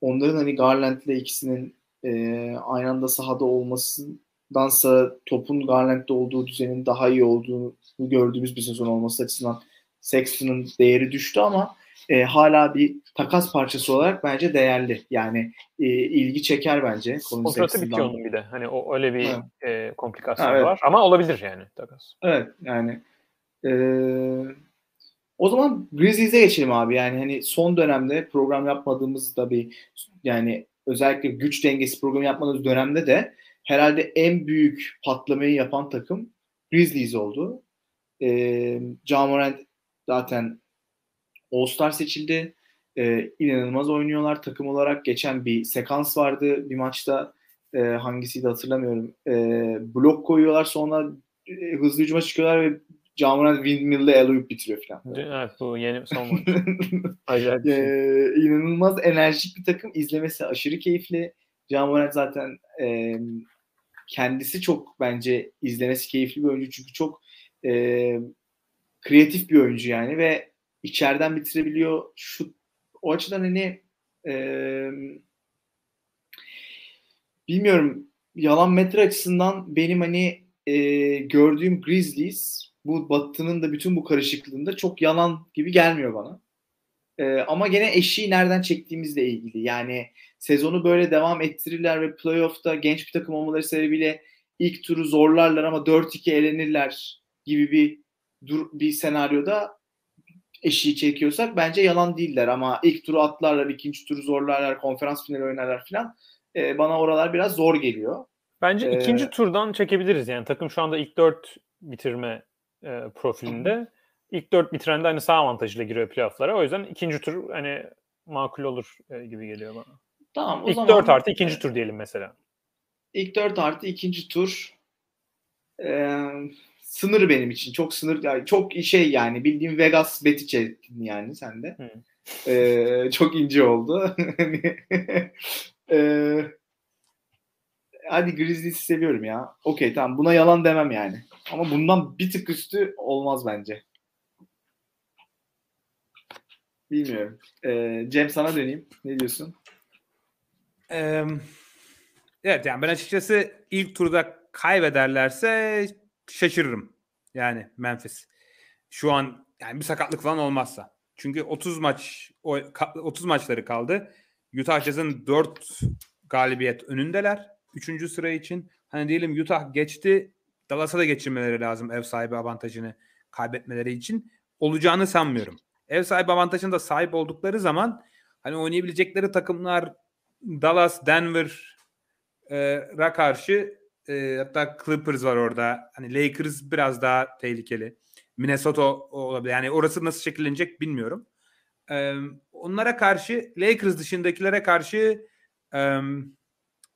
onların hani Garland'le ikisinin e, aynı anda sahada olmasındansa topun Garland'de olduğu düzenin daha iyi olduğunu gördüğümüz bir sezon olması açısından Sexton'ın değeri düştü ama e, hala bir takas parçası olarak bence değerli. Yani e, ilgi çeker bence. Kontratı bitiyor onun bir de. Hani o öyle bir evet. e, komplikasyon evet. var. Ama olabilir yani takas. Evet yani e, o zaman Grizzlies'e geçelim abi. Yani hani son dönemde program yapmadığımızda bir yani özellikle güç dengesi programı yapmadığımız dönemde de herhalde en büyük patlamayı yapan takım Grizzlies oldu. E, Jamorant zaten All-Star seçildi. E, inanılmaz oynuyorlar takım olarak. Geçen bir sekans vardı bir maçta. E, hangisiydi hatırlamıyorum. E, blok koyuyorlar sonra e, hızlı hücuma çıkıyorlar ve Cameron Windmill'le Eloyup bitiriyor falan. Evet bu yeni son. [laughs] Acayip bir şey. Ee, inanılmaz enerjik bir takım. İzlemesi aşırı keyifli. Cameron zaten e, kendisi çok bence izlemesi keyifli bir oyuncu. Çünkü çok e, kreatif bir oyuncu yani ve içeriden bitirebiliyor. Şu o açıdan hani e, bilmiyorum yalan metre açısından benim hani e, gördüğüm Grizzlies bu Batı'nın da bütün bu karışıklığında çok yalan gibi gelmiyor bana. Ee, ama gene eşiği nereden çektiğimizle ilgili. Yani sezonu böyle devam ettirirler ve playoff'ta genç bir takım olmaları sebebiyle ilk turu zorlarlar ama 4-2 elenirler gibi bir dur bir senaryoda eşiği çekiyorsak bence yalan değiller ama ilk turu atlarlar, ikinci turu zorlarlar, konferans finali oynarlar falan. Ee, bana oralar biraz zor geliyor. Bence ee, ikinci turdan çekebiliriz yani takım şu anda ilk dört bitirme e, profilinde. İlk dört bitiren de hani sağ avantajıyla giriyor playofflara. O yüzden ikinci tur hani makul olur e, gibi geliyor bana. Tamam o ilk zaman. dört artı ikinci tur diyelim mesela. İlk dört artı ikinci tur. e, sınır benim için. Çok sınır yani çok şey yani bildiğim Vegas beti çektin yani sen de. E, çok ince oldu. [laughs] e, hadi Grizzlies'i seviyorum ya. Okey tamam buna yalan demem yani. Ama bundan bir tık üstü olmaz bence. Bilmiyorum. Ee, Cem sana döneyim. Ne diyorsun? Ee, evet yani ben açıkçası ilk turda kaybederlerse şaşırırım. Yani Memphis. Şu an yani bir sakatlık falan olmazsa. Çünkü 30 maç 30 maçları kaldı. Utah Jazz'ın 4 galibiyet önündeler. 3. sıra için. Hani diyelim Utah geçti. Dallas'a da geçirmeleri lazım ev sahibi avantajını kaybetmeleri için. Olacağını sanmıyorum. Ev sahibi avantajını da sahip oldukları zaman hani oynayabilecekleri takımlar Dallas, Denver e, karşı e, hatta Clippers var orada. Hani Lakers biraz daha tehlikeli. Minnesota olabilir. Yani orası nasıl şekillenecek bilmiyorum. E, onlara karşı Lakers dışındakilere karşı e,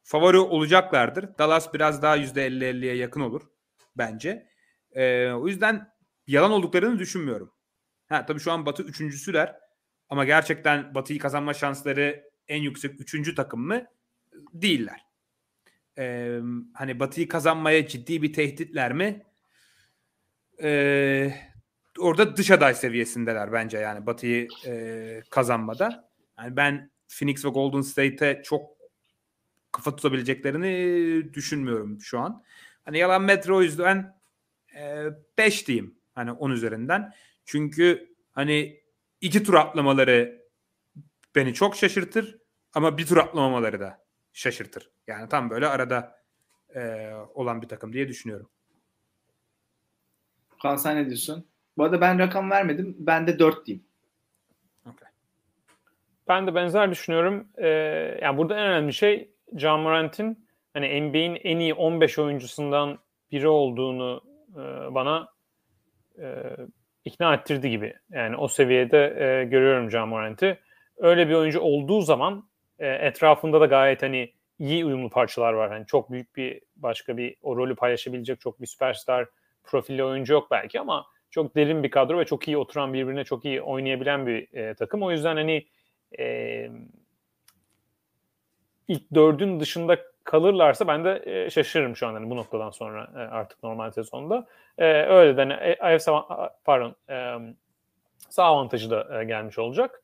favori olacaklardır. Dallas biraz daha %50-50'ye yakın olur bence. E, o yüzden yalan olduklarını düşünmüyorum. Ha, tabii şu an Batı üçüncüsüler ama gerçekten Batı'yı kazanma şansları en yüksek üçüncü takım mı? Değiller. Ee, hani Batı'yı kazanmaya ciddi bir tehditler mi? Ee, orada dış aday seviyesindeler bence yani Batı'yı e, kazanmada. Yani ben Phoenix ve Golden State'e çok kafa tutabileceklerini düşünmüyorum şu an. Hani yalan metre o yüzden 5 e, diyeyim. Hani 10 üzerinden. Çünkü hani iki tur atlamaları beni çok şaşırtır ama bir tur atlamamaları da şaşırtır. Yani tam böyle arada e, olan bir takım diye düşünüyorum. Kaan sen ne diyorsun? Bu arada ben rakam vermedim. Ben de 4 diyeyim. Okay. Ben de benzer düşünüyorum. Ee, yani burada en önemli şey John Morant'in hani NBA'in en iyi 15 oyuncusundan biri olduğunu e, bana e, ikna ettirdi gibi. Yani o seviyede e, görüyorum John Morant'i. Öyle bir oyuncu olduğu zaman e, etrafında da gayet hani iyi uyumlu parçalar var. Hani çok büyük bir başka bir o rolü paylaşabilecek çok bir süperstar profilli oyuncu yok belki ama çok derin bir kadro ve çok iyi oturan birbirine çok iyi oynayabilen bir e, takım. O yüzden hani e, ilk dördün dışında kalırlarsa ben de e, şaşırırım şu an hani bu noktadan sonra e, artık normal sezonda. E, öyle de hani, AFC pardon e, sağ avantajı da e, gelmiş olacak.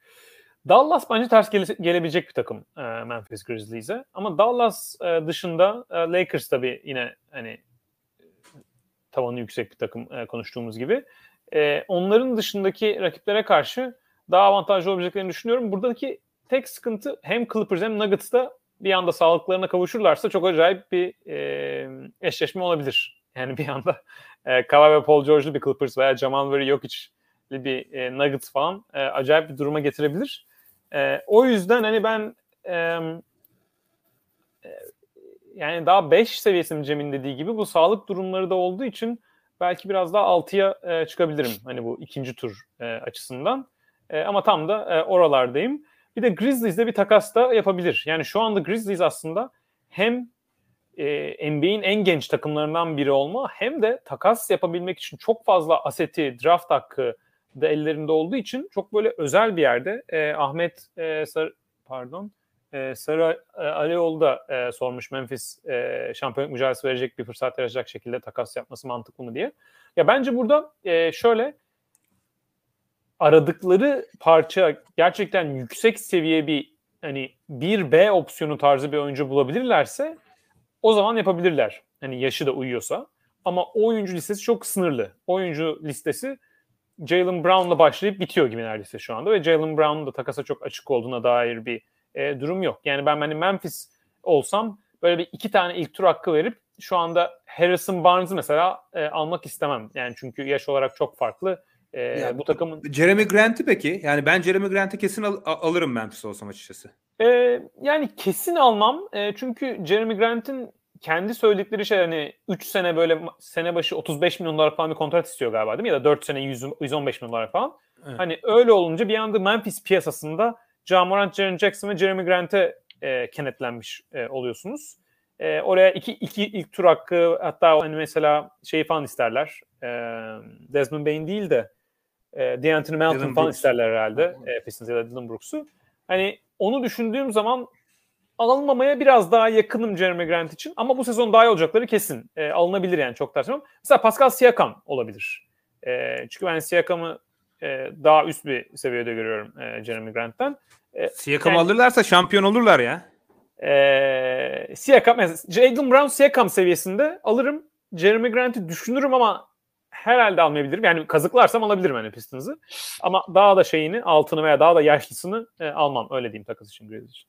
Dallas bence ters gele, gelebilecek bir takım e, Memphis Grizzlies'e. Ama Dallas e, dışında e, Lakers tabii yine hani tavanı yüksek bir takım e, konuştuğumuz gibi. E, onların dışındaki rakiplere karşı daha avantajlı olabileceklerini düşünüyorum. Buradaki tek sıkıntı hem Clippers hem Nuggets'ta bir anda sağlıklarına kavuşurlarsa çok acayip bir e, eşleşme olabilir. Yani bir anda e, Kawhi ve Paul George'lu bir Clippers veya Jamal Murray Jokic'li bir e, Nuggets falan e, acayip bir duruma getirebilir. E, o yüzden hani ben e, yani daha 5 seviyesi Cem'in dediği gibi bu sağlık durumları da olduğu için belki biraz daha 6'ya e, çıkabilirim hani bu ikinci tur e, açısından. E, ama tam da e, oralardayım. Bir de Grizzlies'de bir takas da yapabilir. Yani şu anda Grizzlies aslında hem e, NBA'in en genç takımlarından biri olma hem de takas yapabilmek için çok fazla aseti, draft hakkı da ellerinde olduğu için çok böyle özel bir yerde. E, Ahmet e, Sar pardon e, Sarı e, Alioğlu da e, sormuş Memphis e, şampiyonluk mücadelesi verecek bir fırsat yaratacak şekilde takas yapması mantıklı mı diye. Ya bence burada e, şöyle aradıkları parça gerçekten yüksek seviye bir hani bir B opsiyonu tarzı bir oyuncu bulabilirlerse o zaman yapabilirler. Hani yaşı da uyuyorsa. Ama o oyuncu listesi çok sınırlı. Oyuncu listesi Jalen Brown'la başlayıp bitiyor gibi neredeyse şu anda ve Jalen Brown'un da takasa çok açık olduğuna dair bir e, durum yok. Yani ben hani Memphis olsam böyle bir iki tane ilk tur hakkı verip şu anda Harrison Barnes'ı mesela e, almak istemem. Yani çünkü yaş olarak çok farklı. E, yani, bu takımın Jeremy Grant'i peki? Yani ben Jeremy Grant'i kesin al- alırım Memphis olsam açıkçası. E, yani kesin almam. E, çünkü Jeremy Grant'in kendi söyledikleri şey hani 3 sene böyle sene başı 35 milyon dolar falan bir kontrat istiyor galiba değil mi? Ya da 4 sene 100, 115 milyon dolar falan. Evet. Hani öyle olunca bir anda Memphis piyasasında Ja Morant, Jaren Jackson ve Jeremy Grant'e e, kenetlenmiş e, oluyorsunuz. E, oraya iki, iki ilk tur hakkı hatta hani mesela şey falan isterler. E, Desmond Bain değil de e, D'Anthony Melton Dylan falan Brooks. isterler herhalde. E, Pistons ya da Dylan Brooks'u. Hani onu düşündüğüm zaman alınmamaya biraz daha yakınım Jeremy Grant için. Ama bu sezon daha iyi olacakları kesin. E, alınabilir yani çok tartışmam. Mesela Pascal Siakam olabilir. E, çünkü ben Siakam'ı e, daha üst bir seviyede görüyorum e, Jeremy Grant'ten. E, Siakam'ı Yani- alırlarsa şampiyon olurlar ya. e, Siakam, mesela Jalen Brown Siakam seviyesinde alırım. Jeremy Grant'i düşünürüm ama herhalde almayabilirim. Yani kazıklarsam alabilirim hani Pistons'ı. Ama daha da şeyini, altını veya daha da yaşlısını e, almam. Öyle diyeyim takas için Grizzlies için.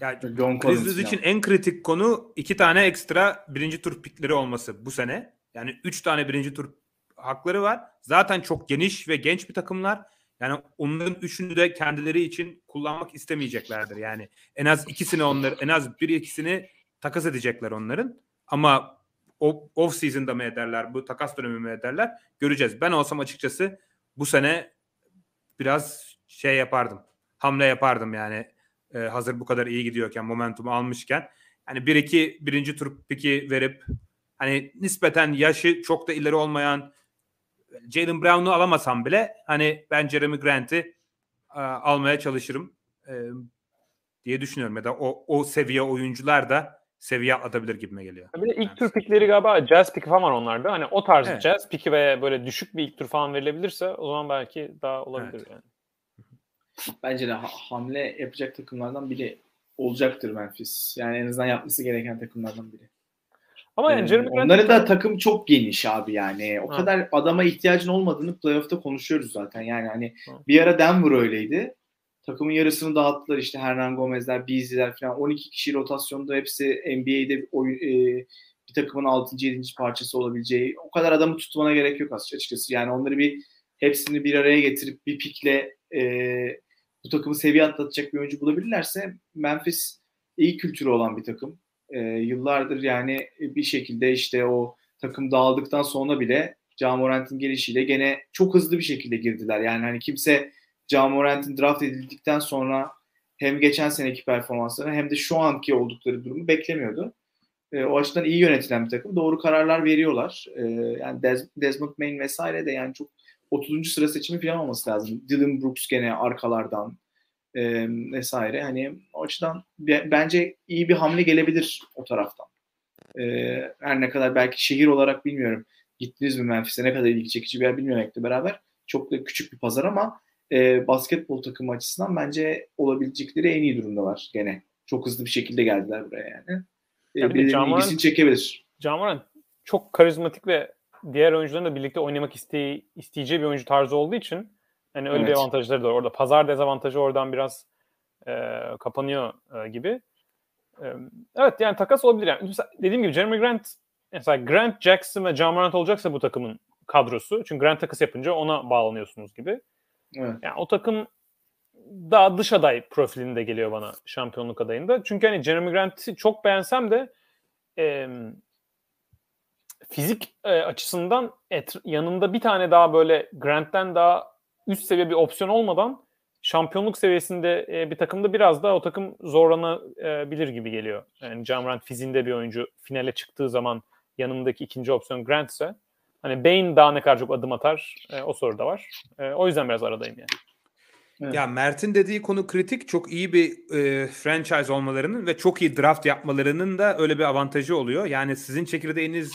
Ya John Collins Grizzlies için en kritik konu iki tane ekstra birinci tur pikleri olması bu sene. Yani üç tane birinci tur hakları var. Zaten çok geniş ve genç bir takımlar. Yani onların üçünü de kendileri için kullanmak istemeyeceklerdir. Yani en az ikisini onlar, en az bir ikisini takas edecekler onların. Ama off season'da mı ederler, bu takas dönemi mi ederler göreceğiz. Ben olsam açıkçası bu sene biraz şey yapardım. Hamle yapardım yani e, hazır bu kadar iyi gidiyorken momentumu almışken hani bir iki birinci tur piki verip hani nispeten yaşı çok da ileri olmayan Jalen Brown'u alamasam bile hani ben Jeremy Grant'i e, almaya çalışırım e, diye düşünüyorum ya da o, o seviye oyuncular da seviye atabilir gibime geliyor. Bir de ilk tur pikleri galiba jazz piki falan var onlarda. Hani o tarz Evet. jazz piki ve böyle düşük bir ilk tur falan verilebilirse o zaman belki daha olabilir Evet. yani. Bence de ha- hamle yapacak takımlardan biri olacaktır Memphis. Yani en azından yapması gereken takımlardan biri. Ama yani Ee, Jeremy Grant'in Onların da takım çok geniş abi yani. O Ha. kadar adama ihtiyacın olmadığını playoff'ta konuşuyoruz zaten. Yani hani Ha. bir ara Denver öyleydi. Takımın yarısını dağıttılar işte Hernan Gomez'ler, Beasley'ler falan. 12 kişi rotasyonda hepsi NBA'de oyun, e, bir takımın 6. 7. parçası olabileceği. O kadar adamı tutmana gerek yok açıkçası. Yani onları bir hepsini bir araya getirip bir pikle e, bu takımı seviye atlatacak bir oyuncu bulabilirlerse Memphis iyi kültürü olan bir takım. E, yıllardır yani bir şekilde işte o takım dağıldıktan sonra bile Ja Morant'in gelişiyle gene çok hızlı bir şekilde girdiler. Yani hani kimse Ja Morant'in draft edildikten sonra hem geçen seneki performanslarını hem de şu anki oldukları durumu beklemiyordu. E, o açıdan iyi yönetilen bir takım. Doğru kararlar veriyorlar. E, yani Des- Desmond Bain vesaire de yani çok 30. sıra seçimi falan olması lazım. Dylan Brooks gene arkalardan e, vesaire. Hani o açıdan be- bence iyi bir hamle gelebilir o taraftan. E, her ne kadar belki şehir olarak bilmiyorum. Gittiniz mi Memphis'e ne kadar ilgi çekici bir yer bilmemekle beraber. Çok da küçük bir pazar ama e, basketbol takımı açısından bence olabilecekleri en iyi durumdalar gene. Çok hızlı bir şekilde geldiler buraya yani. E, bir birilerinin ilgisini çekebilir. Ja Morant çok karizmatik ve diğer oyuncuların da birlikte oynamak iste isteyeceği bir oyuncu tarzı olduğu için hani öyle bir Evet. avantajları da var. Orada pazar dezavantajı oradan biraz e, kapanıyor e, gibi. E, evet yani takas olabilir. Yani. Mesela dediğim gibi Jeremy Grant mesela Grant Jackson ve Ja Morant olacaksa bu takımın kadrosu. Çünkü Grant takas yapınca ona bağlanıyorsunuz gibi. Evet. Yani o takım daha dış aday profilinde geliyor bana şampiyonluk adayında. Çünkü hani Jeremy Grant'i çok beğensem de e, fizik e, açısından et, yanında bir tane daha böyle Grant'ten daha üst seviye bir opsiyon olmadan şampiyonluk seviyesinde e, bir takımda biraz daha o takım zorlanabilir gibi geliyor. Yani John Grant fiziğinde bir oyuncu finale çıktığı zaman yanındaki ikinci opsiyon Grant ise hani Bain daha ne kadar çok adım atar e, o soru da var. E, o yüzden biraz aradayım yani. Evet. Ya Mert'in dediği konu kritik. Çok iyi bir e, franchise olmalarının ve çok iyi draft yapmalarının da öyle bir avantajı oluyor. Yani sizin çekirdeğiniz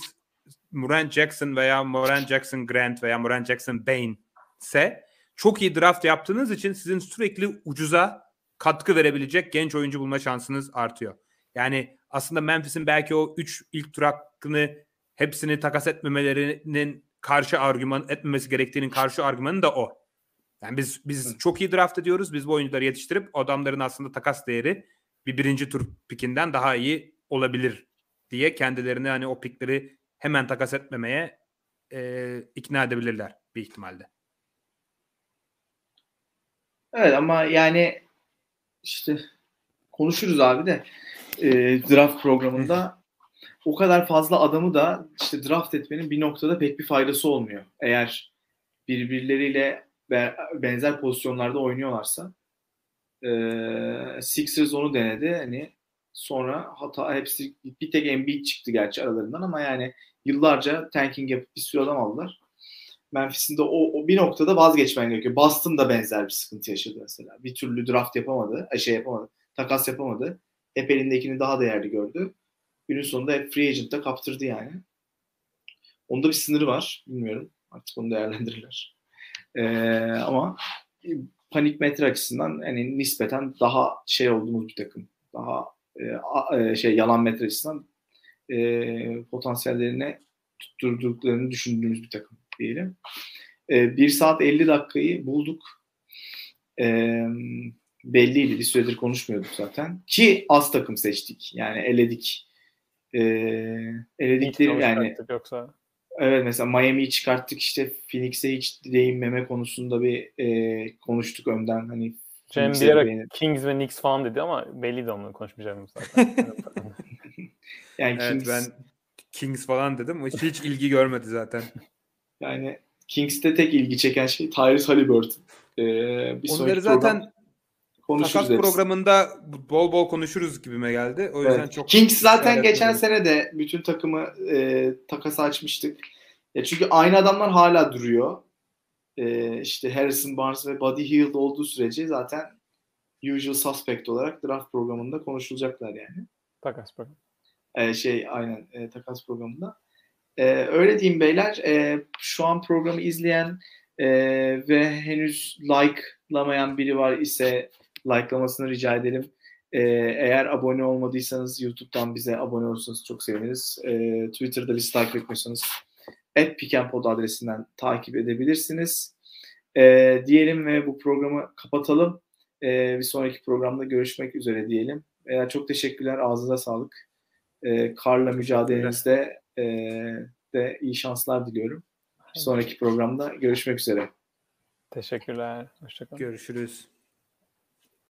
Morant Jackson veya Morant Jackson Grant veya Morant Jackson Bain ise çok iyi draft yaptığınız için sizin sürekli ucuza katkı verebilecek genç oyuncu bulma şansınız artıyor. Yani aslında Memphis'in belki o 3 ilk tur hakkını hepsini takas etmemelerinin karşı argüman etmemesi gerektiğinin karşı argümanı da o. Yani biz biz çok iyi draft ediyoruz. Biz bu oyuncuları yetiştirip adamların aslında takas değeri bir birinci tur pikinden daha iyi olabilir diye kendilerini hani o pikleri hemen takas etmemeye e, ikna edebilirler bir ihtimalle. Evet ama yani işte konuşuruz abi de e, draft programında [laughs] o kadar fazla adamı da işte draft etmenin bir noktada pek bir faydası olmuyor. Eğer birbirleriyle be- benzer pozisyonlarda oynuyorlarsa. E, Sixers onu denedi. Hani sonra hata hepsi bir tek Embiid çıktı gerçi aralarından ama yani yıllarca tanking yapıp bir sürü adam aldılar. Memphis'in de o, o bir noktada vazgeçmen gerekiyor. Boston da benzer bir sıkıntı yaşadı mesela. Bir türlü draft yapamadı, şey yapamadı, takas yapamadı. Hep elindekini daha değerli gördü. Günün sonunda hep free agent'ta kaptırdı yani. Onda bir sınırı var. Bilmiyorum. Artık onu değerlendirirler. Ee, ama panik metre açısından yani nispeten daha şey olduğumuz bir takım. Daha e, şey yalan metre açısından e, potansiyellerine tutturduklarını düşündüğümüz bir takım diyelim. E, 1 saat 50 dakikayı bulduk. E, belliydi. Bir süredir konuşmuyorduk zaten. Ki az takım seçtik. Yani eledik. E, eledikleri yani yoksa Evet mesela Miami'yi çıkarttık işte Phoenix'e hiç değinmeme konusunda bir e, konuştuk önden hani Cem bir ara Kings ve Knicks falan dedi ama belliydi onları konuşmayacağım zaten. [laughs] yani evet, Kings... ben Kings falan dedim hiç, hiç ilgi görmedi zaten. Yani Kings'te tek ilgi çeken şey Tyrese Halliburton. Ee, bir Onları zaten takas programında bol bol konuşuruz gibime geldi. O yüzden evet. çok Kings zaten geçen ederim. sene de bütün takımı e, takas açmıştık. Ya çünkü aynı adamlar hala duruyor. E, işte Harrison Barnes ve Buddy Hield olduğu sürece zaten usual suspect olarak draft programında konuşulacaklar yani. Takas programı. E, şey aynen e, takas programında. E, öyle diyeyim beyler. E, şu an programı izleyen e, ve henüz like'lamayan biri var ise likelamasını rica edelim. Ee, eğer abone olmadıysanız YouTube'dan bize abone olursanız çok seviniriz. Ee, Twitter'da bizi takip etmiyorsanız @pikempod adresinden takip edebilirsiniz. Ee, diyelim ve bu programı kapatalım. Bir sonraki programda görüşmek üzere diyelim. Ee, çok teşekkürler. Ağzınıza sağlık. Karla mücadelenizde e, de iyi şanslar diliyorum. Bir sonraki programda görüşmek üzere. Teşekkürler. Hoşçakalın. Görüşürüz.